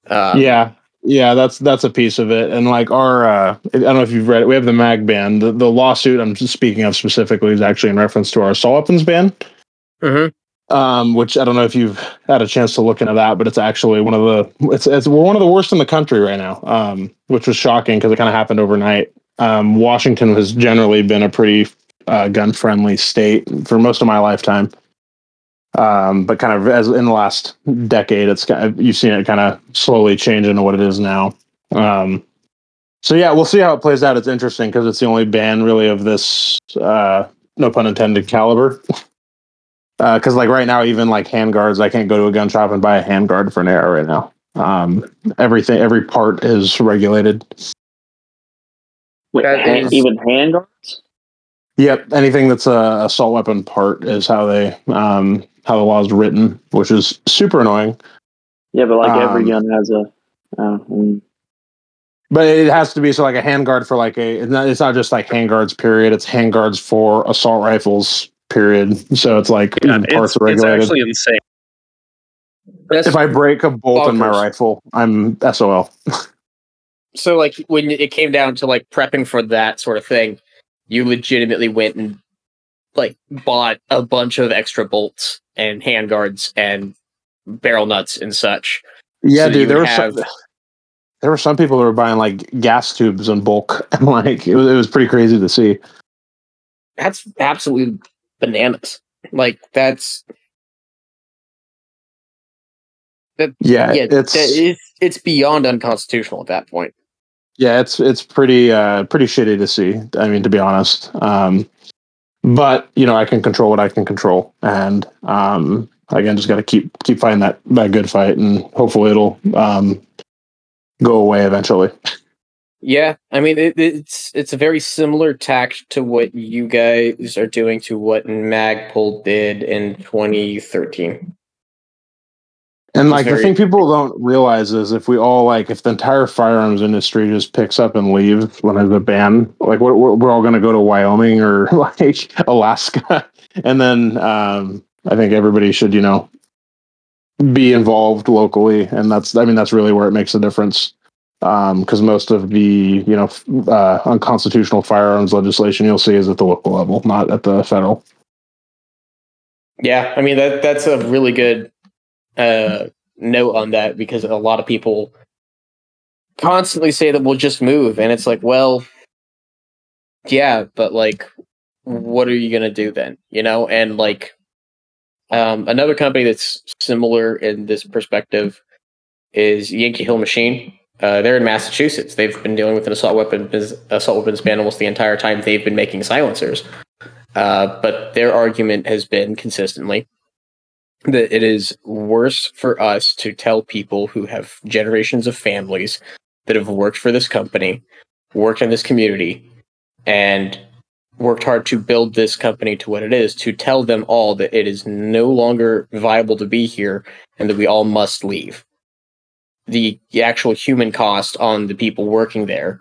Speaker 1: Um,
Speaker 2: yeah, yeah, that's that's a piece of it. And like our, uh, I don't know if you've read it. We have the mag ban. The, the lawsuit I'm speaking of specifically is actually in reference to our assault weapons ban.
Speaker 1: mhm.
Speaker 2: um, which I don't know if you've had a chance to look into that, but it's actually one of the it's, it's we're one of the worst in the country right now, um, which was shocking because it kind of happened overnight. Um, Washington has generally been a pretty uh, gun friendly state for most of my lifetime, um, but kind of as in the last decade, it's kind of, you've seen it kind of slowly change into what it is now. Um, so yeah, we'll see how it plays out. It's interesting because it's the only band really of this, uh, no pun intended, caliber because like right now even like handguards i can't go to a gun shop and buy a handguard for an arrow right now um everything every part is regulated
Speaker 3: Wait, hand-
Speaker 1: is-
Speaker 3: even handguards?
Speaker 2: Yep anything that's a assault weapon part is how they um how the law is written which is super annoying
Speaker 3: Yeah, but like every
Speaker 2: Um,
Speaker 3: gun has a. Uh, mm.
Speaker 2: but it has to be so like a handguard for like a it's not, it's not just like handguards period it's handguards for assault rifles period so it's like
Speaker 5: Yeah,
Speaker 2: even parts
Speaker 5: it's,
Speaker 2: are
Speaker 5: it's actually insane.
Speaker 1: That's
Speaker 2: if i break a bolt in my rifle i'm sol
Speaker 1: so like when it came down to like prepping for that sort of thing, you legitimately went and like bought a bunch of extra bolts and handguards and barrel nuts and such.
Speaker 2: Yeah,
Speaker 1: So
Speaker 2: dude, there were
Speaker 1: have-
Speaker 2: some, there were some people who were buying like gas tubes in bulk, and like it was, it was pretty crazy to see.
Speaker 1: That's absolutely bananas. Like that's
Speaker 2: Yeah,
Speaker 1: yeah,
Speaker 2: it's
Speaker 1: that is- it's beyond unconstitutional at that point.
Speaker 2: Yeah, it's it's pretty uh pretty shitty to see. I mean, to be honest, um, but you know, I can control what I can control, and um, again, just got to keep keep fighting that that good fight, and hopefully it'll um go away eventually.
Speaker 1: Yeah, I mean it, it's it's a very similar tact to what you guys are doing to what Magpul did in 2013.
Speaker 2: And like the thing people don't realize is if we all like if the entire firearms industry just picks up and leaves when there's a ban, like we're we're all going to go to Wyoming or like Alaska, and then um, I think everybody should you know be involved locally, and that's I mean that's really where it makes a difference because most of the you know uh, unconstitutional firearms legislation you'll see is at the local level, not at the federal.
Speaker 1: Yeah, I mean that that's a really good uh, note on that because a lot of people constantly say that we'll just move, and it's like, well, yeah, but like, what are you gonna do then? You know, and like, um, another company that's similar in this perspective is Yankee Hill Machine. Uh, they're in Massachusetts. They've been dealing with an assault weapon assault weapons ban almost the entire time they've been making silencers. Uh, but their argument has been consistently that it is worse for us to tell people who have generations of families that have worked for this company, worked in this community, and worked hard to build this company to what it is, to tell them all that it is no longer viable to be here and that we all must leave. The, actual human cost on the people working there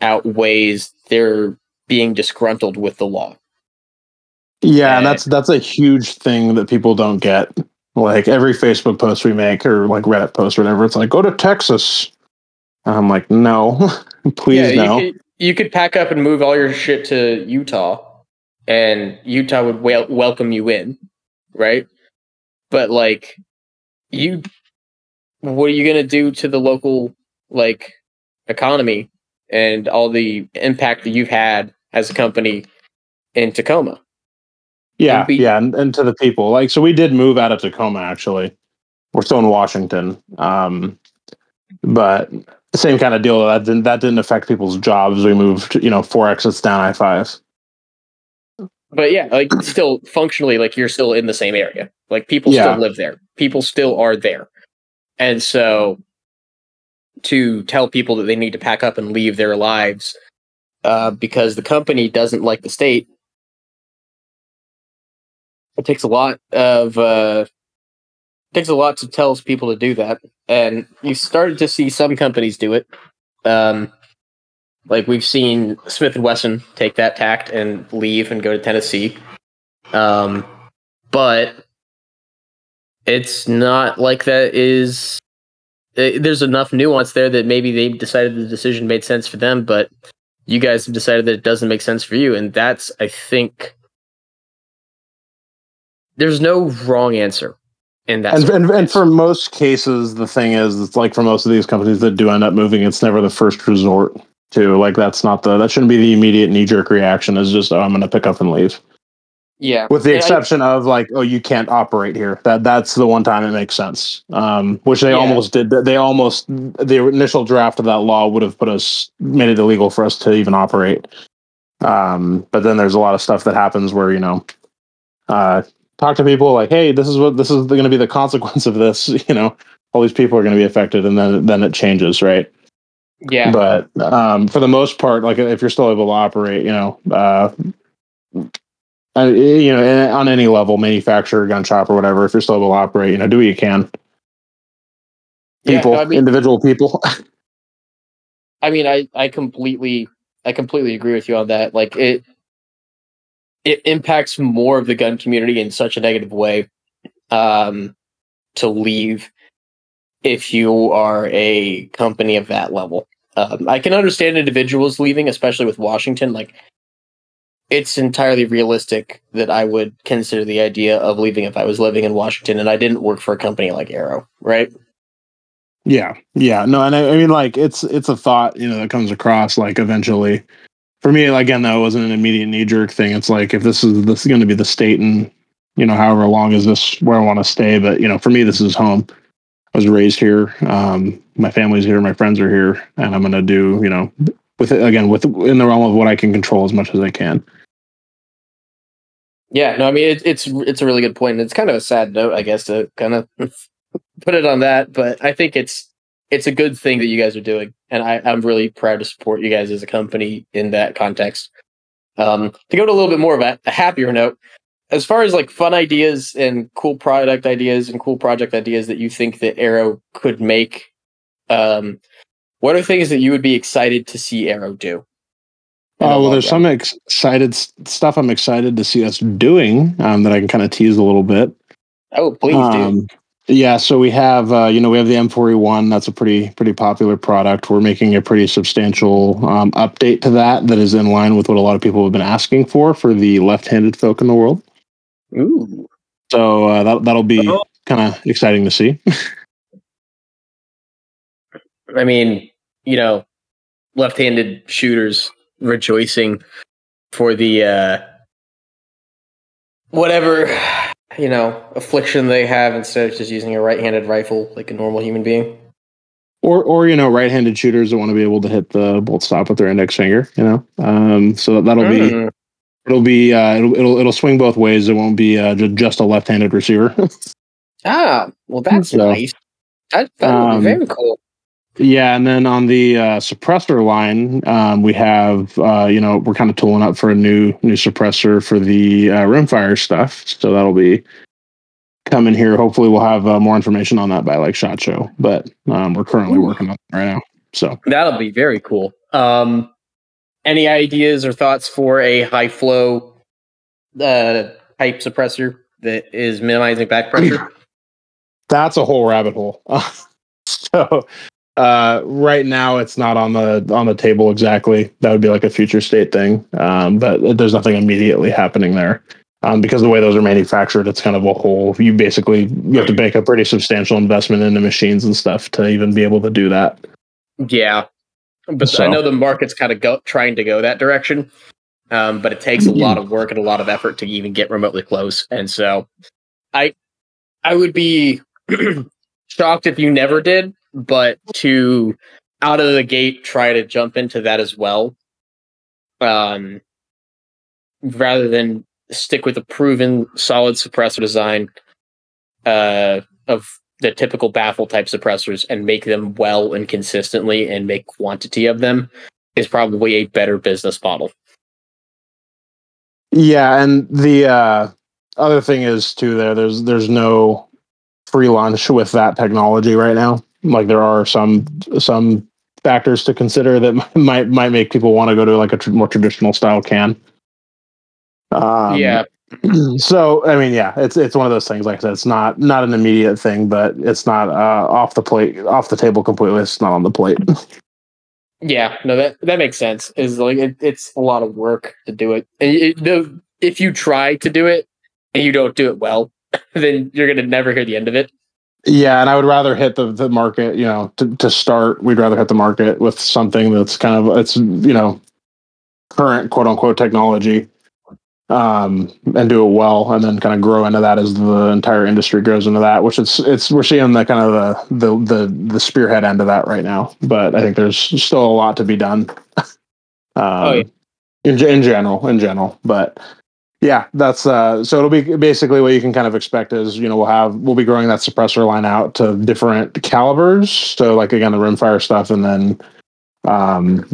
Speaker 1: outweighs their being disgruntled with the law.
Speaker 2: Yeah, and that's that's a huge thing that people don't get. Like every Facebook post we make or like Reddit post or whatever, it's like go to Texas. And I'm like, no, please
Speaker 1: yeah,
Speaker 2: no.
Speaker 1: You could, you could pack up and move all your shit to Utah, and Utah would wel- welcome you in, right? But like, you, what are you gonna do to the local like economy and all the impact that you've had as a company in Tacoma?
Speaker 2: Yeah,
Speaker 1: be-
Speaker 2: yeah, and, and to the people. Like, so we did move out of Tacoma. Actually, we're still in Washington, um, but same kind of deal. That didn't that didn't affect people's jobs. We moved, you know, four exits down I five.
Speaker 1: But yeah, like still functionally, like you're still in the same area. Like people
Speaker 2: Yeah.
Speaker 1: still live there. People still are there. And so to tell people that they need to pack up and leave their lives uh, because the company doesn't like the state, it takes a lot of uh, takes a lot to tell people to do that. And you started to see some companies do it. Um, like we've seen Smith and Wesson take that tact and leave and go to Tennessee. Um, but it's not like that is eh, there's enough nuance there that maybe they decided the decision made sense for them, but you guys have decided that it doesn't make sense for you, and that's I think there's no wrong answer in that.
Speaker 2: And, and and for most cases, the thing is, it's like for most of these companies that do end up moving, it's never the first resort to. Like that's not the that shouldn't be the immediate knee jerk reaction. Is just oh, I'm going to pick up and leave.
Speaker 1: yeah,
Speaker 2: with the
Speaker 1: And I-
Speaker 2: exception of like oh you can't operate here that that's the one time it makes sense um which they
Speaker 1: Yeah.
Speaker 2: almost did they almost the initial draft of that law would have put us made it illegal for us to even operate um but then there's a lot of stuff that happens where you know uh talk to people like hey this is what this is going to be the consequence of this you know all these people are going to be affected and then then it changes right
Speaker 1: yeah,
Speaker 2: but um, for the most part, like if you're still able to operate, you know, uh, you know, on any level, manufacturer, gun shop, or whatever, if you're still able to operate, you know, do what you can.
Speaker 1: Yeah,
Speaker 2: People,
Speaker 1: no, I mean-
Speaker 2: individual people.
Speaker 1: I mean, I, I completely, I completely agree with you on that. Like it, it impacts more of the gun community in such a negative way, um, to leave if you are a company of that level. Um, I can understand individuals leaving, especially with Washington. Like, it's entirely realistic that I would consider the idea of leaving if I was living in Washington and I didn't work for a company like Aero, right?
Speaker 2: yeah, yeah, no, and I, I mean, like it's it's a thought, you know, that comes across like eventually. For me, again, though, it wasn't an immediate knee jerk thing. It's like if this is this is going to be the state, and you know, however long is this where I want to stay. But you know, for me, this is home. I was raised here. Um, my family's here. My friends are here, and I'm going to do, you know, with it again, with in the realm of what I can control as much as I can.
Speaker 1: Yeah, no, I mean it, it's it's a really good point. It's kind of a sad note, I guess, to kind of put it on that, but I think it's it's a good thing that you guys are doing, and I, I'm really proud to support you guys as a company in that context. Um, to go to a little bit more of a, a happier note, as far as like fun ideas and cool product ideas and cool project ideas that you think that Aero could make, um, what are things that you would be excited to see Aero do?
Speaker 2: Oh well, there's some ex- excited stuff I'm excited to see us doing um, that I can kind of tease a little bit.
Speaker 1: Oh, please do.
Speaker 2: Yeah, so we have uh, you know we have the M4E1. That's a pretty pretty popular product. We're making a pretty substantial um, update to that that is in line with what a lot of people have been asking for for the left-handed folk in the world.
Speaker 1: Ooh.
Speaker 2: So uh, that that'll be
Speaker 5: Oh.
Speaker 2: kind of exciting to see.
Speaker 1: I mean, you know, left-handed shooters rejoicing for the uh whatever you know affliction they have instead of just using a right-handed rifle like a normal human being.
Speaker 2: or or you know right-handed shooters that want to be able to hit the bolt stop with their index finger. You know, um, so that'll be
Speaker 1: Mm.
Speaker 2: it'll be uh, it'll, it'll it'll swing both ways. It won't be uh, just a left-handed receiver.
Speaker 1: Ah, well, that's
Speaker 2: So,
Speaker 1: nice. That that would
Speaker 2: um,
Speaker 1: be very cool.
Speaker 2: Yeah, and then on the uh, suppressor line, um, we have uh, you know we're kind of tooling up for a new new suppressor for the uh, rimfire stuff, so that'll be coming here. Hopefully, we'll have uh, more information on that by like shot show, but um, we're currently
Speaker 1: Ooh.
Speaker 2: working on it right now. So
Speaker 1: That'll be very cool. Um, any ideas or thoughts for a high flow uh, type suppressor that is minimizing back pressure?
Speaker 2: that's a whole rabbit hole. so uh, right now, it's not on the on the table exactly. That would be like a future state thing, um, but there's nothing immediately happening there. Um, because the way those are manufactured, it's kind of a whole. You basically you have to make a pretty substantial investment into machines and stuff to even be able to do that.
Speaker 1: yeah, but I know the market's kind of go trying to go that direction. Um, but it takes a lot of work and a lot of effort to even get remotely close. And so, I I would be shocked if you never did, but to out of the gate try to jump into that as well, um, rather than stick with a proven solid suppressor design uh, of the typical baffle type suppressors and make them well and consistently and make quantity of them is probably a better business model.
Speaker 2: Yeah, and the uh, other thing is too there. There's there's no free lunch with that technology right now. Like there are some some factors to consider that might might make people want to go to like a tr- more traditional style can. Um,
Speaker 1: yeah,
Speaker 2: So I mean, yeah, it's it's one of those things. Like I said, it's not not an immediate thing, but it's not uh, off the plate, off the table completely. It's not on the plate.
Speaker 1: yeah, no, that that makes sense. Is like it, it's a lot of work to do it. And it, the, if you try to do it and you don't do it well, then you're gonna never hear the end of it.
Speaker 2: Yeah, and I would rather hit the, the market, you know, to, to start, we'd rather hit the market with something that's kind of it's you know, current quote unquote technology. Um, and do it well and then kind of grow into that as the entire industry grows into that, which it's it's we're seeing the kind of the the the, the spearhead end of that right now. But I think there's still a lot to be done. um,
Speaker 1: Oh, yeah.
Speaker 2: in, in general, in general. But yeah, that's uh so it'll be basically what you can kind of expect is, you know, we'll have we'll be growing that suppressor line out to different calibers. So like again the rimfire stuff and then um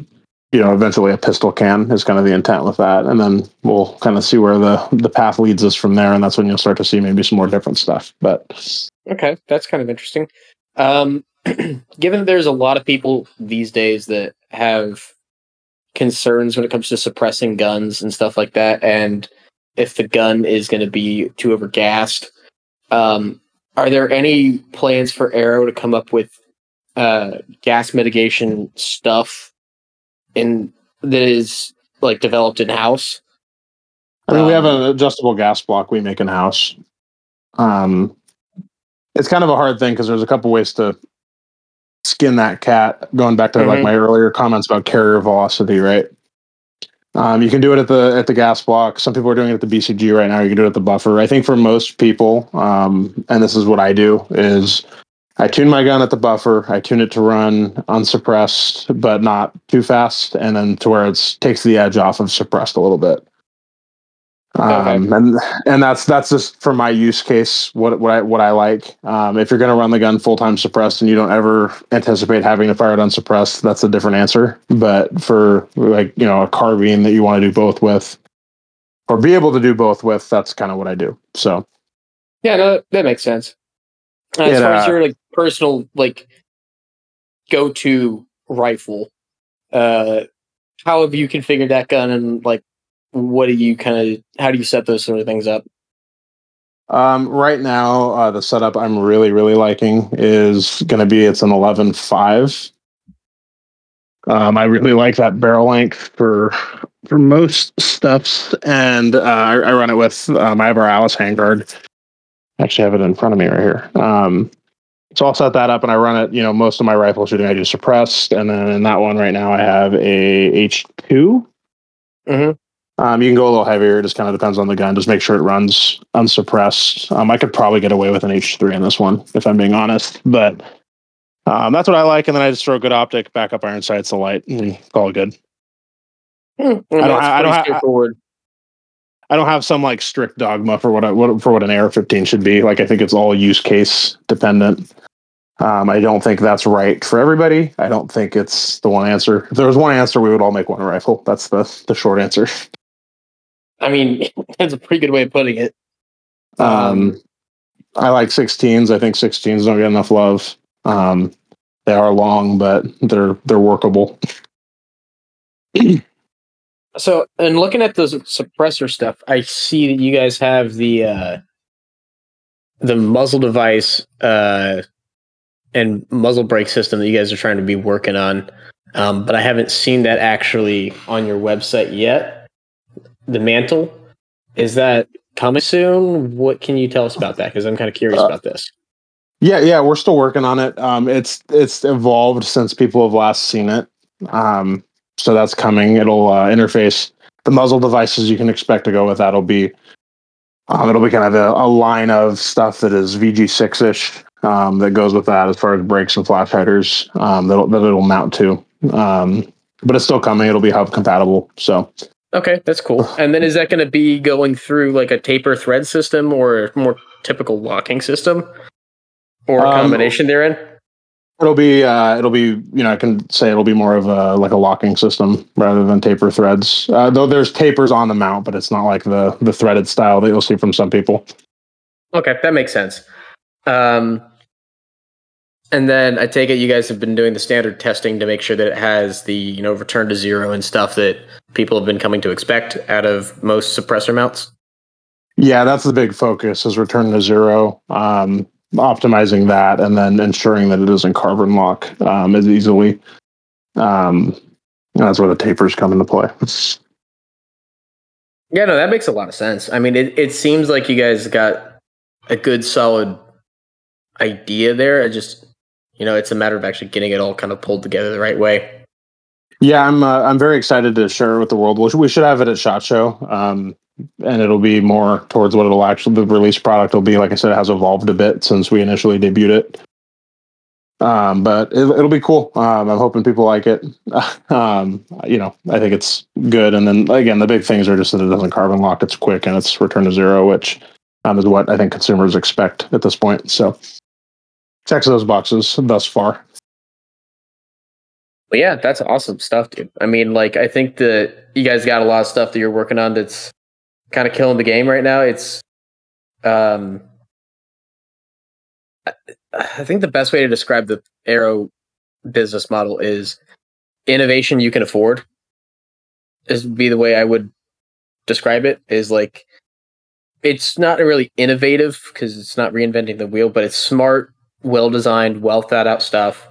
Speaker 2: you know, eventually a pistol can is kind of the intent with that. And then we'll kind of see where the the path leads us from there. And that's when you'll start to see maybe some more different stuff. But
Speaker 1: Okay, that's kind of interesting. Um, given that there's a lot of people these days that have concerns when it comes to suppressing guns and stuff like that, and if the gun is going to be too overgassed, um, are there any plans for Aero to come up with uh, gas mitigation stuff in that is like developed in house?
Speaker 2: I mean, we have
Speaker 1: Um,
Speaker 2: an adjustable gas block we make in house. Um, it's kind of a hard thing because there's a couple ways to skin that cat. Going back to like
Speaker 1: Mhm.
Speaker 2: my earlier comments about carrier velocity, right? Um, you can do it at the at the gas block. Some people are doing it at the BCG right now. You can do it at the buffer. I think for most people, um, and this is what I do, is I tune my gun at the buffer. I tune it to run unsuppressed, but not too fast, and then to where it takes the edge off of suppressed a little bit. Um, and and that's that's just for my use case what what I what I like. Um, if you're going to run the gun full time suppressed and you don't ever anticipate having to fire it unsuppressed, that's a different answer. But for like you know a carbine that you want to do both with, or be able to do both with, that's kind of what I do. So
Speaker 1: Yeah, no, that makes sense. Uh, as
Speaker 2: It,
Speaker 1: far as
Speaker 2: uh,
Speaker 1: your like personal like go to rifle, uh, how have you configured that gun and like what do you kind of how do you set those sort of things up?
Speaker 2: Um, right now, uh, the setup I'm really, really liking is going to be it's an 11.5. Um, I really like that barrel length for for most stuffs, and uh, I, I run it with um, I have our Alice handguard. Actually, have it in front of me right here. Um, so I'll set that up, and I run it. You know, most of my rifle shooting I do suppressed, and then in that one right now I have a H2.
Speaker 1: Mhm.
Speaker 2: Um, you can go a little heavier. It just kind of depends on the gun. Just make sure it runs unsuppressed. Um, I could probably get away with an H3 in this one, if I'm being honest. But um, that's what I like. And then I just throw a good optic, backup iron sights, the light, and call it good.
Speaker 1: Hmm, I,
Speaker 2: don't ha- I don't ha- I don't have some like strict dogma for what I, what for what an AR-15 should be. Like I think it's all use case dependent. Um, I don't think that's right for everybody. I don't think it's the one answer. If there was one answer, we would all make one rifle. That's the the short answer.
Speaker 1: I mean, that's a pretty good way of putting it.
Speaker 2: Um, I like 16s. I think 16s don't get enough love. Um, they are long, but they're they're workable.
Speaker 1: So, and looking at the suppressor stuff, I see that you guys have the uh, the muzzle device uh, and muzzle brake system that you guys are trying to be working on, um, but I haven't seen that actually on your website yet. The mantle is that coming soon? What can you tell us about that? Because I'm kind of curious
Speaker 2: Uh,
Speaker 1: about this.
Speaker 2: Yeah, yeah, we're still working on it. Um, it's it's evolved since people have last seen it. Um, so that's coming. It'll uh, interface the muzzle devices you can expect to go with that'll be um, it'll be kind of a, a line of stuff that is VG6 ish um, that goes with that as far as brakes and flash hiders um, that'll, that it'll mount to. Um, but it's still coming. It'll be hub compatible. So
Speaker 1: Okay, that's cool. And then is that going to be going through like a taper thread system or a more typical locking system, or a
Speaker 2: Um,
Speaker 1: combination therein?
Speaker 2: It'll be uh, it'll be you know I can say it'll be more of a like a locking system rather than taper threads. Uh, though there's tapers on the mount, but it's not like the the threaded style that you'll see from some people.
Speaker 1: Okay, that makes sense. Um, and then I take it you guys have been doing the standard testing to make sure that it has the you know return to zero and stuff that people have been coming to expect out of most suppressor mounts.
Speaker 2: Yeah, that's the big focus is return to zero, um, optimizing that, and then ensuring that it doesn't carbon lock um, as easily. Um, that's where the tapers come into play.
Speaker 1: Yeah, no, that makes a lot of sense. I mean, it, it seems like you guys got a good solid idea there. I just you know it's a matter of actually getting it all kind of pulled together the right way.
Speaker 2: Yeah, I'm uh, I'm very excited to share it with the world. We should, have it at Shot Show, um, and it'll be more towards what it'll actually the release product will be. Like I said, it has evolved a bit since we initially debuted it. Um, but it, it'll be cool. Um, I'm hoping people like it. um, you know, I think it's good. And then again, the big things are just that it doesn't carbon lock. It's quick and it's return to zero, which um, is what I think consumers expect at this point. So checks those boxes thus far.
Speaker 1: Yeah, that's awesome stuff, dude. I mean, like, I think that you guys got a lot of stuff that you're working on that's kind of killing the game right now. It's, um, I- I think the best way to describe the Aero business model is innovation you can afford. Is be the way I would describe it. Is like, it's not really innovative because it's not reinventing the wheel, but it's smart, well designed, well thought out stuff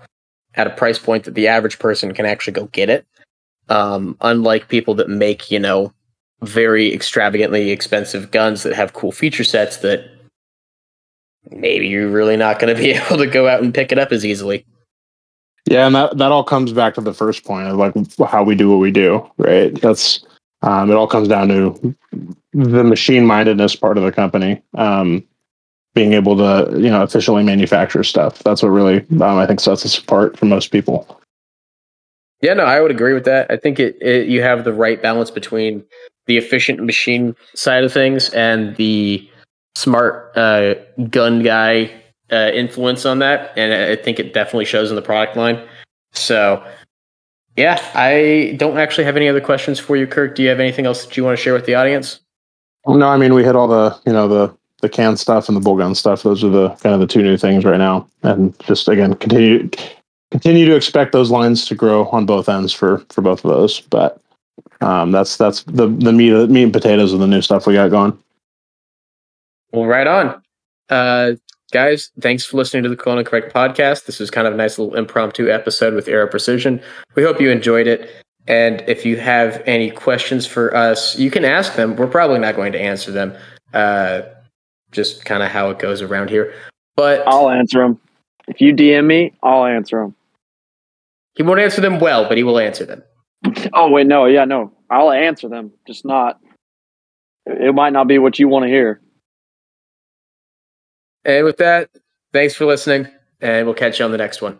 Speaker 1: at a price point that the average person can actually go get it. Um, unlike people that make, you know, very extravagantly expensive guns that have cool feature sets that maybe you're really not going to be able to go out and pick it up as easily.
Speaker 2: Yeah, and that, that all comes back to the first point of like how we do what we do, right? That's um, it all comes down to the machine mindedness part of the company, um, being able to you know efficiently manufacture stuff. That's what really um, I think sets us apart from most people.
Speaker 1: Yeah, no, I would agree with that. I think it, it you have the right balance between the efficient machine side of things and the smart uh, gun guy uh, influence on that, and I think it definitely shows in the product line. So, yeah, I don't actually have any other questions for you, Kirk. Do you have anything else that you want to share with the audience?
Speaker 2: No, I mean we hit all the you know the the can stuff and the bolt gun stuff. Those are the kind of the two new things right now, and just again continue continue to expect those lines to grow on both ends for for both of those. But um, that's that's the the meat meat and potatoes of the new stuff we got going.
Speaker 1: Well, right on. Uh, guys, thanks for listening to the Clone Incorrect podcast. This was kind of a nice little impromptu episode with Aero Precision. We hope you enjoyed it. And if you have any questions for us, you can ask them. We're probably not going to answer them. Uh, just kind of how it goes around here. But
Speaker 3: I'll answer them. If you DM me, I'll answer them.
Speaker 1: he won't answer them well, but he will answer them.
Speaker 3: Oh wait, no, yeah, no, I'll answer them. Just not. It might not be what you want to hear.
Speaker 1: And with that, thanks for listening, and we'll catch you on the next one.